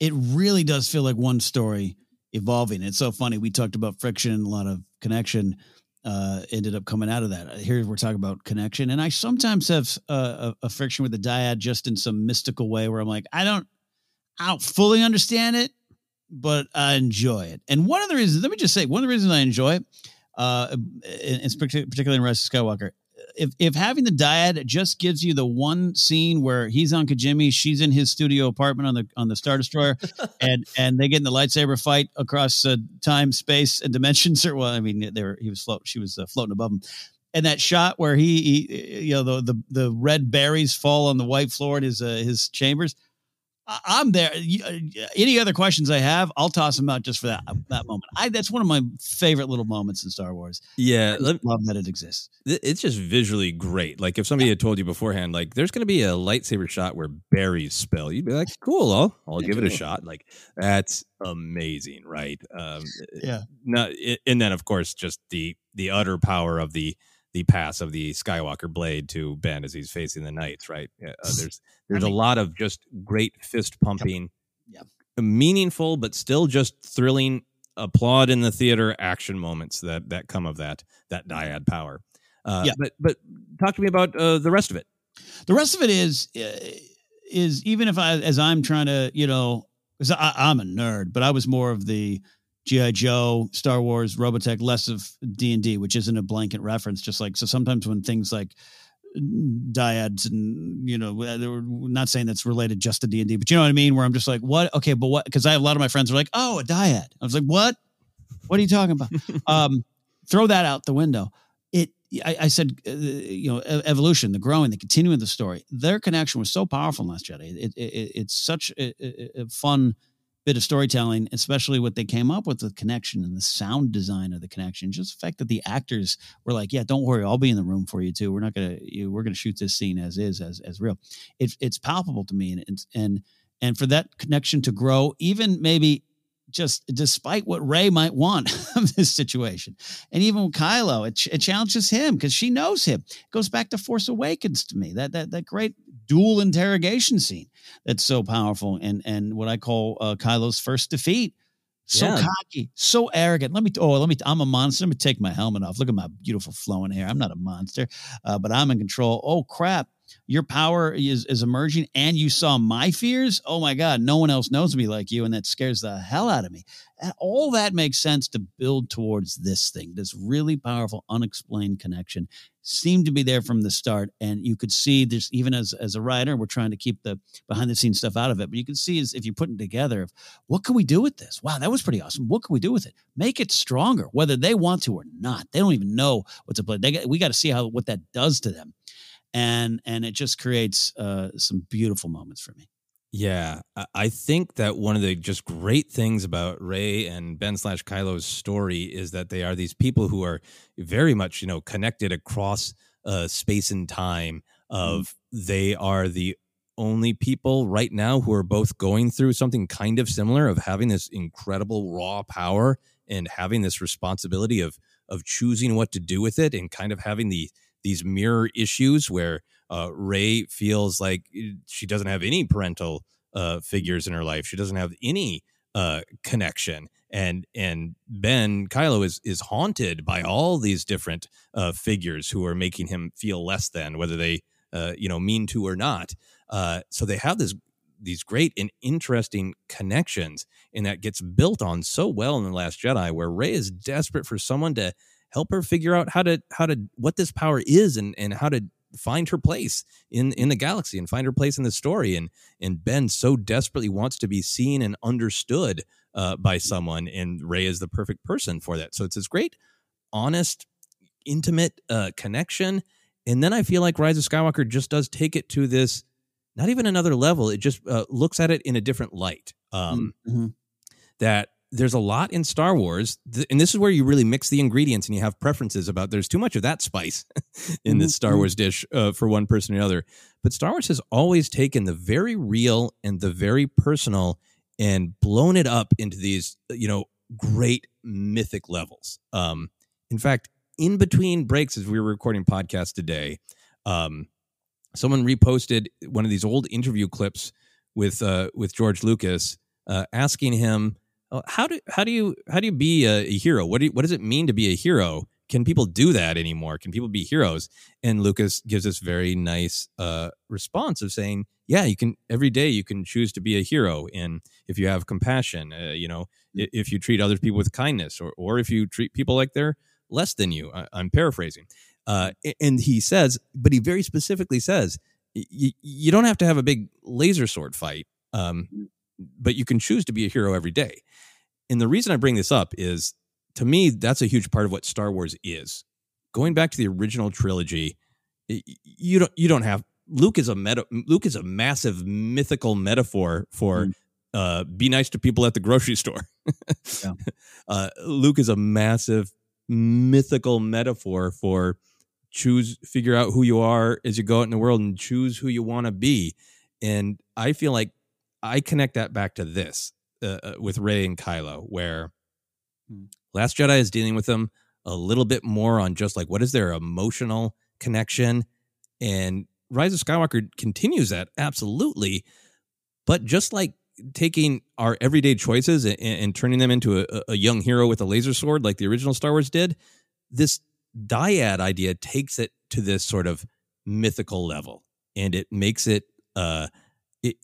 It really does feel like one story evolving. It's so funny. We talked about friction a lot of connection uh, ended up coming out of that. Here we're talking about connection, and I sometimes have uh, a, a, friction with the dyad just in some mystical way where I'm like, I don't, I don't fully understand it, but I enjoy it. And one of the reasons, let me just say, one of the reasons I enjoy it, uh, in, particularly in Rise of Skywalker, if if having the dyad just gives you the one scene where he's on Kijimi, she's in his studio apartment on the on the Star Destroyer, <laughs> and and they get in the lightsaber fight across uh, time, space, and dimensions. Or well, I mean, they were he was float, she was uh, floating above him. And that shot where he, he, you know, the, the the red berries fall on the white floor in his uh, his chambers I'm there. Uh, any other questions I have, I'll toss them out just for that that moment. I that's one of my favorite little moments in Star Wars. Yeah, I love that it exists. It's just visually great. Like if somebody yeah. had told you beforehand, like there's going to be a lightsaber shot where berries spill, you'd be like, "Cool, I'll I'll give it a shot." Like that's amazing, right? Um, yeah. Not, and then of course just the the utter power of the the pass of the Skywalker blade to Ben as he's facing the knights. Right? Uh, there's there's I mean, a lot of just great fist pumping, yeah. meaningful but still just thrilling applaud in the theater action moments that that come of that that dyad power. Uh, yeah. But but talk to me about uh, the rest of it. The rest of it is uh, is even if I as I'm trying to you know because I'm a nerd, but I was more of the GI Joe, Star Wars, Robotech, less of D and D, which isn't a blanket reference. Just like so, sometimes when things like dyads and you know we're not saying that's related just to d&d but you know what i mean? Where i'm just like what? Okay but what? Because i have a lot of my friends are like oh a dyad. I was like what? What are you talking about? <laughs> Um throw that out the window. It i, I said uh, you know evolution the growing the continuing the story their connection was so powerful in last jedi. It, it, it's such a, a fun bit of storytelling, especially what they came up with the connection and the sound design of the connection. Just the fact that the actors were like, "Yeah, don't worry, I'll be in the room for you too. We're not gonna, you, we're gonna shoot this scene as is, as as real." It, it's palpable to me, and and and for that connection to grow, even maybe just despite what Rey might want <laughs> of this situation. And even with Kylo, it, it challenges him because she knows him. It goes back to Force Awakens to me. That that that great dual interrogation scene that's so powerful and and what I call uh, Kylo's first defeat. So yeah. cocky, so arrogant. Let me. Oh, let me. I'm a monster. Let me take my helmet off. Look at my beautiful flowing hair. I'm not a monster, uh, but I'm in control. Oh crap! Your power is, is emerging and you saw my fears oh my god no one else knows me like you and that scares the hell out of me. And all that makes sense to build towards this thing this really powerful unexplained connection seemed to be there from the start and you could see this even as as a writer we're trying to keep the behind the scenes stuff out of it but you can see as if you put it together what can we do with this? Wow that was pretty awesome. What can we do with it? Make it stronger whether they want to or not. They don't even know what to play. They got, we got to see how what that does to them and and it just creates uh, some beautiful moments for me. Yeah, I think that one of the just great things about Rey and Ben slash Kylo's story is that they are these people who are very much you know connected across uh, space and time. Of mm-hmm. they are the only people right now who are both going through something kind of similar of having this incredible raw power and having this responsibility of of choosing what to do with it and kind of having the these mirror issues where uh, Rey feels like eh, she doesn't have any parental uh, figures in her life. She doesn't have any uh, connection, and and Ben Kylo is is haunted by all these different uh, figures who are making him feel less than, whether they uh, you know mean to or not. Uh, so they have this these great and interesting connections, and that gets built on so well in the Last Jedi, where Rey is desperate for someone to help her figure out how to how to what this power is and and how to find her place in in the galaxy and find her place in the story. And and Ben so desperately wants to be seen and understood uh, by someone and Rey is the perfect person for that. So it's this great honest intimate uh, connection. And then I feel like Rise of Skywalker just does take it to this not even another level. It just uh, looks at it in a different light. Um, mm-hmm. that there's a lot in Star Wars, and this is where you really mix the ingredients and you have preferences about. There's too much of that spice <laughs> in this Star mm-hmm. Wars dish uh, for one person or another. But Star Wars has always taken the very real and the very personal and blown it up into these, you know, great mythic levels. Um, in fact, in between breaks, as we were recording podcast today, um, someone reposted one of these old interview clips with uh, with George Lucas, uh, asking him, "How do how do you how do you be a, a hero? What do you, what does it mean to be a hero? Can people do that anymore? Can people be heroes?" And Lucas gives this very nice uh, response of saying, "Yeah, you can. Every day you can choose to be a hero, and if you have compassion, uh, you know, if you treat other people with kindness, or or if you treat people like they're less than you." I, I'm paraphrasing. Uh, and he says, but he very specifically says, you don't have to have a big laser sword fight, um, but you can choose to be a hero every day. And the reason I bring this up is, to me, that's a huge part of what Star Wars is. Going back to the original trilogy, you don't you don't have Luke is a meta, Luke is a massive mythical metaphor for mm. uh, be nice to people at the grocery <laughs> store. yeah. uh, Luke is a massive mythical metaphor for choose figure out who you are as you go out in the world and choose who you want to be and i feel like i connect that back to this uh, uh, with Rey and kylo where hmm. last jedi is dealing with them a little bit more on just like what is their emotional connection? And rise of skywalker continues that absolutely. But just like taking our everyday choices and, and turning them into a, a young hero with a laser sword like the original star wars did this dyad idea takes it to this sort of mythical level. And it makes it uh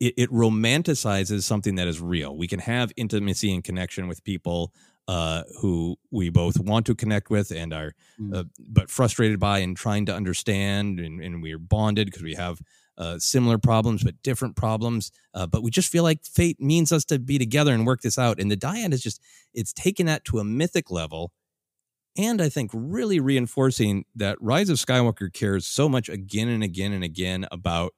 it, it, romanticizes something that is real. We can have intimacy and connection with people uh, who we both want to connect with and are, mm. uh, but frustrated by and trying to understand, and, and we're bonded because we have uh, similar problems but different problems. Uh, but we just feel like fate means us to be together and work this out. And the dyad is just it's taken that to a mythic level and I think really reinforcing that Rise of Skywalker cares so much again and again and again about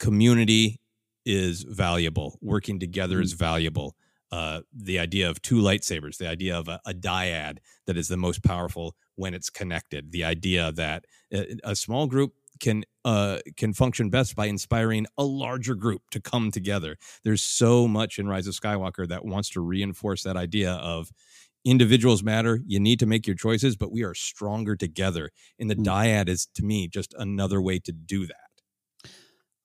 community is valuable, working together mm-hmm. is valuable. Uh, the idea of two lightsabers, the idea of a, a, dyad that is the most powerful when it's connected, the idea that a, a small group can uh, can function best by inspiring a larger group to come together. There's so much in Rise of Skywalker that wants to reinforce that idea of individuals matter. You need to make your choices, but we are stronger together. And the mm. dyad is, to me, just another way to do that.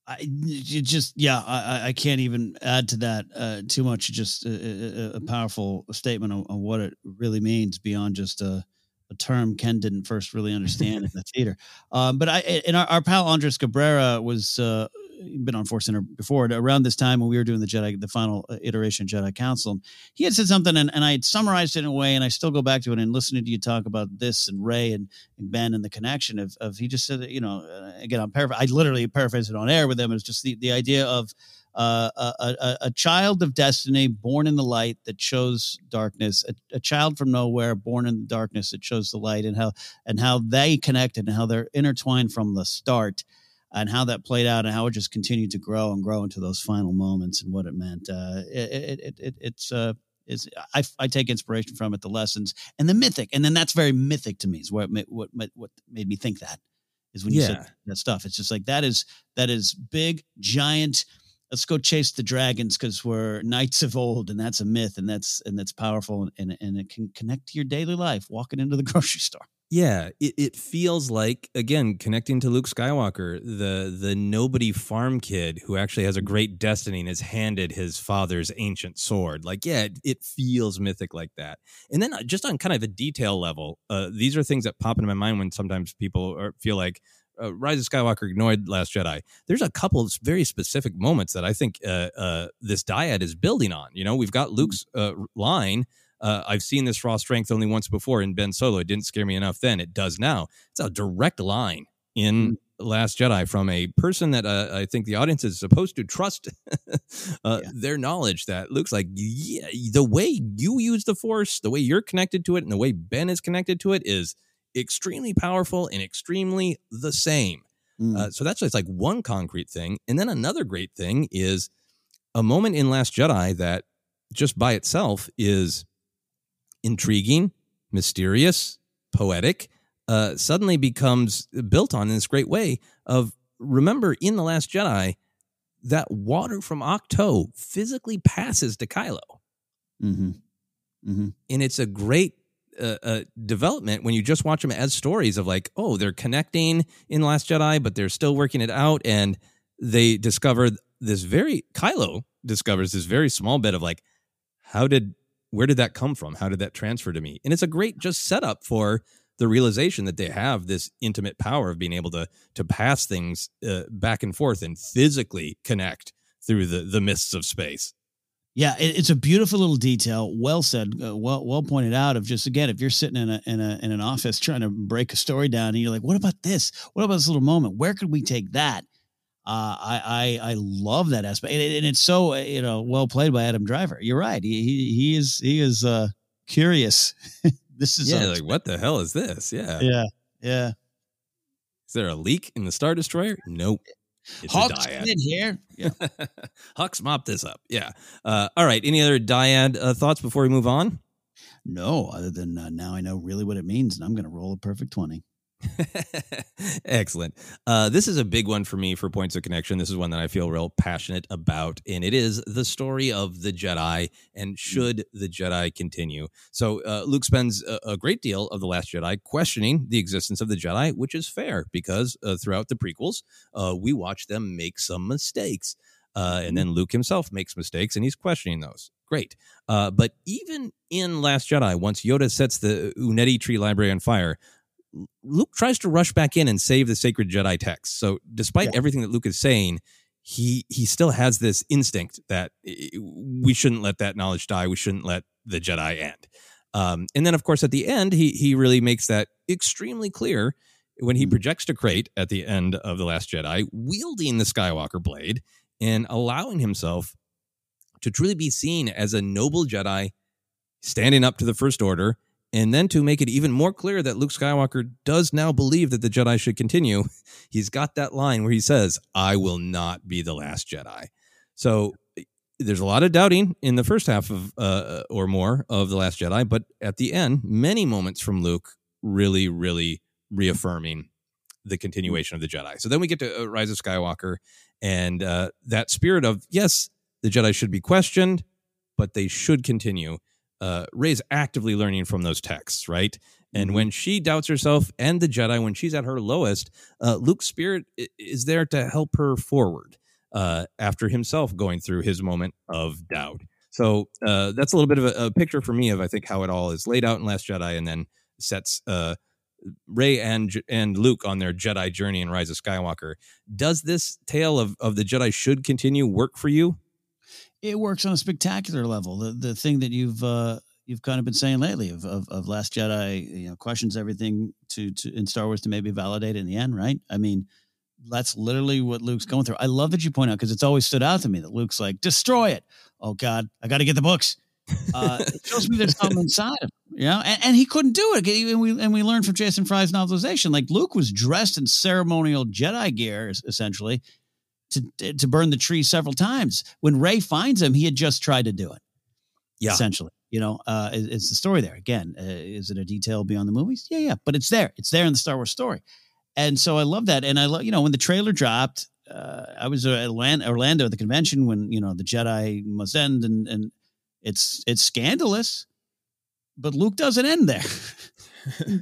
I just yeah I, I can't even add to that uh, too much. Just a, a, a powerful statement on, on, what it really means beyond just a, a term Ken didn't first really understand in the <laughs> theater. Um, but I and our, our pal Andres Cabrera was uh, been on Force Center before around this time when we were doing the Jedi, the final uh, iteration Jedi Council. He had said something, and, and I had summarized it in a way, and I still go back to it and listening to you talk about this and Rey and, and Ben and the connection of, of he just said, you know, uh, again, I'm paraphrasing, I literally paraphrased it on air with him. It's just the, the idea of uh, a, a, a, child of destiny born in the light that chose darkness, a, a, child from nowhere born in the darkness that chose the light, and how and how they connected and how they're intertwined from the start and how that played out and how it just continued to grow and grow into those final moments and what it meant. Uh, it, it, it, it's uh, is I, I take inspiration from it, the lessons and the mythic, and then that's very mythic to me. Is what what what made me think that is when you yeah. said that stuff. It's just like that is that is big, giant. Let's go chase the dragons because we're knights of old, and that's a myth, and that's and that's powerful, and and it can connect to your daily life, walking into the <laughs> grocery store. Yeah, it, it feels like again connecting to Luke Skywalker, the the nobody farm kid who actually has a great destiny and is handed his father's ancient sword. Like, yeah, it, it feels mythic like that. And then uh, just on kind of a detail level, uh, these are things that pop into my mind when sometimes people are, feel like uh, Rise of Skywalker ignored Last Jedi. There's a couple of very specific moments that I think uh, uh, this dyad is building on. You know, we've got Luke's uh, line uh, I've seen this raw strength only once before in Ben Solo. It didn't scare me enough then. It does now. It's a direct line in mm. Last Jedi from a person that uh, I think the audience is supposed to trust <laughs> uh, yeah. their knowledge that looks like yeah, the way you use the Force, the way you're connected to it, and the way Ben is connected to it is extremely powerful and extremely the same. Mm. Uh, so that's just like one concrete thing. And then another great thing is a moment in Last Jedi that just by itself is intriguing, mysterious, poetic, uh, suddenly becomes built on in this great way of remember in the last jedi that water from Ahch-To physically passes to kylo mm-hmm. Mm-hmm. and it's a great uh, uh, development when you just watch them as stories of like, oh, they're connecting in Last Jedi, but they're still working it out, and they discover this very Kylo discovers this very small bit of like, how did where did that come from? How did that transfer to me? And it's a great just setup for the realization that they have this intimate power of being able to to pass things uh, back and forth and physically connect through the the mists of space. Yeah, it, it's a beautiful little detail. Well said, uh, well well pointed out. Of just again, if you're sitting in a in a in an office trying to break a story down, and you're like, "What about this? What about this little moment? Where could we take that?" Uh, I, I I love that aspect, and, it, and, it's so uh, you know well played by Adam Driver. You're right. He he, he is he is uh, curious. <laughs> this is yeah, like what the hell is this? Yeah, yeah, yeah. Is there a leak in the Star Destroyer? Nope. It's Hux in here. Yeah. <laughs> Hux mop this up. Yeah. Uh, all right. Any other dyad uh, thoughts before we move on? No, other than uh, now I know really what it means, and I'm going to roll a perfect twenty. <laughs> Excellent. Uh, this is a big one for me for points of connection. This is one that I feel real passionate about, and it is the story of the Jedi and mm. should the Jedi continue. So uh, Luke spends a, a, great deal of the Last Jedi questioning the existence of the Jedi, which is fair because uh, throughout the prequels, uh, we watch them make some mistakes. Uh, and mm. then Luke himself makes mistakes, and he's questioning those. Great, uh, but even in Last Jedi, once Yoda sets the Uneti Tree Library on fire, Luke tries to rush back in and save the sacred Jedi text. So despite yeah. everything that Luke is saying, he he still has this instinct that we shouldn't let that knowledge die. We shouldn't let the Jedi end. Um, and then, of course, at the end, he he really makes that extremely clear when he mm. projects to Crait at the end of the Last Jedi, wielding the Skywalker blade and allowing himself to truly be seen as a noble Jedi, standing up to the First Order and then to make it even more clear that Luke Skywalker does now believe that the Jedi should continue, <laughs> he's got that line where he says, I will not be the last Jedi. So there's a lot of doubting in the first half of uh, or more of the last jedi but at the end many moments from luke really really reaffirming the continuation of the jedi so then we get to uh, rise of skywalker and uh, that spirit of yes the jedi should be questioned but they should continue uh, Rey's actively learning from those texts, right? And mm-hmm. when she doubts herself and the Jedi, when she's at her lowest, uh, Luke's spirit is there to help her forward uh, after himself going through his moment of doubt. So uh, that's a little bit of a, a, picture for me of I think how it all is laid out in Last Jedi, and then sets uh, Rey and and Luke on their Jedi journey in Rise of Skywalker. Does this tale of of the Jedi should continue work for you? It works on a spectacular level. The the thing that you've uh, you've kind of been saying lately of, of, of Last Jedi, you know, questions everything to to in Star Wars to maybe validate in the end, right? I mean, that's literally what Luke's going through. I love that you point out because it's always stood out to me that Luke's like, destroy it. Oh God, I got to get the books. Uh, it shows me there's <laughs> something inside him, you know, and, and he couldn't do it. And we and we learned from Jason Fry's novelization, like Luke was dressed in ceremonial Jedi gear, essentially, to to burn the tree several times. When Rey finds him, he had just tried to do it. Yeah, essentially, you know, uh, it's the story there. Again, uh, is it a detail beyond the movies? Yeah, yeah, but it's there. It's there in the Star Wars story, and so I love that. And I love, you know, when the trailer dropped, uh, I was at Orlando at the convention when you know the Jedi must end, and and it's it's scandalous, but Luke doesn't end there. <laughs>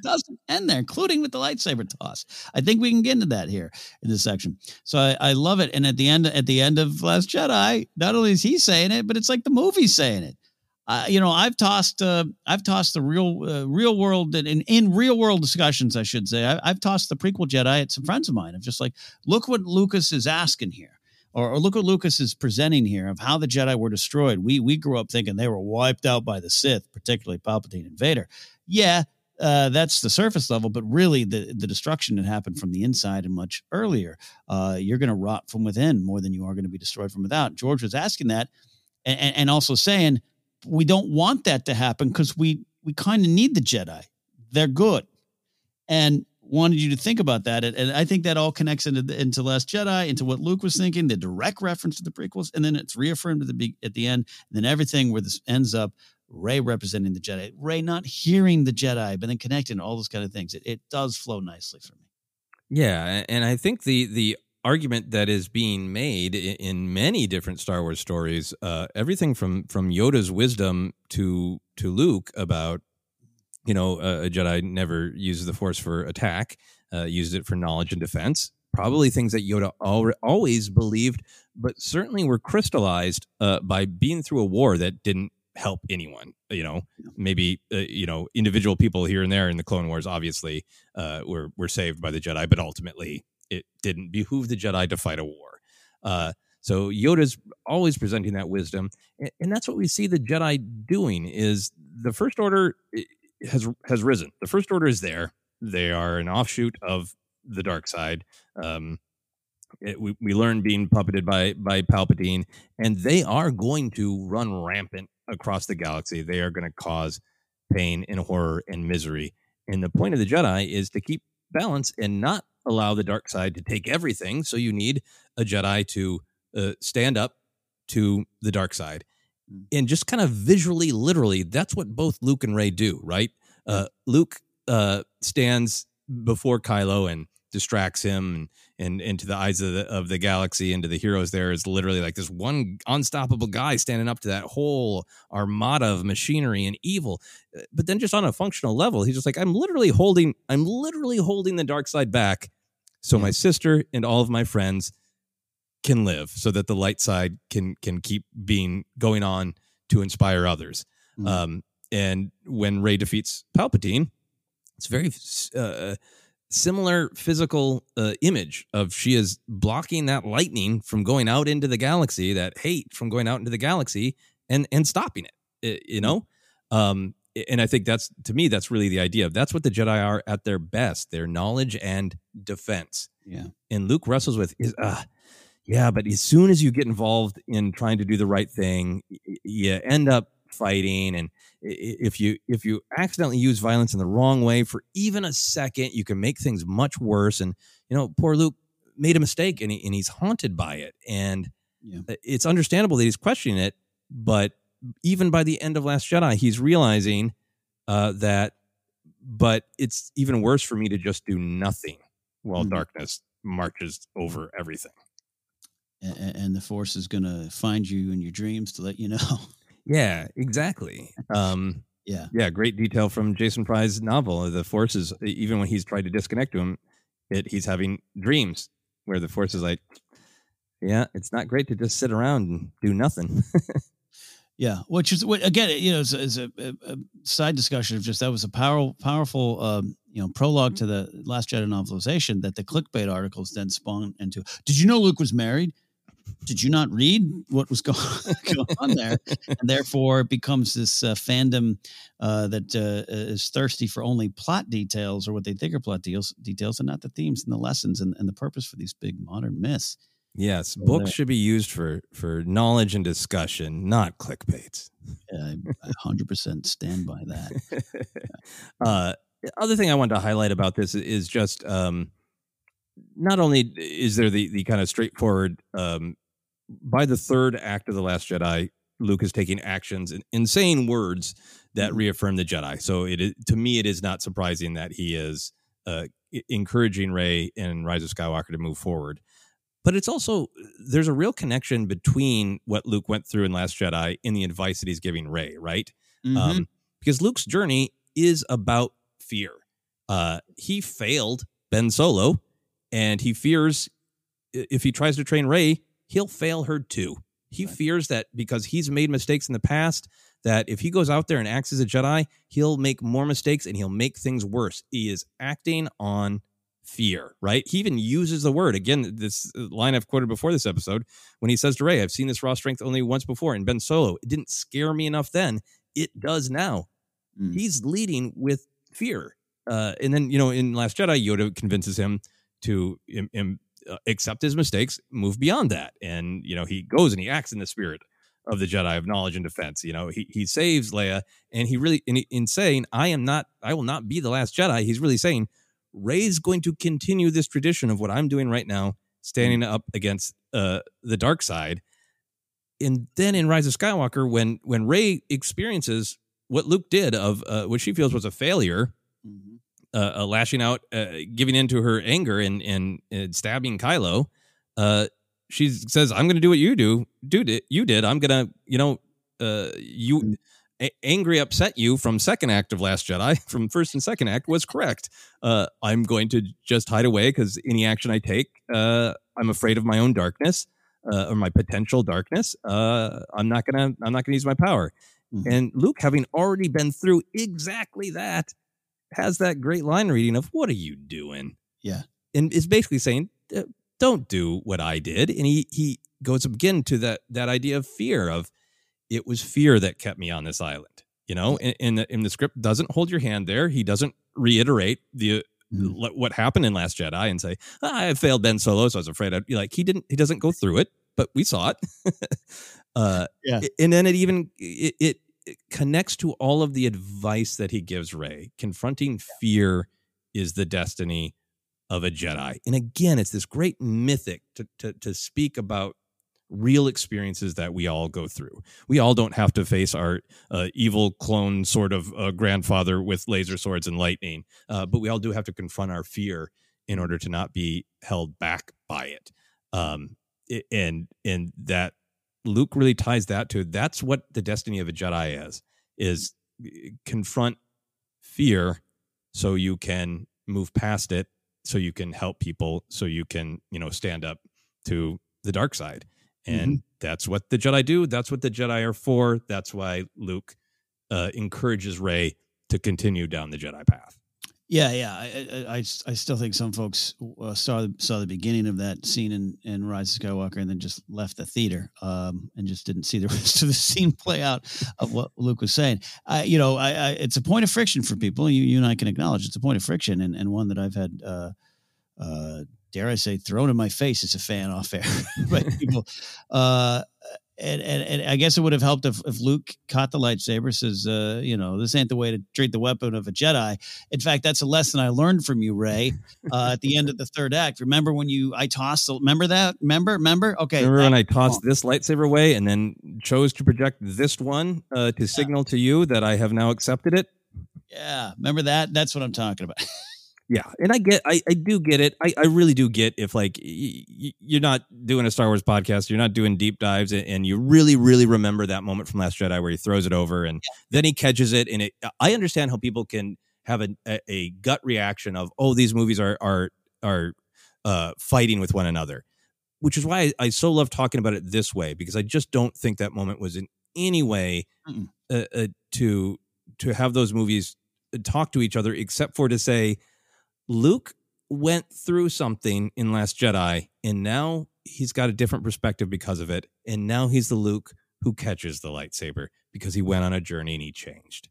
doesn't end there, including with the lightsaber toss. I think we can get into that here in this section. So I, I love it. And at the end, at the end of Last Jedi, not only is he saying it, but it's like the movie's saying it. Uh, you know, I've tossed, uh, I've tossed the real, uh, real world, in, in real world discussions, I should say, I, have tossed the prequel Jedi at some friends of mine. I'm just like, look what Lucas is asking here, or, or, look what Lucas is presenting here of how the Jedi were destroyed. We we grew up thinking they were wiped out by the Sith, particularly Palpatine and Vader. Yeah, uh, that's the surface level, but really the, the destruction that happened from the inside and much earlier. Uh, you're going to rot from within more than you are going to be destroyed from without. George was asking that and, and also saying we don't want that to happen because we, we kind of need the Jedi. They're good. And wanted you to think about that. And, and I think that all connects into, into Last Jedi, into what Luke was thinking, the direct reference to the prequels, and then it's reaffirmed at the, at the end. And then everything where this ends up Rey representing the Jedi, Rey not hearing the Jedi, but then connecting all those kind of things. It, it does flow nicely for me. Yeah, and I think the the argument that is being made in many different Star Wars stories, uh, everything from from Yoda's wisdom to to Luke about you know, a, a Jedi never uses the Force for attack, uh, used it for knowledge and defense. Probably things that Yoda al- always believed, but certainly were crystallized uh, by being through a war that didn't help anyone. You know, maybe uh, you know individual people here and there in the Clone Wars, obviously, uh, were were saved by the Jedi, but ultimately it didn't behoove the Jedi to fight a war. Uh, so Yoda's always presenting that wisdom, and, and that's what we see the Jedi doing. Is the First Order has has risen. The First Order is there. They are an offshoot of the dark side. Um, it, we, we learn being puppeted by by Palpatine, and they are going to run rampant across the galaxy. They are going to cause pain and horror and misery. And the point of the Jedi is to keep balance and not allow the dark side to take everything. So you need a Jedi to uh, stand up to the dark side. And just kind of visually, literally, that's what both Luke and Rey do, right? Uh, Luke uh, stands before Kylo and distracts him and and into the eyes of the of the galaxy into the heroes there is literally like this one unstoppable guy standing up to that whole armada of machinery and evil. But then just on a functional level he's just like i'm literally holding i'm literally holding the dark side back so my sister and all of my friends can live so that the light side can can keep being going on to inspire others. Um and when rey defeats palpatine it's very uh, similar physical uh, image of she is blocking that lightning from going out into the galaxy, that hate from going out into the galaxy, and and stopping it. You know, um, and I think that's to me that's really the idea. Of that's what the Jedi are at their best: their knowledge and defense. Yeah. And Luke wrestles with is uh yeah, but as soon as you get involved in trying to do the right thing, you end up fighting and if you if you accidentally use violence in the wrong way for even a second you can make things much worse and you know poor luke made a mistake and, he, and he's haunted by it and Yeah. it's understandable that he's questioning it but even by the end of last jedi he's realizing uh, that but it's even worse for me to just do nothing while Mhm. darkness marches over everything and the force is going to find you in your dreams to let you know. <laughs> Yeah, exactly. Um, yeah, yeah, great detail from Jason Fry's novel. The Force is even when he's tried to disconnect to him, it he's having dreams where the Force is like, yeah, it's not great to just sit around and do nothing. <laughs> Yeah, which is again, you know, is, a, a side discussion of just that was a powerful, powerful, um, you know, prologue to the Last Jedi novelization that the clickbait articles then spawned into. Did you know Luke was married? Did you not read what was <laughs> going, on there? And therefore, it becomes this uh, fandom uh, that uh, is thirsty for only plot details or what they think are plot deals, details, and not the themes and the lessons and, and the purpose for these big modern myths. yes, So books should be used for for knowledge and discussion, not clickbaits. I I 100% stand by that. <laughs> uh, other thing I wanted to highlight about this is just um, not only is there the the kind of straightforward um, by the third act of the Last Jedi, Luke is taking actions and in saying words that reaffirm the Jedi. So it is, to me, it is not surprising that he is uh, encouraging Rey and Rise of Skywalker to move forward. But it's also there's a real connection between what Luke went through in Last Jedi and the advice that he's giving Rey, right? Mhm. Um, because Luke's journey is about fear. Uh, he failed Ben Solo, and he fears if he tries to train Rey, he'll fail her too. He fears that because he's made mistakes in the past, that if he goes out there and acts as a Jedi, he'll make more mistakes and he'll make things worse. He is acting on fear, right? He even uses the word again. This line I've quoted before this episode when he says to Rey, "I've seen this raw strength only once before." in Ben Solo, it didn't scare me enough then. It does now. He's leading with fear, uh, and then you know in Last Jedi, Yoda convinces him to im- im- uh, accept his mistakes, move beyond that, and you know he goes and he acts in the spirit of the Jedi of knowledge and defense. You know he he saves Leia, and he really in, in saying, "I am not, I will not be the last Jedi." He's really saying, Rey's going to continue this tradition of what I'm doing right now, standing up against uh, the dark side. And then in Rise of Skywalker, when when Rey experiences what Luke did of uh, what she feels was a failure, uh, uh, lashing out, uh, giving into her anger and and, and stabbing Kylo, uh, she says, "I'm going to do what you do, dude. You did. I'm gonna, you know, uh, you." a- angry, upset you from second act of Last Jedi, <laughs> from first and second act, was correct. Uh, I'm going to just hide away because any action I take, uh, I'm afraid of my own darkness uh, or my potential darkness. Uh, I'm not gonna, I'm not gonna use my power. Mm-hmm. And Luke, having already been through exactly that, has that great line reading of "What are you doing?" Yeah. and is basically saying, "Uh, "Don't do what I did." And he he goes again to that that idea of fear of it was fear that kept me on this island. You know, in in the, in the script doesn't hold your hand there. He doesn't reiterate the le- what happened in Last Jedi and say, "Ah, "I failed Ben Solo, so I was afraid." I'd be like, he didn't. He doesn't go through it, but we saw it. <laughs> uh, Yeah. and then it even it, it, it connects to all of the advice that he gives Rey. Confronting fear is the destiny of a Jedi. And again, it's this great mythic to to, to speak about real experiences that we all go through. We all don't have to face our uh, evil clone sort of uh, grandfather with laser swords and lightning, uh, but we all do have to confront our fear in order to not be held back by it. Um, and and that Luke really ties that to that's what the destiny of a Jedi is is uh, confront fear so you can move past it so you can help people so you can you know stand up to the dark side. And that's what the jedi do that's what the jedi are for that's why luke uh, encourages rey to continue down the jedi path Yeah, yeah. I, I, I, still think some folks uh, saw saw the beginning of that scene in, in Rise of Skywalker and then just left the theater um, and just didn't see the <laughs> rest of the scene play out of what Luke was saying. I, you know, I, I, it's a point of friction for people. You, you and I can acknowledge it's a point of friction and, and one that I've had, uh, uh, dare I say, thrown in my face as a fan off air <laughs> by people. And, and, and I guess it would have helped if, if Luke caught the lightsaber, says, uh, you know, this ain't the way to treat the weapon of a Jedi. In fact, that's a lesson I learned from you, Rey, uh, at the end of the third act. Remember when you, I tossed, remember that? Remember? Remember? Okay. remember when i tossed this lightsaber away and then chose to project this one uh, to signal to you that i have now accepted it Yeah. Remember that? That's what I'm talking about. <laughs> Yeah, and I get, I, I do get it. I, I really do get if like y- y- you're not doing a Star Wars podcast, you're not doing deep dives, and, and you really, really remember that moment from Last Jedi where he throws it over and then he catches it, and it. I understand how people can have a, a, a gut reaction of, oh, these movies are are are uh, fighting with one another, which is why I, I so love talking about it this way because I just don't think that moment was in any way uh, uh, to to have those movies talk to each other, except for to say Luke went through something in Last Jedi, and now he's got a different perspective because of it. And now he's the Luke who catches the lightsaber because he went on a journey and he changed.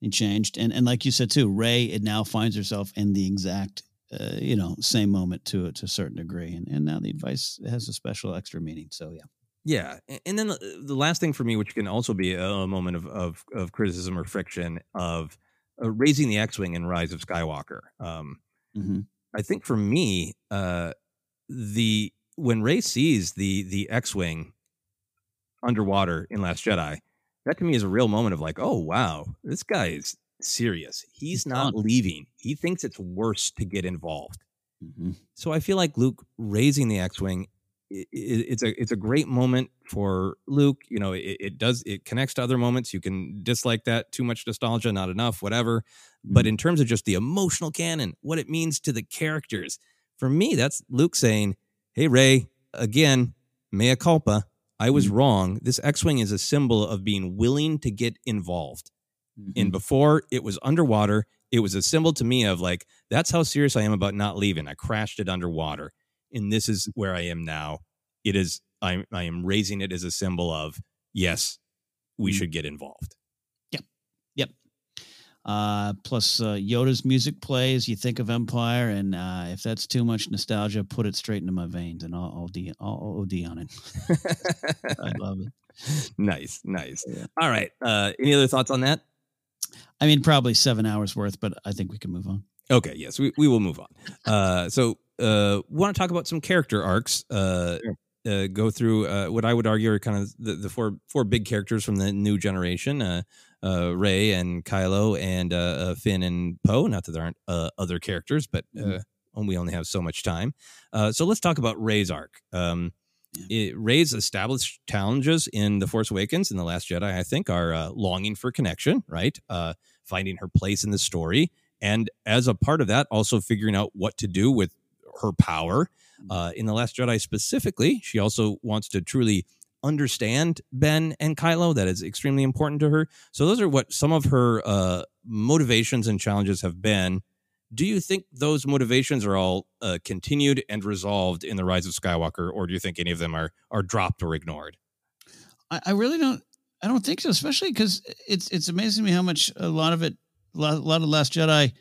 He changed. And, and like you said, too, Rey, it now finds herself in the exact, uh, you know, same moment to, to a certain degree. And, and now the advice has a special extra meaning. So, yeah. Yeah, and then the, the last thing for me, which can also be a, a moment of, of of criticism or friction, of uh, raising the X-wing in Rise of Skywalker. Um, Mhm. I think for me, uh, the when Rey sees the the X-wing underwater in Last Jedi, that to me is a real moment of like, oh wow, this guy is serious. He's not leaving. He thinks it's worse to get involved. Mhm. So I feel like Luke raising the X-wing, i- i- it's a it's a great moment for Luke. You know, it, it does it connects to other moments. You can dislike that too much nostalgia, not enough, whatever. But mm-hmm. in terms of just the emotional canon, what it means to the characters, for me, that's Luke saying, "Hey Rey, again, mea culpa. I was mm-hmm. wrong. This X-wing is a symbol of being willing to get involved." And mm-hmm. before it was underwater, it was a symbol to me of like, that's how serious I am about not leaving. I crashed it underwater. And this is where I am now. It is, I, I am raising it as a symbol of, yes, we should get involved. Yep. Yep. Uh, plus, uh, Yoda's music plays. You think of Empire, and uh, if that's too much nostalgia, put it straight into my veins, and I'll, I'll, D, I'll, OD on it. <laughs> I love it. <laughs> nice, nice. All right. Uh, any other thoughts on that? I mean, probably seven hours worth, but I think we can move on. Okay, yes, we, we will move on. Uh, so, uh, we want to talk about some character arcs. Uh, uh, go through uh, what I would argue are kind of the, the four four big characters from the new generation: uh, uh, Rey and Kylo, and Finn and Poe. Not that there aren't uh, other characters, but uh, we only have so much time. Uh, so let's talk about Rey's arc. Um, it, Rey's established challenges in The Force Awakens and The Last Jedi, I think, are uh, longing for connection, right? Uh, finding her place in the story. And as a part of that, also figuring out what to do with her power. Uh, in The Last Jedi specifically, she also wants to truly understand Ben and Kylo. That is extremely important to her. So those are what some of her uh, motivations and challenges have been. Do you think those motivations are all uh, continued and resolved in the Rise of Skywalker, or do you think any of them are are dropped or ignored? I, I really don't. I don't think so, especially because it's it's amazing to me how much a lot of it, a lot, a lot of Last Jedi,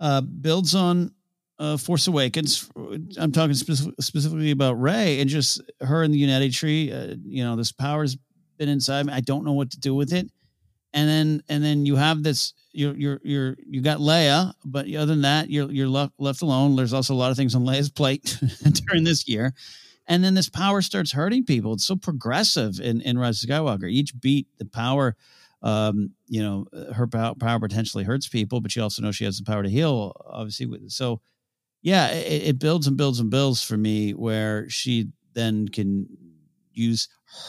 uh, builds on uh, Force Awakens. I'm talking specific, specifically about Rey and just her and the Uneti tree. Uh, you know, this power's been inside me. I don't know what to do with it. And then and then you have this. You're you're you're you got Leia, but other than that, you're you're left left alone. There's also a lot of things on Leia's plate <laughs> during this year. And then this power starts hurting people. It's so progressive in, in Rise of Skywalker. Each beat, the power, um, you know, her power, power potentially hurts people, but she also knows she has the power to heal, obviously. So, yeah, it, it builds and builds and builds for me where she then can use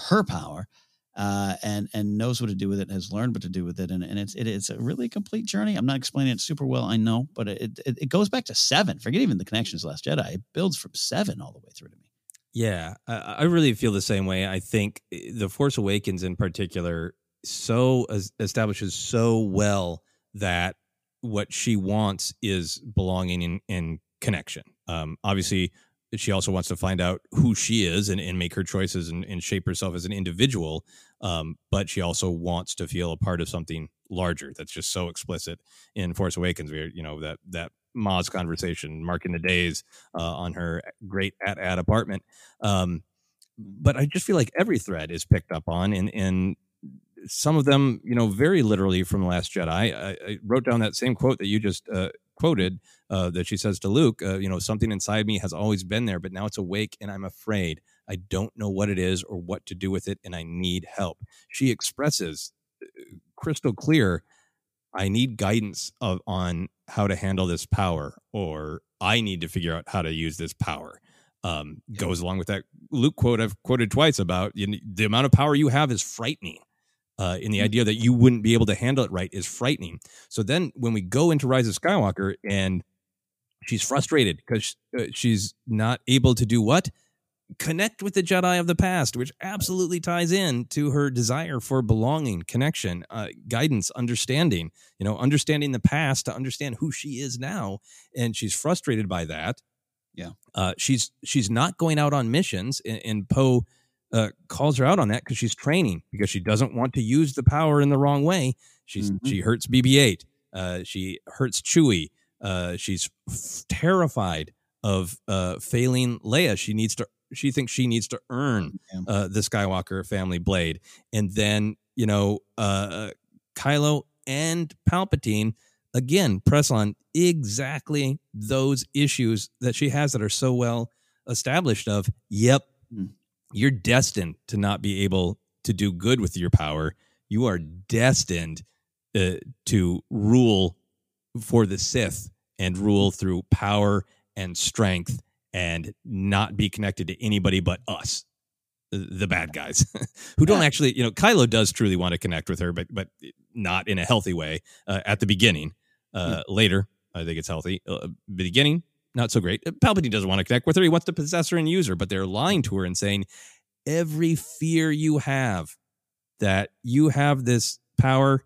her power uh, and and knows what to do with it, has learned what to do with it, and, and it's it, it's a really complete journey. I'm not explaining it super well, I know, but it, it, it goes back to seven. Forget even the connections Last Jedi. It builds from seven all the way through to me. Yeah, I, I really feel the same way. I think eh, the Force Awakens, in particular, so establishes so well that what she wants is belonging in, in connection. Um, obviously, she also wants to find out who she is and, and make her choices and, and shape herself as an individual. Um, but she also wants to feel a part of something larger. That's just so explicit in Force Awakens. Where you know that that Maz conversation, marking the days uh, on her great at at apartment. Um, but I just feel like every thread is picked up on, and and some of them, you know, very literally from the Last Jedi. I, I wrote down that same quote that you just uh, quoted uh, that she says to Luke. Uh, you know, something inside me has always been there, but now it's awake, and I'm afraid. I don't know what it is or what to do with it, and I need help. She expresses uh, crystal clear I need guidance of, on how to handle this power, or I need to figure out how to use this power. Um, yeah. Goes along with that Luke quote I've quoted twice about you know, the amount of power you have is frightening. Uh, in the mm-hmm. idea that you wouldn't be able to handle it right is frightening. So then when we go into Rise of Skywalker and she's frustrated because uh, she's not able to do what? connect with the Jedi of the past, which absolutely ties in to her desire for belonging, connection, uh, guidance, understanding. You know, understanding the past to understand who she is now, and she's frustrated by that. Yeah, uh, she's she's not going out on missions, and, and Poe uh, calls her out on that because she's training because she doesn't want to use the power in the wrong way. She's mm-hmm. she hurts BB-8. Uh, she hurts Chewie. Uh, she's f- terrified of uh, failing Leia. She needs to she thinks she needs to earn uh, the Skywalker family blade, and then you know uh, Kylo and Palpatine again press on exactly those issues that she has that are so well established. Of yep, mm. you're destined to not be able to do good with your power. You are destined uh, to rule for the Sith and rule through power and strength and not be connected to anybody but us the bad guys <laughs> who don't actually you know kylo does truly want to connect with her but but not in a healthy way uh, at the beginning uh, hmm. later i think it's healthy uh, beginning not so great. Palpatine doesn't want to connect with her. He wants to possess her and use her but they're lying to her and saying every fear you have that you have this power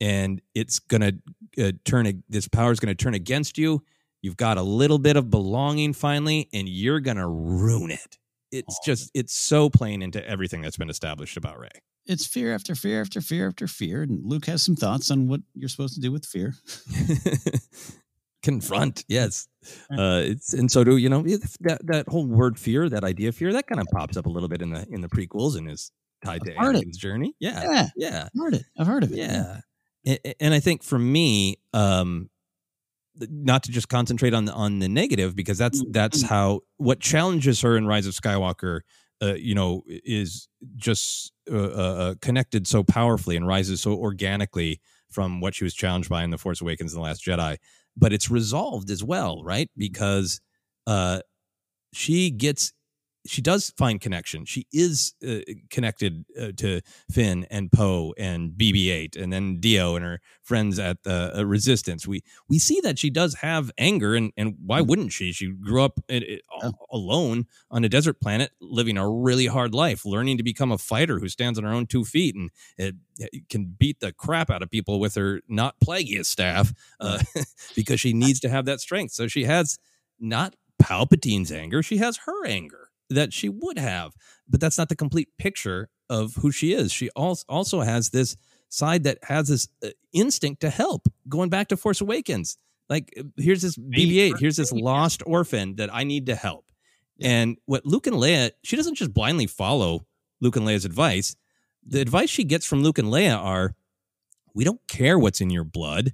and it's gonna uh, turn this power is gonna turn against you You've got a little bit of belonging finally, and you're going to ruin it. It's oh. just, it's so plain into everything that's been established about Rey. It's fear after fear after fear after fear. And Luke has some thoughts on what you're supposed to do with fear. <laughs> Confront, yes. Uh, it's and so do you know that that whole word fear, that idea of fear, that kind of pops up a little bit in the in the prequels and is tied to Anakin's journey. Yeah, yeah, yeah. I've heard it. I've heard of it. Yeah. And, I think for me, um, not to just concentrate on the, on the negative because that's mm, that's mm. how what challenges her in Rise of Skywalker uh, you know is just uh, uh, uh, connected so powerfully and rises so organically from what she was challenged by in the Force Awakens and the Last Jedi. But it's resolved as well right? Because uh she gets she does find connection. She is uh, connected uh, to Finn and Poe and BB-8, and then D-O and her friends at the uh, Resistance. We we see that she does have anger, and and why wouldn't she? She grew up in, in, alone on a desert planet, living a really hard life, learning to become a fighter who stands on her own two feet and it, it can beat the crap out of people with her not Plagueis staff uh, <laughs> because she needs to have that strength. So she has not Palpatine's anger; she has her anger that she would have. But that's not the complete picture of who she is. She also has this side that has this uh, instinct to help. Going back to Force Awakens, like uh, here's this BB-8, here's this lost orphan that I need to help. And what Luke and Leia, she doesn't just blindly follow Luke and Leia's advice. The advice she gets from Luke and Leia are, we don't care what's in your blood.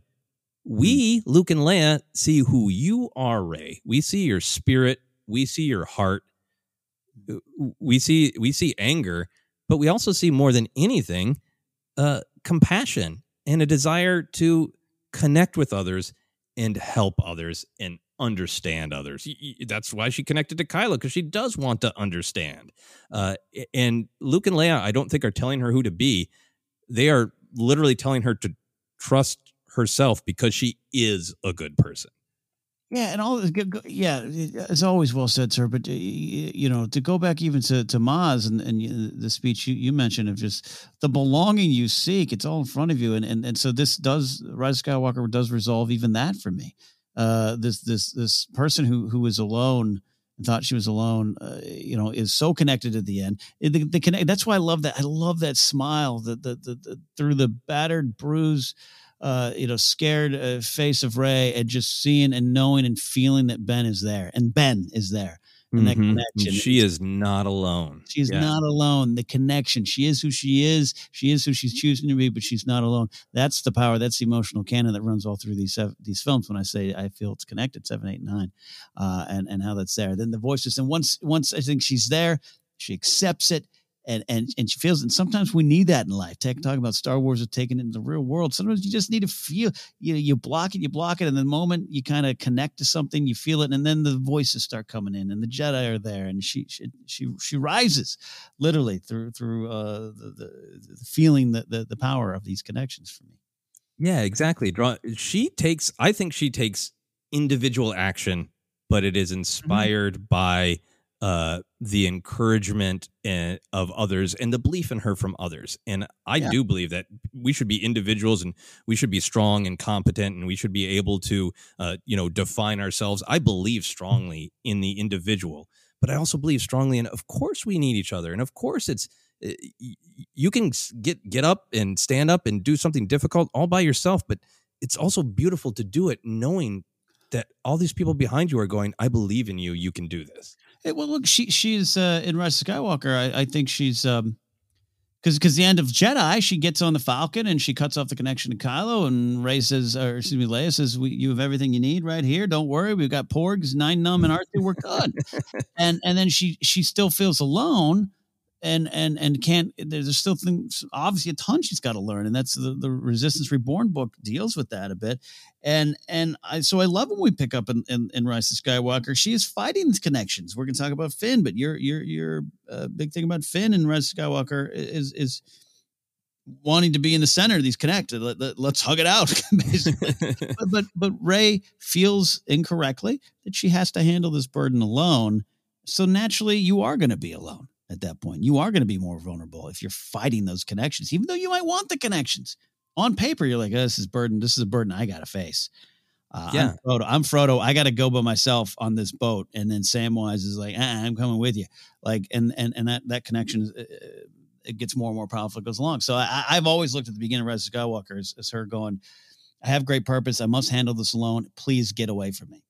We, Luke and Leia, see who you are, Rey. We see your spirit. We see your heart we see we see anger, but we also see more than anything uh, compassion and a desire to connect with others and help others and understand others. That's why she connected to Kylo because she does want to understand. Uh, and Luke and Leia, I don't think are telling her who to be. They are literally telling her to trust herself because she is a good person. Yeah, and all yeah, it's always well said, sir. But you know, to go back even to to Maz and, and the speech you, you mentioned of just the belonging you seek, it's all in front of you, and and and so this does Rise Skywalker does resolve even that for me. Uh, this this this person who who was alone and thought she was alone, uh, you know, is so connected at the end. The, the connect, that's why I love that. I love that smile, the the, the, the through the battered, bruise uh, you know, scared uh, face of Rey and just seeing and knowing and feeling that Ben is there and Ben is there. And mm-hmm. that connection. She is not alone. She's yeah. not alone. The connection. She is who she is. She is who she's choosing to be, but she's not alone. That's the power. That's the emotional canon that runs all through these seven, these films. When I say I feel it's connected, seven, eight, nine, uh, and and how that's there. Then the voices. And once once I think she's there, she accepts it and and and she feels and sometimes we need that in life Take, talking about star wars of taking it into the real world sometimes you just need to feel you know you block it you block it and the moment you kind of connect to something you feel it and then the voices start coming in and the jedi are there and she she she, she rises literally through through uh the, the, the feeling the, the the power of these connections for me yeah exactly draw she takes i think she takes individual action but it is mm-hmm. inspired mm-hmm. by uh, the encouragement and, of others and the belief in her from others. And I yeah. do believe that we should be individuals and we should be strong and competent and we should be able to, uh, you know, define ourselves. I believe strongly in the individual, but I also believe strongly in, of course, we need each other. And of course, it's, uh, you can get get up and stand up and do something difficult all by yourself but it's also beautiful to do it knowing that all these people behind you are going i believe in you you can do this Well, look, she she's uh, in Rise of Skywalker. I, I think she's um, because because the end of Jedi, she gets on the Falcon and she cuts off the connection to Kylo, and Rey says, or excuse me, Leia says, we, "You have everything you need right here. Don't worry, we've got Porgs, Nien Nunb, and R two. We're good." <laughs> and and then she she still feels alone, and and and can't there's still things obviously a ton she's got to learn and that's the, the resistance reborn book deals with that a bit. And and i so i love when we pick up in, in, in rise of skywalker. She is fighting these connections. We're going to talk about finn but your your your uh, big thing about finn and rise of skywalker is is wanting to be in the center of these connected let, us let, hug it out <laughs> basically. <laughs> But, but but rey feels incorrectly that she has to handle this burden alone so naturally you are going to be alone at that point. You are going to be more vulnerable if you're fighting those connections, even though you might want the connections. On paper, you're like, oh, this is burden. This is a burden I got to face. Uh, yeah. I'm Frodo. I'm Frodo. I got to go by myself on this boat. And then Samwise is like, ah, I'm coming with you. Like, and, and, and that, that connection is, uh, it gets more and more powerful. It goes along. So I, have always looked at the beginning of Rise of Skywalker as, as her going, I have great purpose. I must handle this alone. Please get away from me.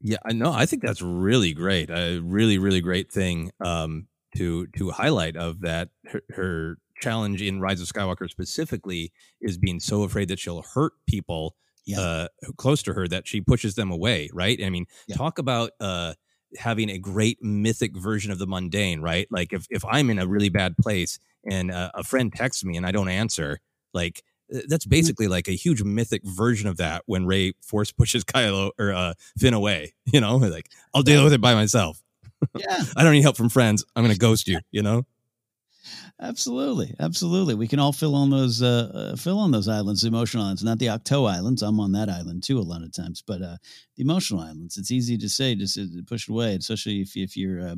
Yeah, I know. I think that's really great. A really, really great thing. Um, to to highlight of that her, her, challenge in Rise of Skywalker specifically is being so afraid that she'll hurt people yeah. uh, close to her that she pushes them away. Right? I mean, yeah. talk about uh, having a great mythic version of the mundane. Right? Like if if I'm in a really bad place and uh, a friend texts me and I don't answer, like uh, that's mm-hmm. basically like a huge mythic version of that when Rey force pushes <laughs> Kylo or uh, Finn away. You know, like I'll deal with it by myself Yeah. <laughs> I don't need help from friends. I'm going to ghost you, you know? Absolutely, absolutely. We can all fill on those uh, uh, fill on those islands, the emotional islands, not the Ahch-To islands. I'm on that island too a lot of times, but uh, the emotional islands. It's easy to say, just to push it away, especially if if you're, uh,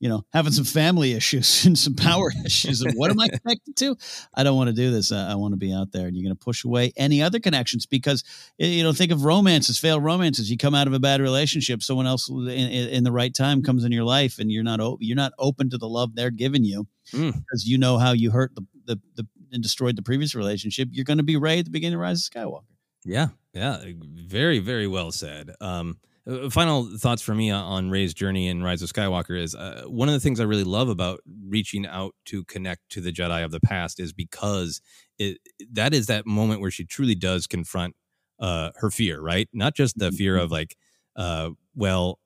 you know, having some family <laughs> issues and some power <laughs> issues. And what am I connected to? I don't want to do this. I, I want to be out there, and you're going to push away any other connections because you know, think of romances, failed romances. You come out of a bad relationship, someone else in, in, in the right time comes in your life, and you're not o- you're not open to the love they're giving you Mm. because you know how you hurt the, the, the and destroyed the previous relationship, you're going to be Rey at the beginning of Rise of Skywalker. Yeah, yeah, very, very well said. Um, uh, final thoughts for me on Rey's journey in Rise of Skywalker is uh, one of the things I really love about reaching out to connect to the Jedi of the past is because it that is that moment where she truly does confront uh, her fear, right? Not just the fear of like, uh, well,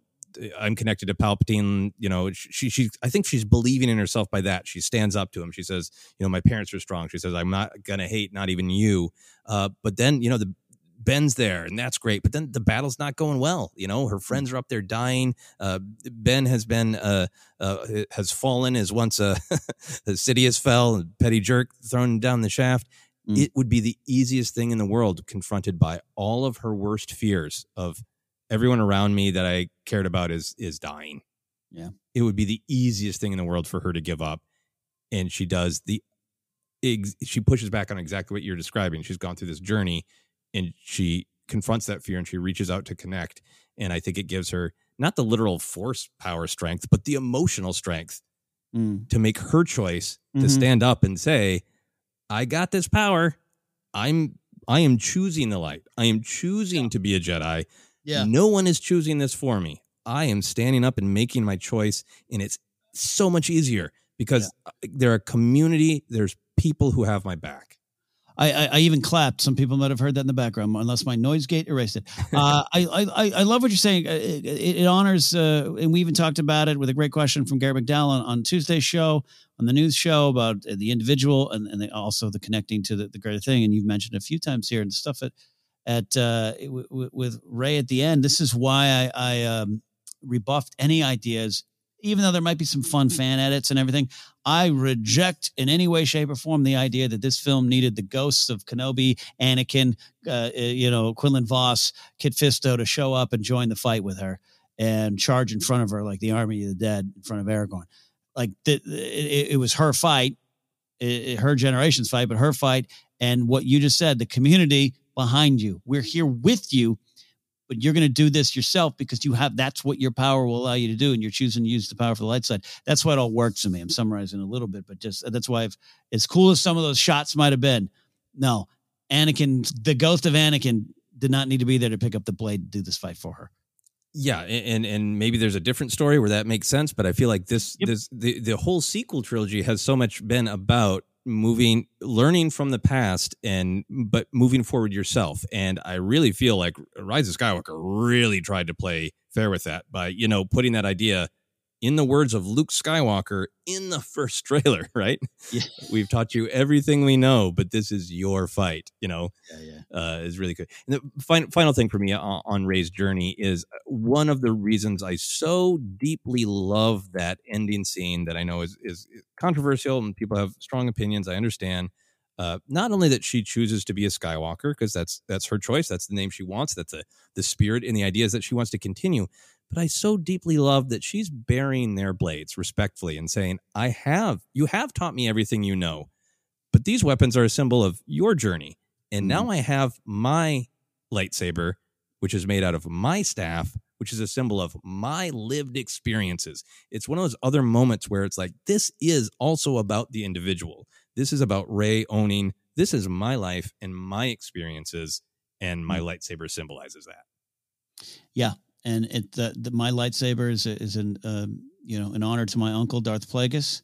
I'm connected to Palpatine. You know, she, she, I think she's believing in herself by that. She stands up to him. She says, you know, my parents are strong. She says, I'm not gonna hate, not even you. Uh, but then, you know, the Ben's there, and that's great. But then the battle's not going well. You know, her friends are up there dying. Uh, ben has been uh, uh, has fallen as once <laughs> a, city has fell, and petty jerk thrown down the shaft. Mm. It would be the easiest thing in the world, confronted by all of her worst fears of everyone around me that I cared about is is dying. Yeah. It would be the easiest thing in the world for her to give up. And she does the ex- she pushes back on exactly what you're describing. She's gone through this journey and she confronts that fear and she reaches out to connect. And I think it gives her not the literal force power strength, but the emotional strength Mm. to make her choice to Mhm. stand up and say, I got this power. I'm I am choosing the light. I am choosing to be a Jedi. Yeah. No one is choosing this for me. I am standing up and making my choice, and it's so much easier because uh, there are community. There's people who have my back. I, I, I even clapped. Some people might have heard that in the background, unless my noise gate erased it. <laughs> Uh, I, I I love what you're saying. Uh, It, it, it honors, uh, and we even talked about it with a great question from Gary McDowell on, on Tuesday's show, on the news show about the individual and, and the, also the connecting to the, the greater thing. And you've mentioned a few times here and stuff at at uh, w- w- with Rey at the end. This is why I, I um, rebuffed any ideas, even though there might be some fun fan edits and everything. I reject in any way, shape, or form the idea that this film needed the ghosts of Kenobi, Anakin, uh, uh, you know, Quinlan Vos, Kit Fisto to show up and join the fight with her and charge in front of her like the army of the dead in front of Aragorn. Like the, it, it was her fight, it, it- her generation's fight, but her fight. And what you just said, the community behind you, we're here with you but you're going to do this yourself because you have that's what your power will allow you to do and you're choosing to use the power for the light side. That's why it all works to me. I'm summarizing a little bit but just that's why I've, as cool as some of those shots might have been no anakin the ghost of anakin did not need to be there to pick up the blade to do this fight for her. Yeah, and and maybe there's a different story where that makes sense, but I feel like this this the the whole sequel trilogy has so much been about moving learning from the past and but moving forward yourself. And i really feel like rise of skywalker really tried to play fair with that by you know putting that idea in the words of luke skywalker in the first <laughs> trailer right yeah. we've taught you everything we know but this is your fight you know uh, is really good. And the final, final thing for me on, on Rey's journey is uh, one of the reasons I so deeply love that ending scene that I know is, is controversial and people have strong opinions. I understand. Uh, not only that she chooses to be a Skywalker because that's that's her choice, that's the name she wants, that's the the spirit and the ideas that she wants to continue. But I so deeply love that she's burying their blades respectfully and saying, "I have you have taught me everything you know, but these weapons are a symbol of your journey." And now mm. I have my lightsaber, which is made out of my staff, which is a symbol of my lived experiences. It's one of those other moments where it's like, this is also about the individual. This is about Rey owning, this is my life and my experiences, and my mm. lightsaber symbolizes that. yeah and it the, the my lightsaber is is an um, you know an honor to my uncle darth plagueis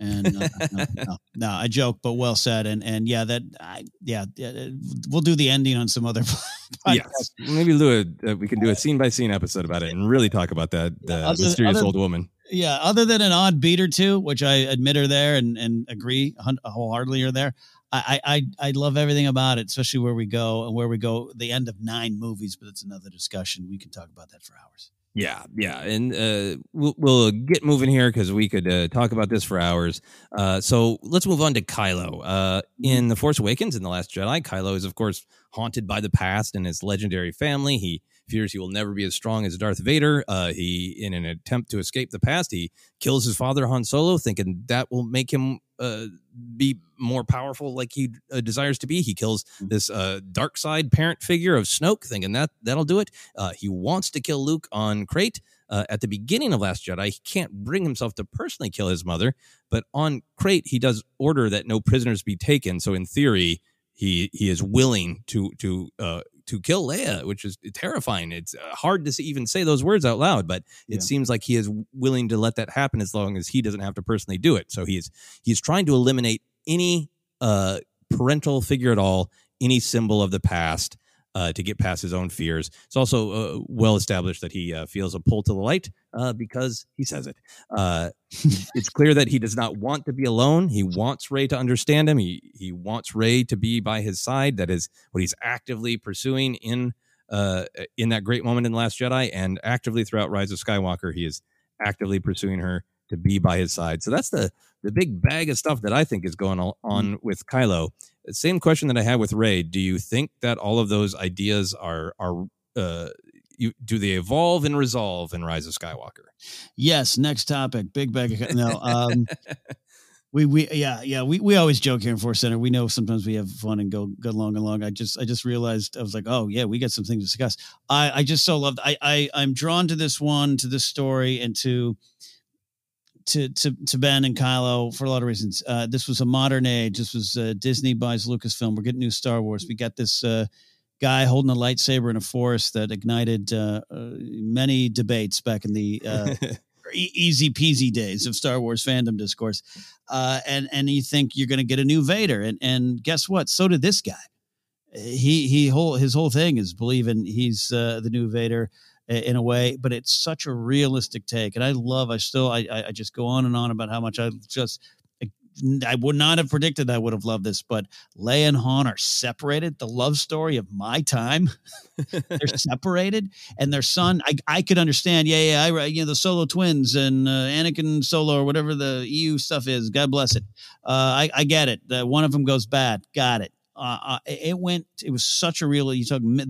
and uh, no, no, no, I joke, but well said. And and yeah, that I, yeah, yeah, we'll do the ending on some other. <laughs> Yes, maybe do a, uh, we can do a scene by scene episode about it and really talk about that the other- mysterious other- old woman. Yeah, other than an odd beat or two, which I admit are there and and agree wholeheartedly are there. I, I I love everything about it, especially where we go and where we go. The end of nine movies, but it's another discussion. We can talk about that for hours. Yeah, yeah, and uh, we'll, we'll get moving here because we could uh, talk about this for hours. Uh, so let's move on to Kylo. Uh, in the Force Awakens, in the Last Jedi, Kylo is of course haunted by the past and his legendary family. He fears he will never be as strong as Darth Vader. Uh, he, in an attempt to escape the past, he kills his father Han Solo, thinking that will make him uh, be more powerful, like he uh, desires to be. He kills this uh, dark side parent figure of Snoke, thinking that that'll do it. Uh, he wants to kill Luke on Crait. Uh, at the beginning of Last Jedi, he can't bring himself to personally kill his mother, but on Crait, he does order that no prisoners be taken. So, in theory, he he is willing to to uh, to kill Leia, which is terrifying. It's uh, hard to even say those words out loud, but it Yeah. seems like he is willing to let that happen as long as he doesn't have to personally do it. So he's he's trying to eliminate any uh, parental figure at all, any symbol of the past. Uh, to get past his own fears. It's also uh, well established that he uh, feels a pull to the light uh, because he says it. Uh, it's clear that he does not want to be alone. He wants Rey to understand him. He he wants Rey to be by his side. That is what he's actively pursuing in uh in that great moment in the Last Jedi, and actively throughout Rise of Skywalker, he is actively pursuing her to be by his side. So that's the the big bag of stuff that I think is going on, on with Kylo. Same question that I had with Rey. Do you think that all of those ideas are are uh, you, do they evolve and resolve in Rise of Skywalker? Yes. Next topic. Big bag of no. Um, <laughs> we we yeah yeah we, we always joke here in Force Center. We know sometimes we have fun and go go long and long. I just I just realized I was like, oh yeah, we got some things to discuss. I I just so loved. I I I'm drawn to this one, to this story, and to to to to Ben and Kylo for a lot of reasons. Uh, this was a modern age. This was uh, Disney buys Lucasfilm. We're getting new Star Wars. We got this uh, guy holding a lightsaber in a forest that ignited uh, uh, many debates back in the uh, <laughs> e- easy peasy days of Star Wars fandom discourse. Uh, and and you think you're going to get a new Vader, and and guess what? So did this guy. He he whole his whole thing is believing he's uh, the new Vader in a way, but it's such a realistic take, and I love. I still I I just go on and on about how much I just. I would not have predicted I would have loved this, but Leia and Han are separated. The love story of my time. <laughs> They're separated, and their son. I I could understand. Yeah, yeah. I you know the Solo twins and uh, Anakin Solo or whatever the EU stuff is. God bless it. Uh, I I get it. The, one of them goes bad. Got it. Uh, uh, it went. It was such a real. You talk the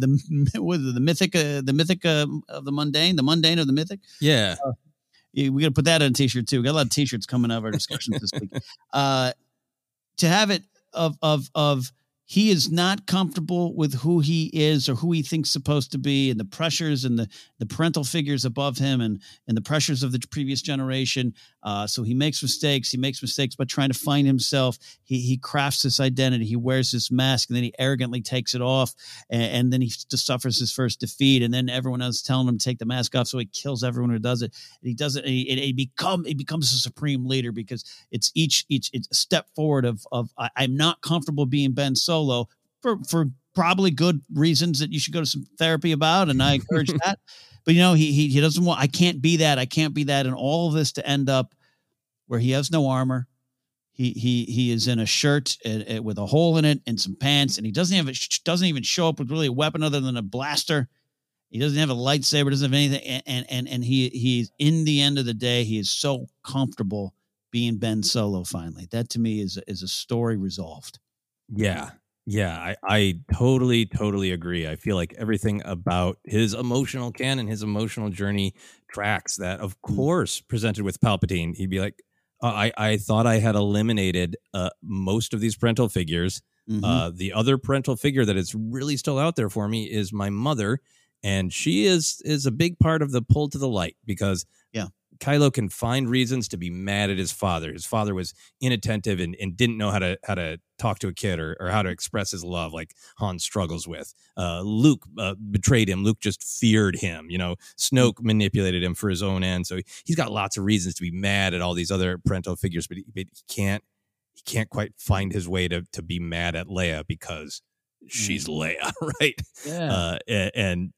<laughs> the mythic, uh, the mythic uh, of the mundane, the mundane of the mythic. Yeah. Yeah, we got to put that on a t-shirt too. We got a lot of t-shirts coming out of our discussions this week. <laughs> Uh, to have it of of of he is not comfortable with who he is or who he thinks supposed to be and the pressures and the the parental figures above him and and the pressures of the previous generation. Uh, so he makes mistakes he makes mistakes by trying to find himself. He he crafts this identity he wears this mask and then he arrogantly takes it off and, and then he just suffers his first defeat and then everyone else telling him to take the mask off so he kills everyone who does it. And he does it and he, and he become he becomes a supreme leader because it's each each it's a step forward of of I, I'm not comfortable being Ben Solo for for probably good reasons that you should go to some therapy about, and I encourage <laughs> that. But you know, he he he doesn't want. I can't be that. I can't be that, and all of this to end up where he has no armor. He he he is in a shirt and, and with a hole in it and some pants, and he doesn't have it. Doesn't even show up with really a weapon other than a blaster. He doesn't have a lightsaber. Doesn't have anything. And and and, and he he's in the end of the day, he is so comfortable being Ben Solo. Finally, that to me is is a story resolved. Yeah. Yeah, I, I totally, totally agree. I feel like everything about his emotional canon, his emotional journey tracks that, of course, presented with Palpatine. He'd be like, uh, I, I thought I had eliminated uh, most of these parental figures. Mhm. Uh, the other parental figure that is really still out there for me is my mother. And she is is a big part of the pull to the light because. Kylo can find reasons to be mad at his father. His father was inattentive and, and didn't know how to how to talk to a kid or, or how to express his love like Han struggles with. Uh, Luke uh, betrayed him. Luke just feared him. You know, Snoke manipulated him for his own end. So he's got lots of reasons to be mad at all these other parental figures, but he, but he can't he can't quite find his way to to be mad at Leia because she's Leia, <laughs> right? Yeah. Uh, and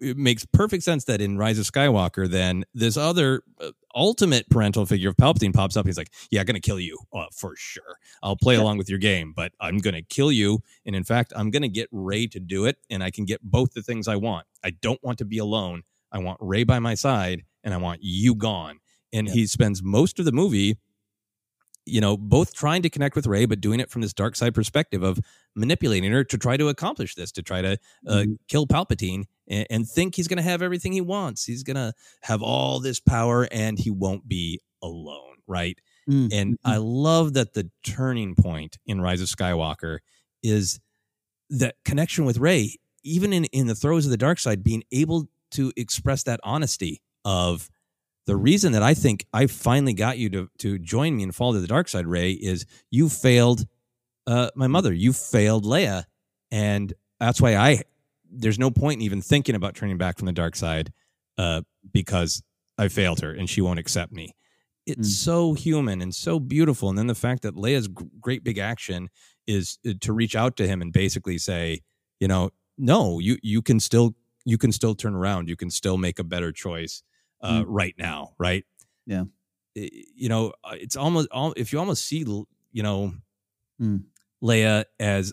it makes perfect sense that in Rise of Skywalker, then this other uh, ultimate parental figure of Palpatine pops up. He's like, "Yeah, I'm gonna kill you uh, for sure. I'll play along with your game, but I'm gonna kill you. And in fact, I'm gonna get Rey to do it, and I can get both the things I want. I don't want to be alone. I want Rey by my side, and I want you gone. And he spends most of the movie, you know, both trying to connect with Rey, but doing it from this dark side perspective of manipulating her to try to accomplish this, to try to uh, Mm-hmm. kill Palpatine and, and think he's going to have everything he wants. He's going to have all this power, and he won't be alone, right? Mm. And I love that the turning point in Rise of Skywalker is that connection with Rey, even in, in the throes of the dark side, being able to express that honesty of the reason that I think I finally got you to to join me and fall to the dark side, Rey, is you failed uh, my mother. You failed Leia, and that's why I there's no point in even thinking about turning back from the dark side uh, because I failed her and she won't accept me. It's so human and so beautiful. And then the fact that Leia's great big action is uh, to reach out to him and basically say, you know, no, you you can still you can still turn around. You can still make a better choice uh, Mm. right now, right? Yeah. You know, uh, it's almost if you almost see, you know, Mm. Leia as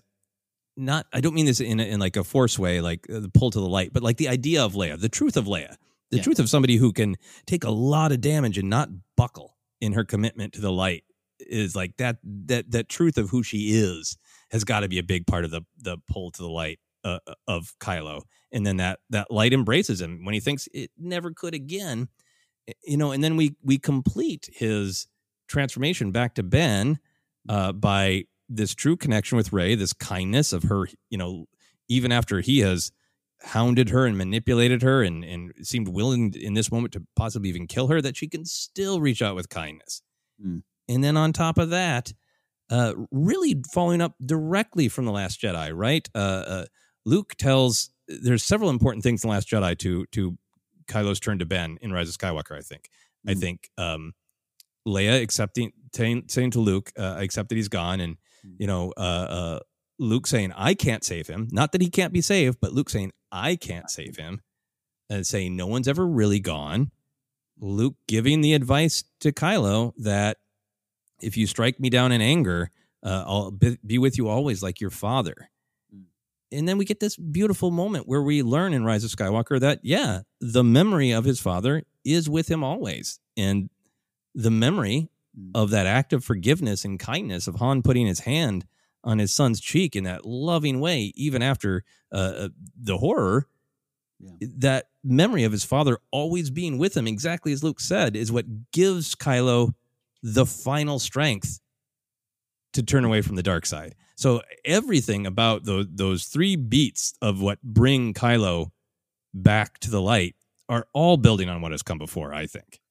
not. I don't mean this in a, in like a force way, like uh, the pull to the light, but like the idea of Leia, the truth of Leia, the Yeah. truth of somebody who can take a lot of damage and not buckle in her commitment to the light is like that. That that truth of who she is has got to be a big part of the the pull to the light uh, of Kylo, and then that that light embraces him when he thinks it never could again. Eh, You know, and then we we complete his transformation back to Ben uh, by this true connection with Rey, this kindness of her, you know, even after he has hounded her and manipulated her and, and seemed willing in this moment to possibly even kill her, that she can still reach out with kindness. Mm. And then on top of that, uh, really following up directly from The Last Jedi, right? Uh, uh, Luke tells, there's several important things in The Last Jedi to, to Kylo's turn to Ben in Rise of Skywalker, I think. I think um, Leia accepting, saying, saying to Luke, uh, I accept that he's gone. And, you know, uh, uh, Luke saying, I can't save him. Not that he can't be saved, but Luke saying, I can't save him. And saying, no one's ever really gone. Luke giving the advice to Kylo that if you strike me down in anger, uh, I'll be, be with you always like your father. And then we get this beautiful moment where we learn in Rise of Skywalker that, yeah, the memory of his father is with him always. And the memory of that act of forgiveness and kindness of Han putting his hand on his son's cheek in that loving way, even after uh, uh, the horror, that memory of his father always being with him, exactly as Luke said, is what gives Kylo the final strength to turn away from the dark side. So everything about those those three beats of what bring Kylo back to the light are all building on what has come before. I think.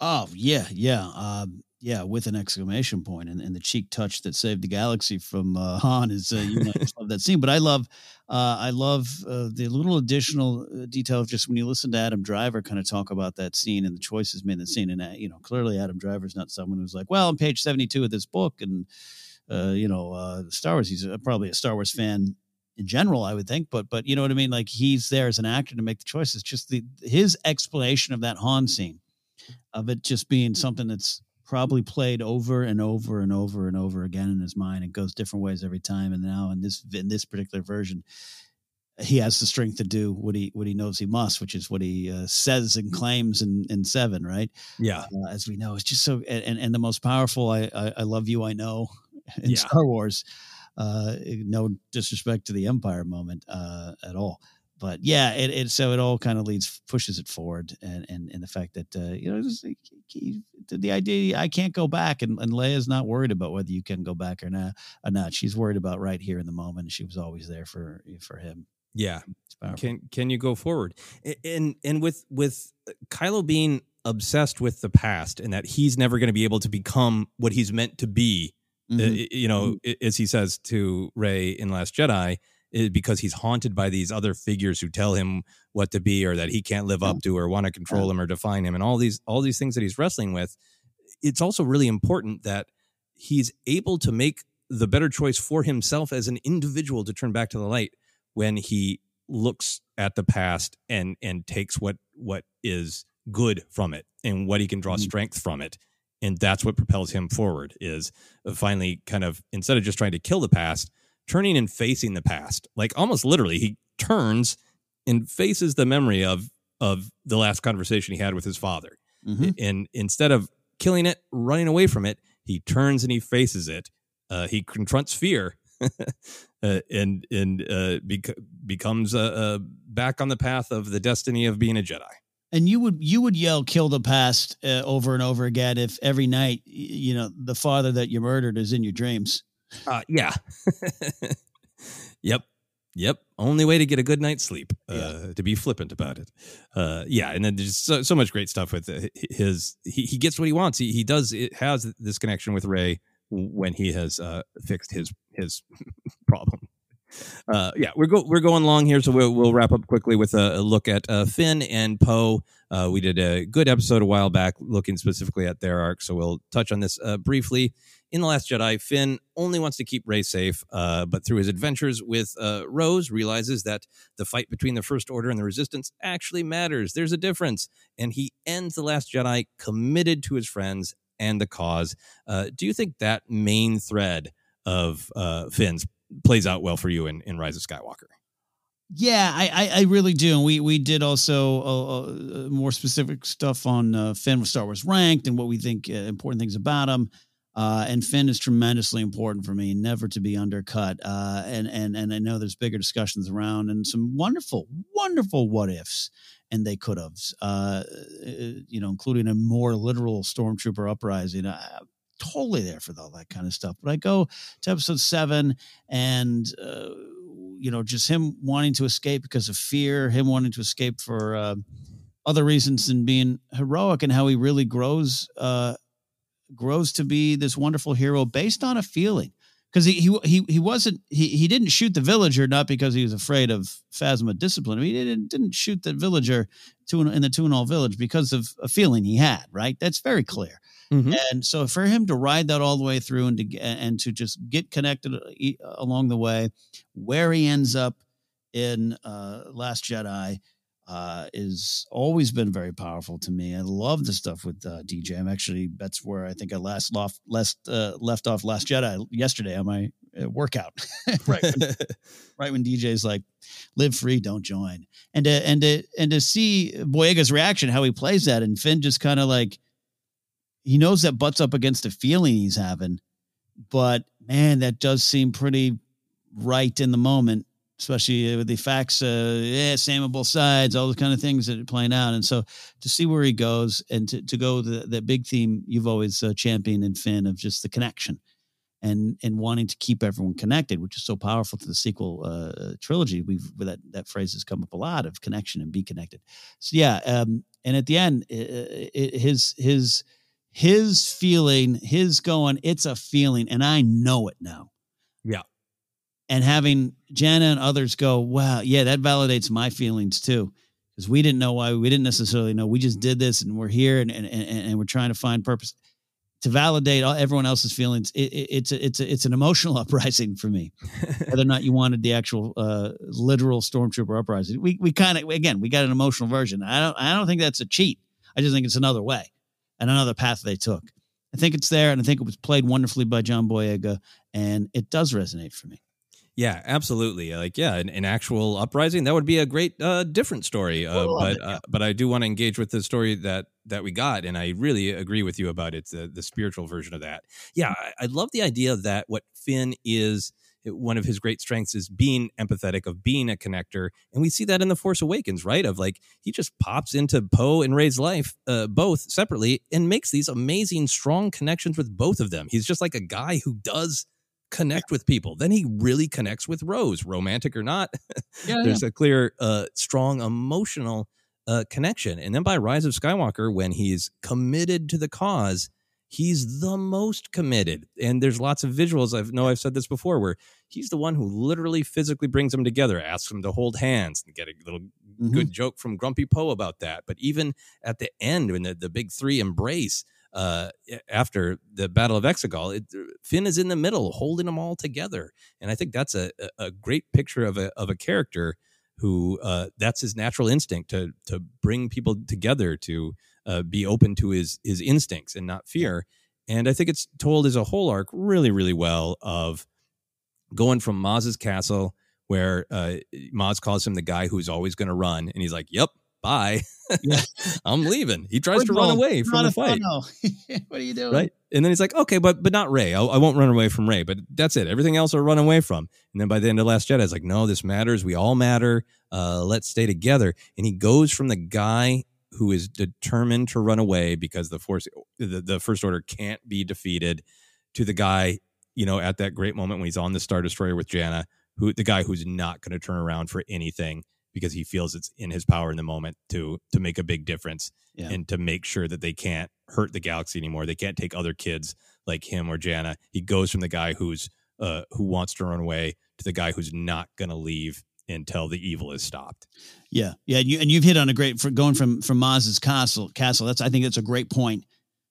Oh yeah, yeah, um, yeah. With an exclamation point and, and the cheek touch that saved the galaxy from uh, <laughs> Han is uh, you know, love that scene. But I love, uh, I love uh, the little additional uh, detail of just when you listen to Adam Driver kind of talk about that scene and the choices made in the scene. And uh, you know, clearly Adam Driver's not someone who's like, well, on page seventy two of this book, and uh, you know, uh, Star Wars. He's uh probably a Star Wars fan in general, I would think. But but you know what I mean? Like he's there as an actor to make the choices. Just the his explanation of that Han scene of it just being something that's probably played over and over and over and over again in his mind. It goes different ways every time. And now in this in this particular version, he has the strength to do what he what he knows he must, which is what he uh, says and claims in in seven, right? Yeah, uh, as we know, it's just so and and the most powerful. I I, I love you. I know in Yeah. Star Wars. Uh, no disrespect to the Empire moment uh, at all but yeah, it, it so it all kind of leads pushes it forward, and and and the fact that uh, you know just, he- the idea I can't go back, and, and Leia's not worried about whether you can go back or not. Or not. She's worried about right here in the moment. She was always there for for him. Yeah. Can can you go forward? And and with with Kylo being obsessed with the past and that he's never going to be able to become what he's meant to be, uh, Mhm. you know, i- as he says to Rey in Last Jedi, because he's haunted by these other figures who tell him what to be or that he can't live up to or want to control him or define him and all these all these things that he's wrestling with. It's also really important that he's able to make the better choice for himself as an individual to turn back to the light when he looks at the past and and takes what what is good from it and what he can draw strength from it and that's what propels him forward is finally kind of instead of just trying to kill the past turning and facing the past like almost literally he turns and faces the memory of of the last conversation he had with his father. Mhm. And instead of killing it, running away from it, he turns and he faces it. Uh, he confronts fear, <laughs> uh, and and uh, bec- becomes uh, uh, back on the path of the destiny of being a Jedi. And you would you would yell "kill the past" uh, over and over again if every night you know the father that you murdered is in your dreams. Uh, yeah. <laughs> yep. Yep. Only way to get a good night's sleep, uh, to be flippant about it. Uh, yeah. And then there's so, so much great stuff with uh, his, he, he gets what he wants. He, he does, it has this connection with Rey when he has uh, fixed his, his <laughs> problem. Uh, yeah, we're go we're going long here, so we'll, we'll wrap up quickly with a, a look at uh, Finn and Poe. Uh, we did a good episode a while back looking specifically at their arc, so we'll touch on this uh, briefly. In the Last Jedi, Finn only wants to keep Rey safe, uh, but through his adventures with uh, Rose, realizes that the fight between the First Order and the Resistance actually matters. There's a difference, and he ends the Last Jedi committed to his friends and the cause. Do you think that main thread of Finn's plays out well for you in, in Rise of Skywalker? Yeah, I, I, I really do. And we we did also uh, uh, more specific stuff on uh, Finn with Star Wars Ranked and what we think uh, important things about him. Uh, and Finn is tremendously important for me, never to be undercut. Uh, and and and I know there's bigger discussions around and some wonderful, wonderful what ifs, and they could have, uh, you know, including a more literal stormtrooper uprising. I, totally there for all that kind of stuff. But I go to episode seven, and uh, you know, just him wanting to escape because of fear, him wanting to escape for uh, other reasons than being heroic, and how he really grows uh, grows to be this wonderful hero based on a feeling. Because he, he he he wasn't he he didn't shoot the villager not because he was afraid of Phasma discipline. I mean, he didn't didn't shoot the villager to in the Tuanul village because of a feeling he had. Right, that's very clear. And so for him to ride that all the way through and to and to just get connected along the way, where he ends up in uh, Last Jedi uh, is always been very powerful to me. I love the stuff with uh, DJ. I'm actually that's where I think I last left left uh, left off Last Jedi yesterday on my uh, workout. right, when, <laughs> right when DJ's like, "Live free, don't join," and to, and to and to see Boyega's reaction, how he plays that, and Finn just kind of like he knows that butts up against a feeling he's having, but man, that does seem pretty right in the moment, especially with the facts, uh, yeah, same on both sides, all those kind of things that are playing out. And so to see where he goes and to, to go the, the big theme you've always uh, championed in Finn of just the connection and, and wanting to keep everyone connected, which is so powerful to the sequel uh, trilogy. We've that, that phrase has come up a lot of connection and be connected. So yeah. Um, and at the end, his, his, his feeling, his going, it's a feeling, and I know it now. Yeah. And having Jannah and others go, wow, yeah, that validates my feelings too. Because we didn't know why, we didn't necessarily know. We just did this and we're here and and, and, and we're trying to find purpose. To validate all, everyone else's feelings, it, it, it's a, it's a, it's an emotional <laughs> uprising for me. Whether or not you wanted the actual uh, literal stormtrooper uprising, we we kind of again we got an emotional version. I don't I don't think that's a cheat. I just think it's another way and another path they took. I think it's there, and I think it was played wonderfully by John Boyega, and it does resonate for me. Yeah, absolutely. Like, yeah, an, an actual uprising that would be a great, uh, different story. Uh, but it, uh, but I do want to engage with the story that that we got, and I really agree with you about it. The the spiritual version of that. Yeah, I, I love the idea that what Finn is. One of his great strengths is being empathetic, of being a connector, and we see that in the Force Awakens, right? Of like he just pops into Poe and Rey's life, uh, both separately, and makes these amazing, strong connections with both of them. He's just like a guy who does connect with people. Then he really connects with Rose, romantic or not. <laughs> Yeah, There's a clear, uh, strong emotional uh, connection. And then by Rise of Skywalker, when he's committed to the cause, he's the most committed. And there's lots of visuals. I know I've said this before, where he's the one who literally physically brings them together, asks them to hold hands, and get a little good joke from Grumpy Poe about that. But even at the end, when the, the big three embrace, uh, after the Battle of Exegol, it, Finn is in the middle, holding them all together, and I think that's a, a a great picture of a of a character who uh, that's his natural instinct to to bring people together, to uh, be open to his his instincts and not fear. And I think it's told as a whole arc really really well of going from Maz's castle where uh, Maz calls him the guy who's always going to run, and he's like, "Yep, bye. Yeah. <laughs> I'm leaving. He tries to run away from the fight. <laughs> what are you doing? Right. And then he's like, okay, but but not Rey. I, I won't run away from Rey. But that's it. Everything else I'll run away from. And then by the end of Last Jedi, it's like, no, this matters. We all matter. Uh, let's stay together. And he goes from the guy who is determined to run away because the force, the, the First Order can't be defeated, to the guy, you know, at that great moment when he's on the Star Destroyer with Jannah, who the guy who's not going to turn around for anything because he feels it's in his power in the moment to to make a big difference Yeah. and to make sure that they can't hurt the galaxy anymore. They can't take other kids like him or Jannah. He goes from the guy who's uh, who wants to run away to the guy who's not going to leave until the evil is stopped. Yeah, yeah, and, you, and you've hit on a great for going from from Maz's castle. Castle. That's I think that's a great point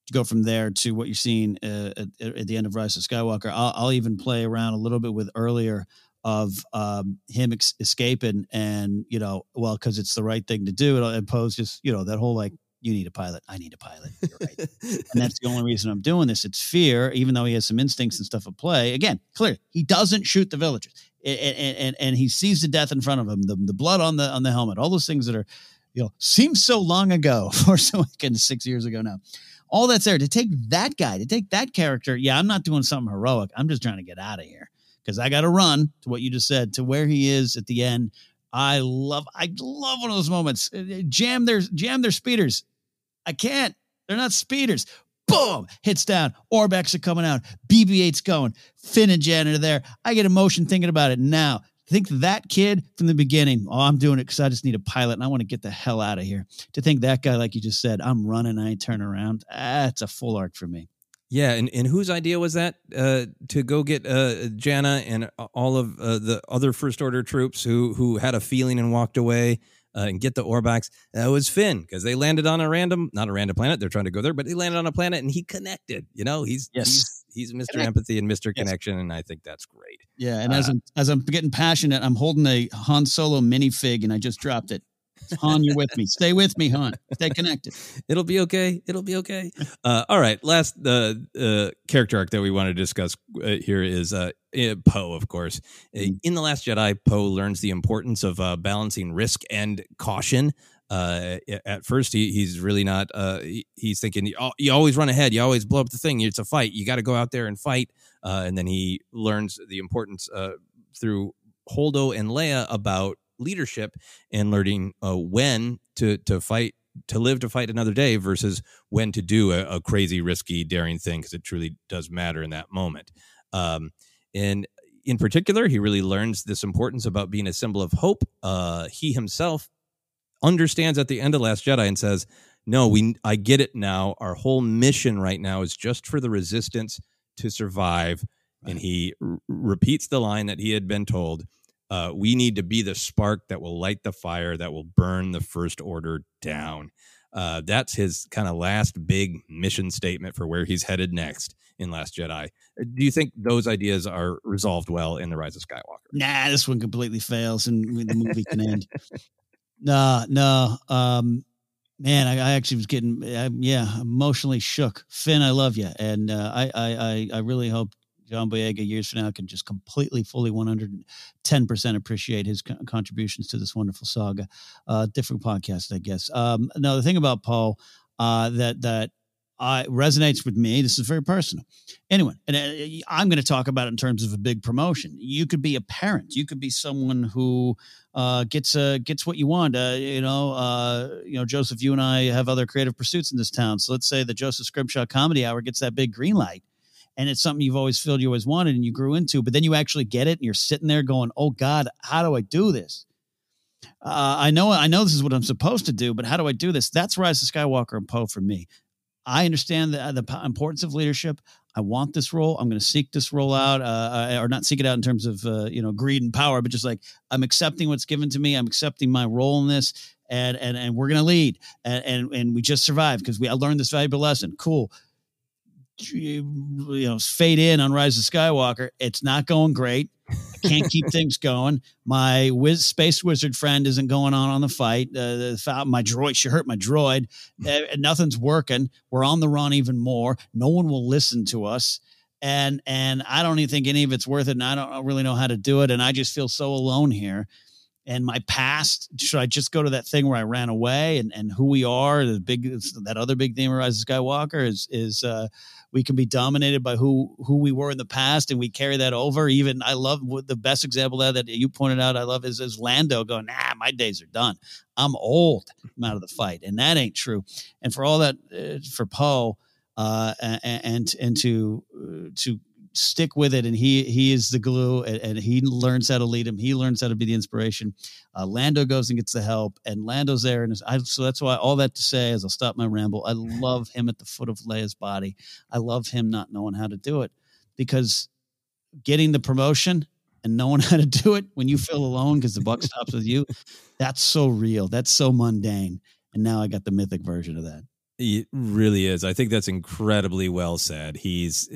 to go from there to what you're seeing uh, at, at the end of Rise of Skywalker. I'll, I'll even play around a little bit with earlier of um, him ex- escaping, and you know, well, because it's the right thing to do. And Poe's just you know that whole like you need a pilot, I need a pilot. You're right, and that's the only reason I'm doing this. It's fear, even though he has some instincts and stuff at play. Again, clear, he doesn't shoot the villagers, and and, and, he sees the death in front of him, the, the blood on the on the helmet, all those things that are, you know, seems so long ago, <laughs> Force Awakens six years ago now. All that's there to take that guy, to take that character. Yeah, I'm not doing something heroic. I'm just trying to get out of here because I got to run to what you just said to where he is at the end. I love, I love one of those moments. Uh, Jam their, jam their speeders. I can't. They're not speeders. Boom! Hits down. Orbaks are coming out. BB-8's going. Finn and Jan are there. I get emotion thinking about it now. Think that kid from the beginning. Oh, I'm doing it because I just need a pilot and I want to get the hell out of here. To think that guy, like you just said, I'm running. I turning around. That's a full arc for me. Yeah, and, and whose idea was that uh, to go get uh, Jannah and all of uh, the other First Order troops who who had a feeling and walked away uh, and get the Orbaks? That was Finn because they landed on a random, not a random planet. They're trying to go there, but they landed on a planet and he connected. You know, he's Yes. he's, he's Mr. Connect- Empathy and Mr. Yes. Connection, and I think that's great. Yeah, and as Uh, I'm as I'm getting passionate, I'm holding a Han Solo minifig, and I just dropped it. Han, you're with me. Stay with me, Han. Stay connected. It'll be okay. It'll be okay. Uh, all right. Last uh, uh, character arc that we want to discuss uh, here is uh, uh, Poe, of course. Uh, In The Last Jedi, Poe learns the importance of uh, balancing risk and caution. Uh, at first, he, he's really not. Uh, he- he's thinking you, you always run ahead. You always blow up the thing. It's a fight. You got to go out there and fight. Uh, and then he learns the importance uh, through Holdo and Leia about leadership and learning uh, when to to fight to live to fight another day versus when to do a, a crazy risky daring thing because it truly does matter in that moment. Um, and in particular he really learns this importance about being a symbol of hope. Uh, he himself understands at the end of last jedi and says no we i get it now. Our whole mission right now is just for the resistance to survive. And he r- repeats the line that he had been told uh, we need to be the spark that will light the fire that will burn the first order down uh, that's his kind of last big mission statement for where he's headed next in last jedi Uh, do you think those ideas are resolved well in the rise of skywalker Nah, this one completely fails, and the movie can end. <laughs> Nah, no. Um, man, I, I actually was getting, I, yeah, emotionally shook. Finn, I love you, and uh, I, I, I really hope John Boyega years from now can just completely, fully, one hundred and ten percent appreciate his co- contributions to this wonderful saga. Uh, different podcast, I guess. Um, no, the thing about Poe uh, that that uh, resonates with me. This is very personal. Anyway, and uh, I'm going to talk about it in terms of a big promotion. You could be a parent. You could be someone who uh, gets uh, gets what you want. Uh, you know, uh, you know, Joseph. You and I have other creative pursuits in this town. So let's say the Joseph Scrimshaw Comedy Hour gets that big green light, and it's something you've always felt you always wanted, and you grew into. But then you actually get it, and you're sitting there going, "Oh God, how do I do this?" Uh, I know, I know this is what I'm supposed to do, but how do I do this? That's Rise of Skywalker and Poe for me. I understand the, the importance of leadership. I want this role. I'm going to seek this role out, uh, uh, or not seek it out in terms of uh, you know greed and power, but just like I'm accepting what's given to me. I'm accepting my role in this, and and and we're going to lead, and and and we just survived because we I learned this valuable lesson. Cool. You know, fade in on Rise of Skywalker. It's not going great. I can't keep <laughs> things going. My wiz, space wizard friend isn't going on on the fight. Uh, the, my droid, she hurt my droid. Uh, nothing's working. We're on the run even more. No one will listen to us. And and I don't even think any of it's worth it. And I don't really know how to do it. And I just feel so alone here. and my past should i just go to that thing where i ran away and and who we are the big that other big theme of rise of skywalker is is uh we can be dominated by who who we were in the past and we carry that over. Even i love the best example that that you pointed out i love is, is lando going nah my days are done. I'm old. I'm out of the fight. And that ain't true. And for all that uh, for poe uh, and, and and to uh, to stick with it and he he is the glue and, and, he learns how to lead him. He learns how to be the inspiration. Uh, lando goes and gets the help and lando's there and I, so that's why all that to say is i'll stop my ramble. I <laughs> love him at the foot of leia's body. I love him not knowing how to do it because getting the promotion and knowing <laughs> how to do it when you feel alone because the buck stops with you that's so real. That's so mundane. And now i got the mythic version of that it really is. I think that's incredibly well said. He's,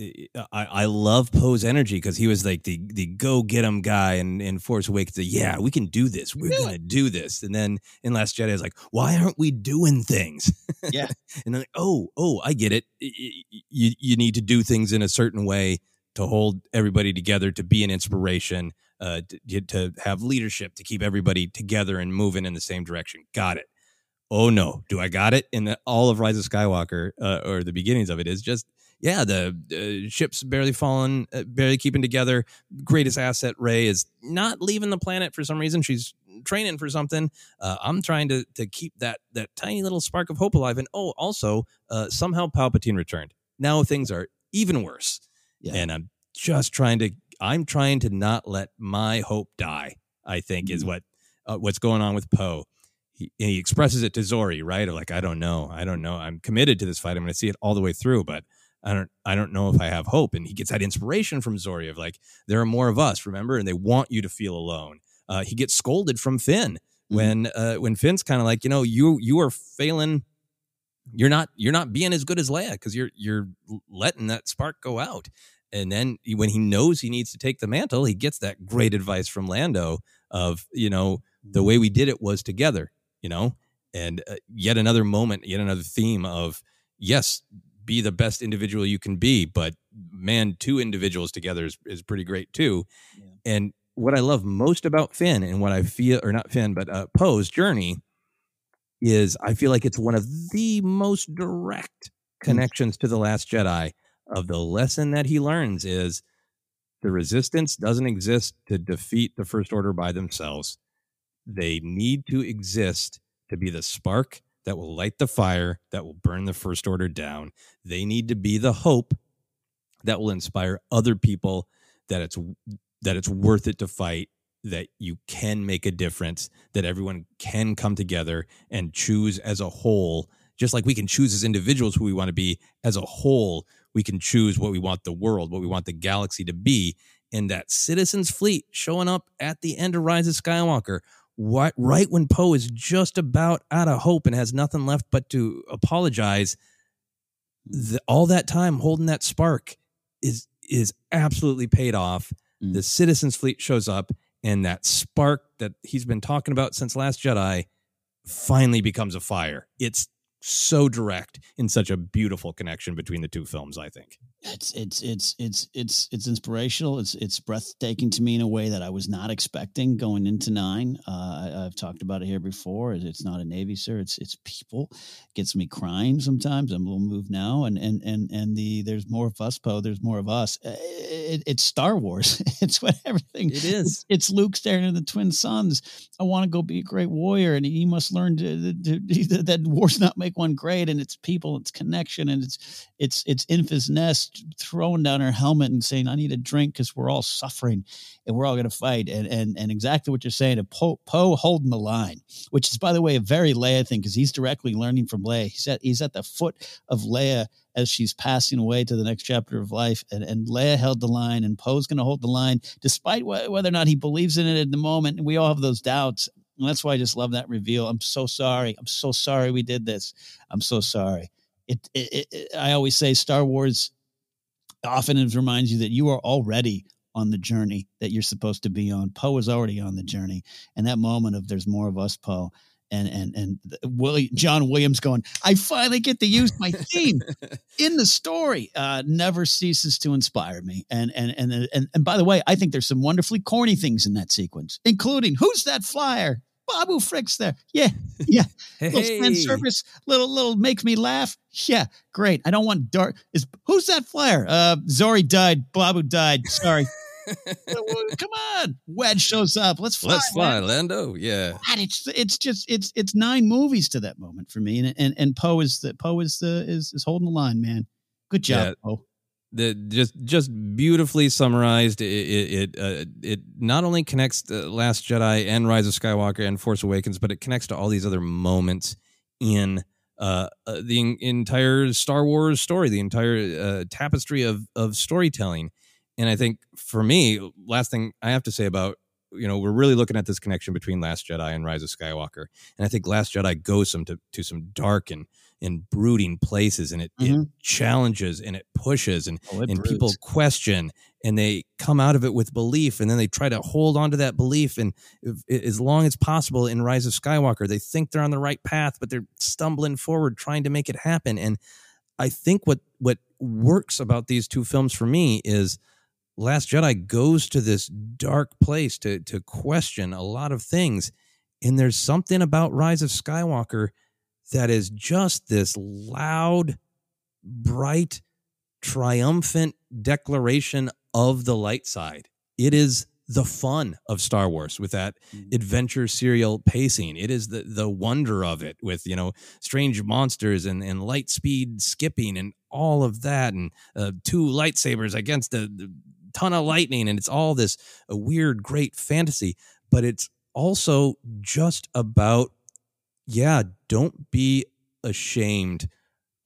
I, I love Poe's energy because he was like the the go get him guy, and in Force Awakens, the, yeah, we can do this. We're gonna do this. And then in Last Jedi, is like, why aren't we doing things? Yeah. <laughs> and then like, oh, oh, I get it. You you need to do things in a certain way to hold everybody together, to be an inspiration, uh, to, to have leadership, to keep everybody together and moving in the same direction. Got it oh no, do I got it? And all of Rise of Skywalker, uh, or the beginnings of it, is just yeah, the uh, ship's barely fallen, uh, barely keeping together. Greatest asset, Rey, is not leaving the planet for some reason. She's training for something. Uh, I'm trying to to keep that that tiny little spark of hope alive. And oh, also uh, somehow Palpatine returned. Now things are even worse, yeah. and I'm just trying to. I'm trying to not let my hope die. I think mm-hmm. is what uh, what's going on with Poe he, he expresses it to Zorii, right? Of like, I don't know, I don't know. I'm committed to this fight. I'm going to see it all the way through, but I don't, I don't know if I have hope. And he gets that inspiration from Zorii of like, there are more of us, remember, and they want you to feel alone. Uh, he gets scolded from Finn mm-hmm. when, uh, when Finn's kind of like, you know, you, you are failing. You're not, you're not being as good as Leia because you're, you're letting that spark go out. And then when he knows he needs to take the mantle, he gets that great advice from Lando of, you know, the way we did it was together you know and uh, yet another moment yet another theme of yes be the best individual you can be but man two individuals together is, is pretty great too yeah. and what i love most about finn and what i feel or not finn but uh, poe's journey is i feel like it's one of the most direct hmm. connections to the last jedi of the lesson that he learns is the resistance doesn't exist to defeat the first order by themselves they need to exist to be the spark that will light the fire that will burn the first order down. They need to be the hope that will inspire other people that it's that it's worth it to fight that you can make a difference that everyone can come together and choose as a whole just like we can choose as individuals who we want to be as a whole we can choose what we want the world what we want the galaxy to be and that citizens fleet showing up at the end of rise of skywalker what, right when Poe is just about out of hope and has nothing left but to apologize, the, all that time holding that spark is is absolutely paid off. Mm. The Citizens Fleet shows up, and that spark that he's been talking about since Last Jedi finally becomes a fire. It's so direct in such a beautiful connection between the two films i think it's it's it's it's it's it's inspirational. It's it's breathtaking to me in a way that i was not expecting going into nine. Uh, I, have talked about it here before. It's not a navy sir. It's it's people. It gets me crying sometimes. I'm a little moved now. And and and and the there's more of us poe. There's more of us. Uh, it, it's star wars. <laughs> It's what everything it is. It's, it's luke staring at the twin sons. i want to go be a great warrior and he must learn to, to, to that war's not make one great and it's people it's connection and it's it's it's Enfys Nest throwing down her helmet and saying i need a drink because we're all suffering and we're all going to fight and and and exactly what you're saying poe, poe holding the line which is by the way a very leia thing because he's directly learning from leia he's at he's at the foot of leia as she's passing away to the next chapter of life. And, and Leia held the line, and Poe's going to hold the line, despite wh- whether or not he believes in it at the moment. And we all have those doubts. And that's why I just love that reveal. I'm so sorry. I'm so sorry we did this. I'm so sorry. It, it, it I always say Star Wars often it reminds you that you are already on the journey that you're supposed to be on. Poe is already on the journey. And that moment of there's more of us, Poe. and and and Willie, John Williams going, I finally get to use my theme <laughs> in the story. Uh, never ceases to inspire me. And and and and and by the way, I think there's some wonderfully corny things in that sequence, including who's that flyer? Babu Frick's there. Yeah, yeah. <laughs> Hey, little fan service, little little makes me laugh. Yeah, great. I don't want dark. Is who's that flyer? Uh, Zorii died. Babu died. Sorry. <laughs> Come on, Wedge shows up. Let's fly. Let's fly, Wedge. Lando. Yeah. God, it's it's just it's it's nine movies to that moment for me, and and and Poe is the Poe is the is is holding the line, man. Good job, Yeah. Poe. The just just beautifully summarized. It it uh, it not only connects the Last Jedi and Rise of Skywalker and Force Awakens, but it connects to all these other moments in uh, uh, the en- entire Star Wars story, the entire uh, tapestry of of storytelling. And I think for me, last thing I have to say about you know we're really looking at this connection between Last Jedi and Rise of Skywalker, and I think Last Jedi goes some to, to some dark and and brooding places, and it, it mm-hmm. challenges and it pushes, and Oh, it and people question and they come out of it with belief and then they try to hold on to that belief and if, as long as possible in rise of skywalker they think they're on the right path but they're stumbling forward trying to make it happen and i think what what works about these two films for me is last jedi goes to this dark place to to question a lot of things and there's something about rise of skywalker that is just this loud bright triumphant declaration of the light side. It is the fun of Star Wars with that adventure serial pacing. It is the the wonder of it with you know strange monsters and and light speed skipping and all of that and uh, two lightsabers against a, a ton of lightning and it's all this uh, weird great fantasy. But it's also just about yeah, don't be ashamed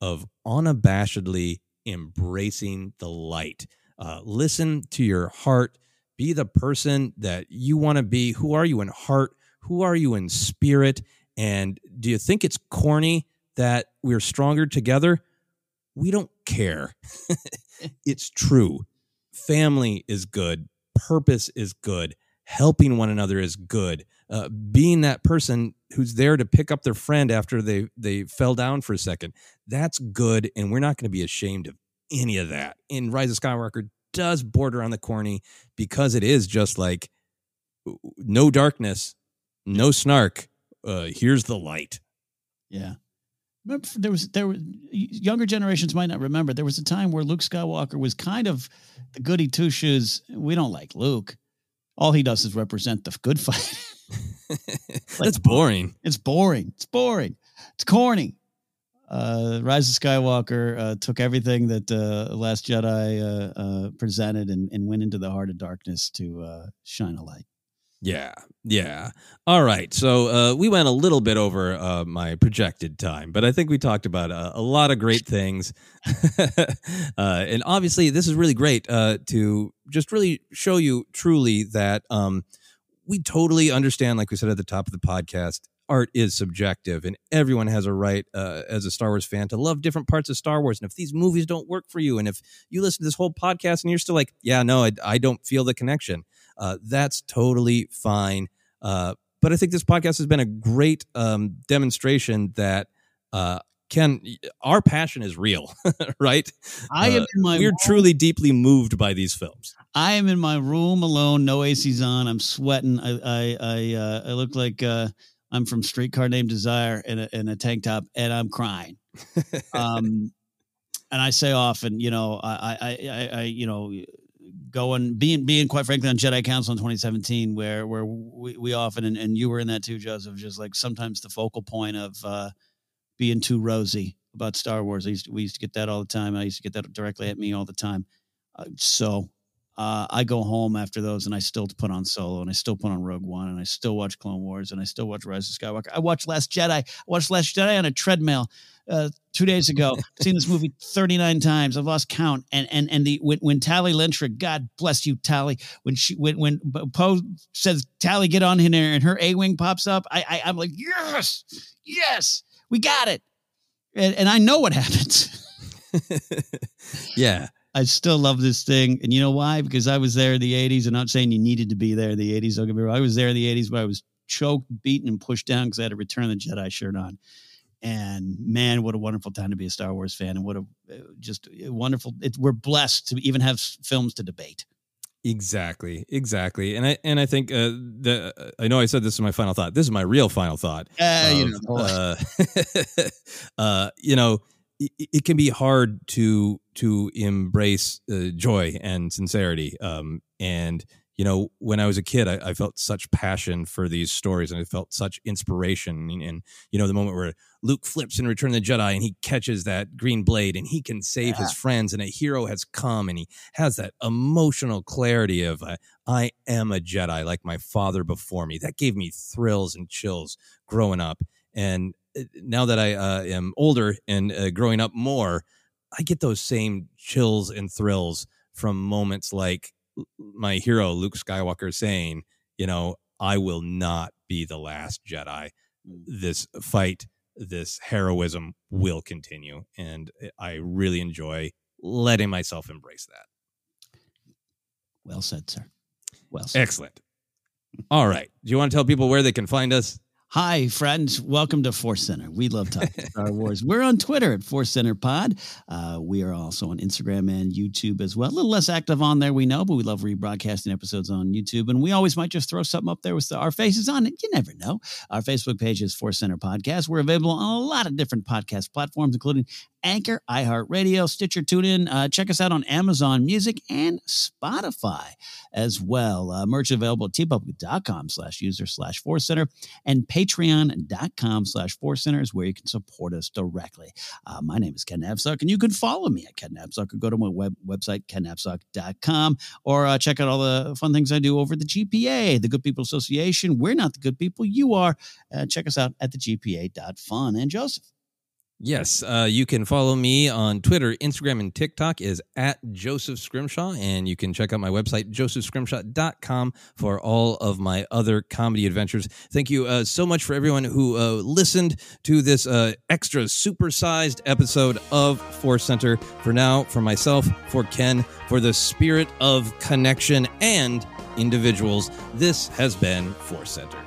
of unabashedly embracing the light. Uh, listen to your heart. Be the person that you want to be. Who are you in heart? Who are you in spirit? And do you think it's corny that we're stronger together? We don't care. <laughs> it's true. Family is good. Purpose is good. Helping one another is good. Uh, being that person who's there to pick up their friend after they they fell down for a second that's good and we're not going to be ashamed of any of that and rise of skywalker does border on the corny because it is just like no darkness no snark uh here's the light Yeah. Remember, there was there were younger generations might not remember. There was a time where Luke Skywalker was kind of the goody two shoes. We don't like Luke. All he does is represent the good <laughs> fight. <laughs> that's boring It's boring. It's boring. It's corny. Uh, Rise of Skywalker uh, took everything that uh, Last Jedi uh, uh, presented and, and went into the heart of darkness to uh, shine a light. Yeah, yeah. All right. So uh, we went a little bit over uh, my projected time, but I think we talked about a lot of great things. <laughs> uh, and obviously, this is really great uh, to just really show you truly that um, we totally understand, like we said at the top of the podcast, art is subjective and everyone has a right uh, as a Star Wars fan to love different parts of Star Wars. And if these movies don't work for you, and if you listen to this whole podcast and you're still like, yeah, no, I, I don't feel the connection, uh, that's totally fine. Uh, but I think this podcast has been a great um, demonstration that uh, Ken, our passion is real, <laughs> right? I am Uh, in my we're room. truly deeply moved by these films. I am in my room alone, no AC's on. I'm sweating. I I I, uh, I look like uh, I'm from Streetcar Named Desire in a, in a tank top, and I'm crying. um, <laughs> and I say often, you know, I I I, I you know. Going being being quite frankly on Jedi Council in 2017, where where we, we often and, and you were in that too, Joseph. Just like sometimes the focal point of uh, being too rosy about Star Wars. I used to, we used to get that all the time. I used to get that directly at me all the time. Uh, so uh, I go home after those and I still put on Solo and I still put on Rogue One and I still watch Clone Wars and I still watch Rise of Skywalker. I watched Last Jedi. I watched Last Jedi on a treadmill uh, two days ago. I've <laughs> seen this movie 39 times. I've lost count. And and and the when, when Tallie Lintra, God bless you, Tallie, when she when when Poe says Tallie get on in there and her A wing pops up, I, I I'm like yes, yes, we got it. And, and I know what <laughs> happens. Yeah. I still love this thing. And you know why? Because I was there in the 80s. I'm not saying you needed to be there in the 80s. Don't get me wrong. I was there in the 80s, but I was choked, beaten, and pushed down because I had a Return the Jedi shirt on. And man, what a wonderful time to be a Star Wars fan, and what a uh, just a wonderful. It, we're blessed to even have films to debate. Exactly, exactly, and I and I think uh, the uh, I know I said this is my final thought. This is my real final thought. <laughs> Uh, you know, uh, uh, you know, it, it can be hard to to embrace uh, joy and sincerity. Um, and you know, when I was a kid, I, I felt such passion for these stories, and I felt such inspiration. And, and you know, the moment where Luke flips in Return of the Jedi, and he catches that green blade, and he can save Yeah. his friends, and a hero has come, and he has that emotional clarity of uh, I am a Jedi, like my father before me. That gave me thrills and chills growing up, and uh, now that I uh, am older and uh, growing up more, I get those same chills and thrills from moments like my hero Luke Skywalker saying, you know, I will not be the last Jedi. Mm. This fight, this heroism will continue. And I really enjoy letting myself embrace that. Well said, sir. Well said. Excellent. All right. Do you want to tell people where they can find us? Hi, friends. Welcome to Force Center. We love talking <laughs> Star Wars. We're on Twitter at Force Center Pod. Uh, we are also on Instagram and YouTube as well. A little less active on there, we know, but we love rebroadcasting episodes on YouTube. And we always might just throw something up there with our faces on it. You never know. Our Facebook page is Force Center Podcast. We're available on a lot of different podcast platforms, including Anchor, iHeartRadio, Stitcher, TuneIn. Uh, check us out on Amazon Music and Spotify as well. Uh, merch available at teepublic.com slash user slash Force Center and patreon.com slash Force Center is where you can support us directly. Uh, my name is Ken Napzok, and you can follow me at Ken Napzok or go to my web, website, kennapzok.com, or uh, check out all the fun things I do over at the GPA, the Good People Association. We're not the good people, you are. Uh, check us out at the GPA.fun. And Joseph. Yes, uh, you can follow me on Twitter, Instagram, and TikTok is at Joseph Scrimshaw. And you can check out my website, josephscrimshaw.com, for all of my other comedy adventures. Thank you uh, so much for everyone who uh, listened to this uh, extra supersized episode of Force Center. For now, for myself, for Ken, for the spirit of connection and individuals, this has been Force Center.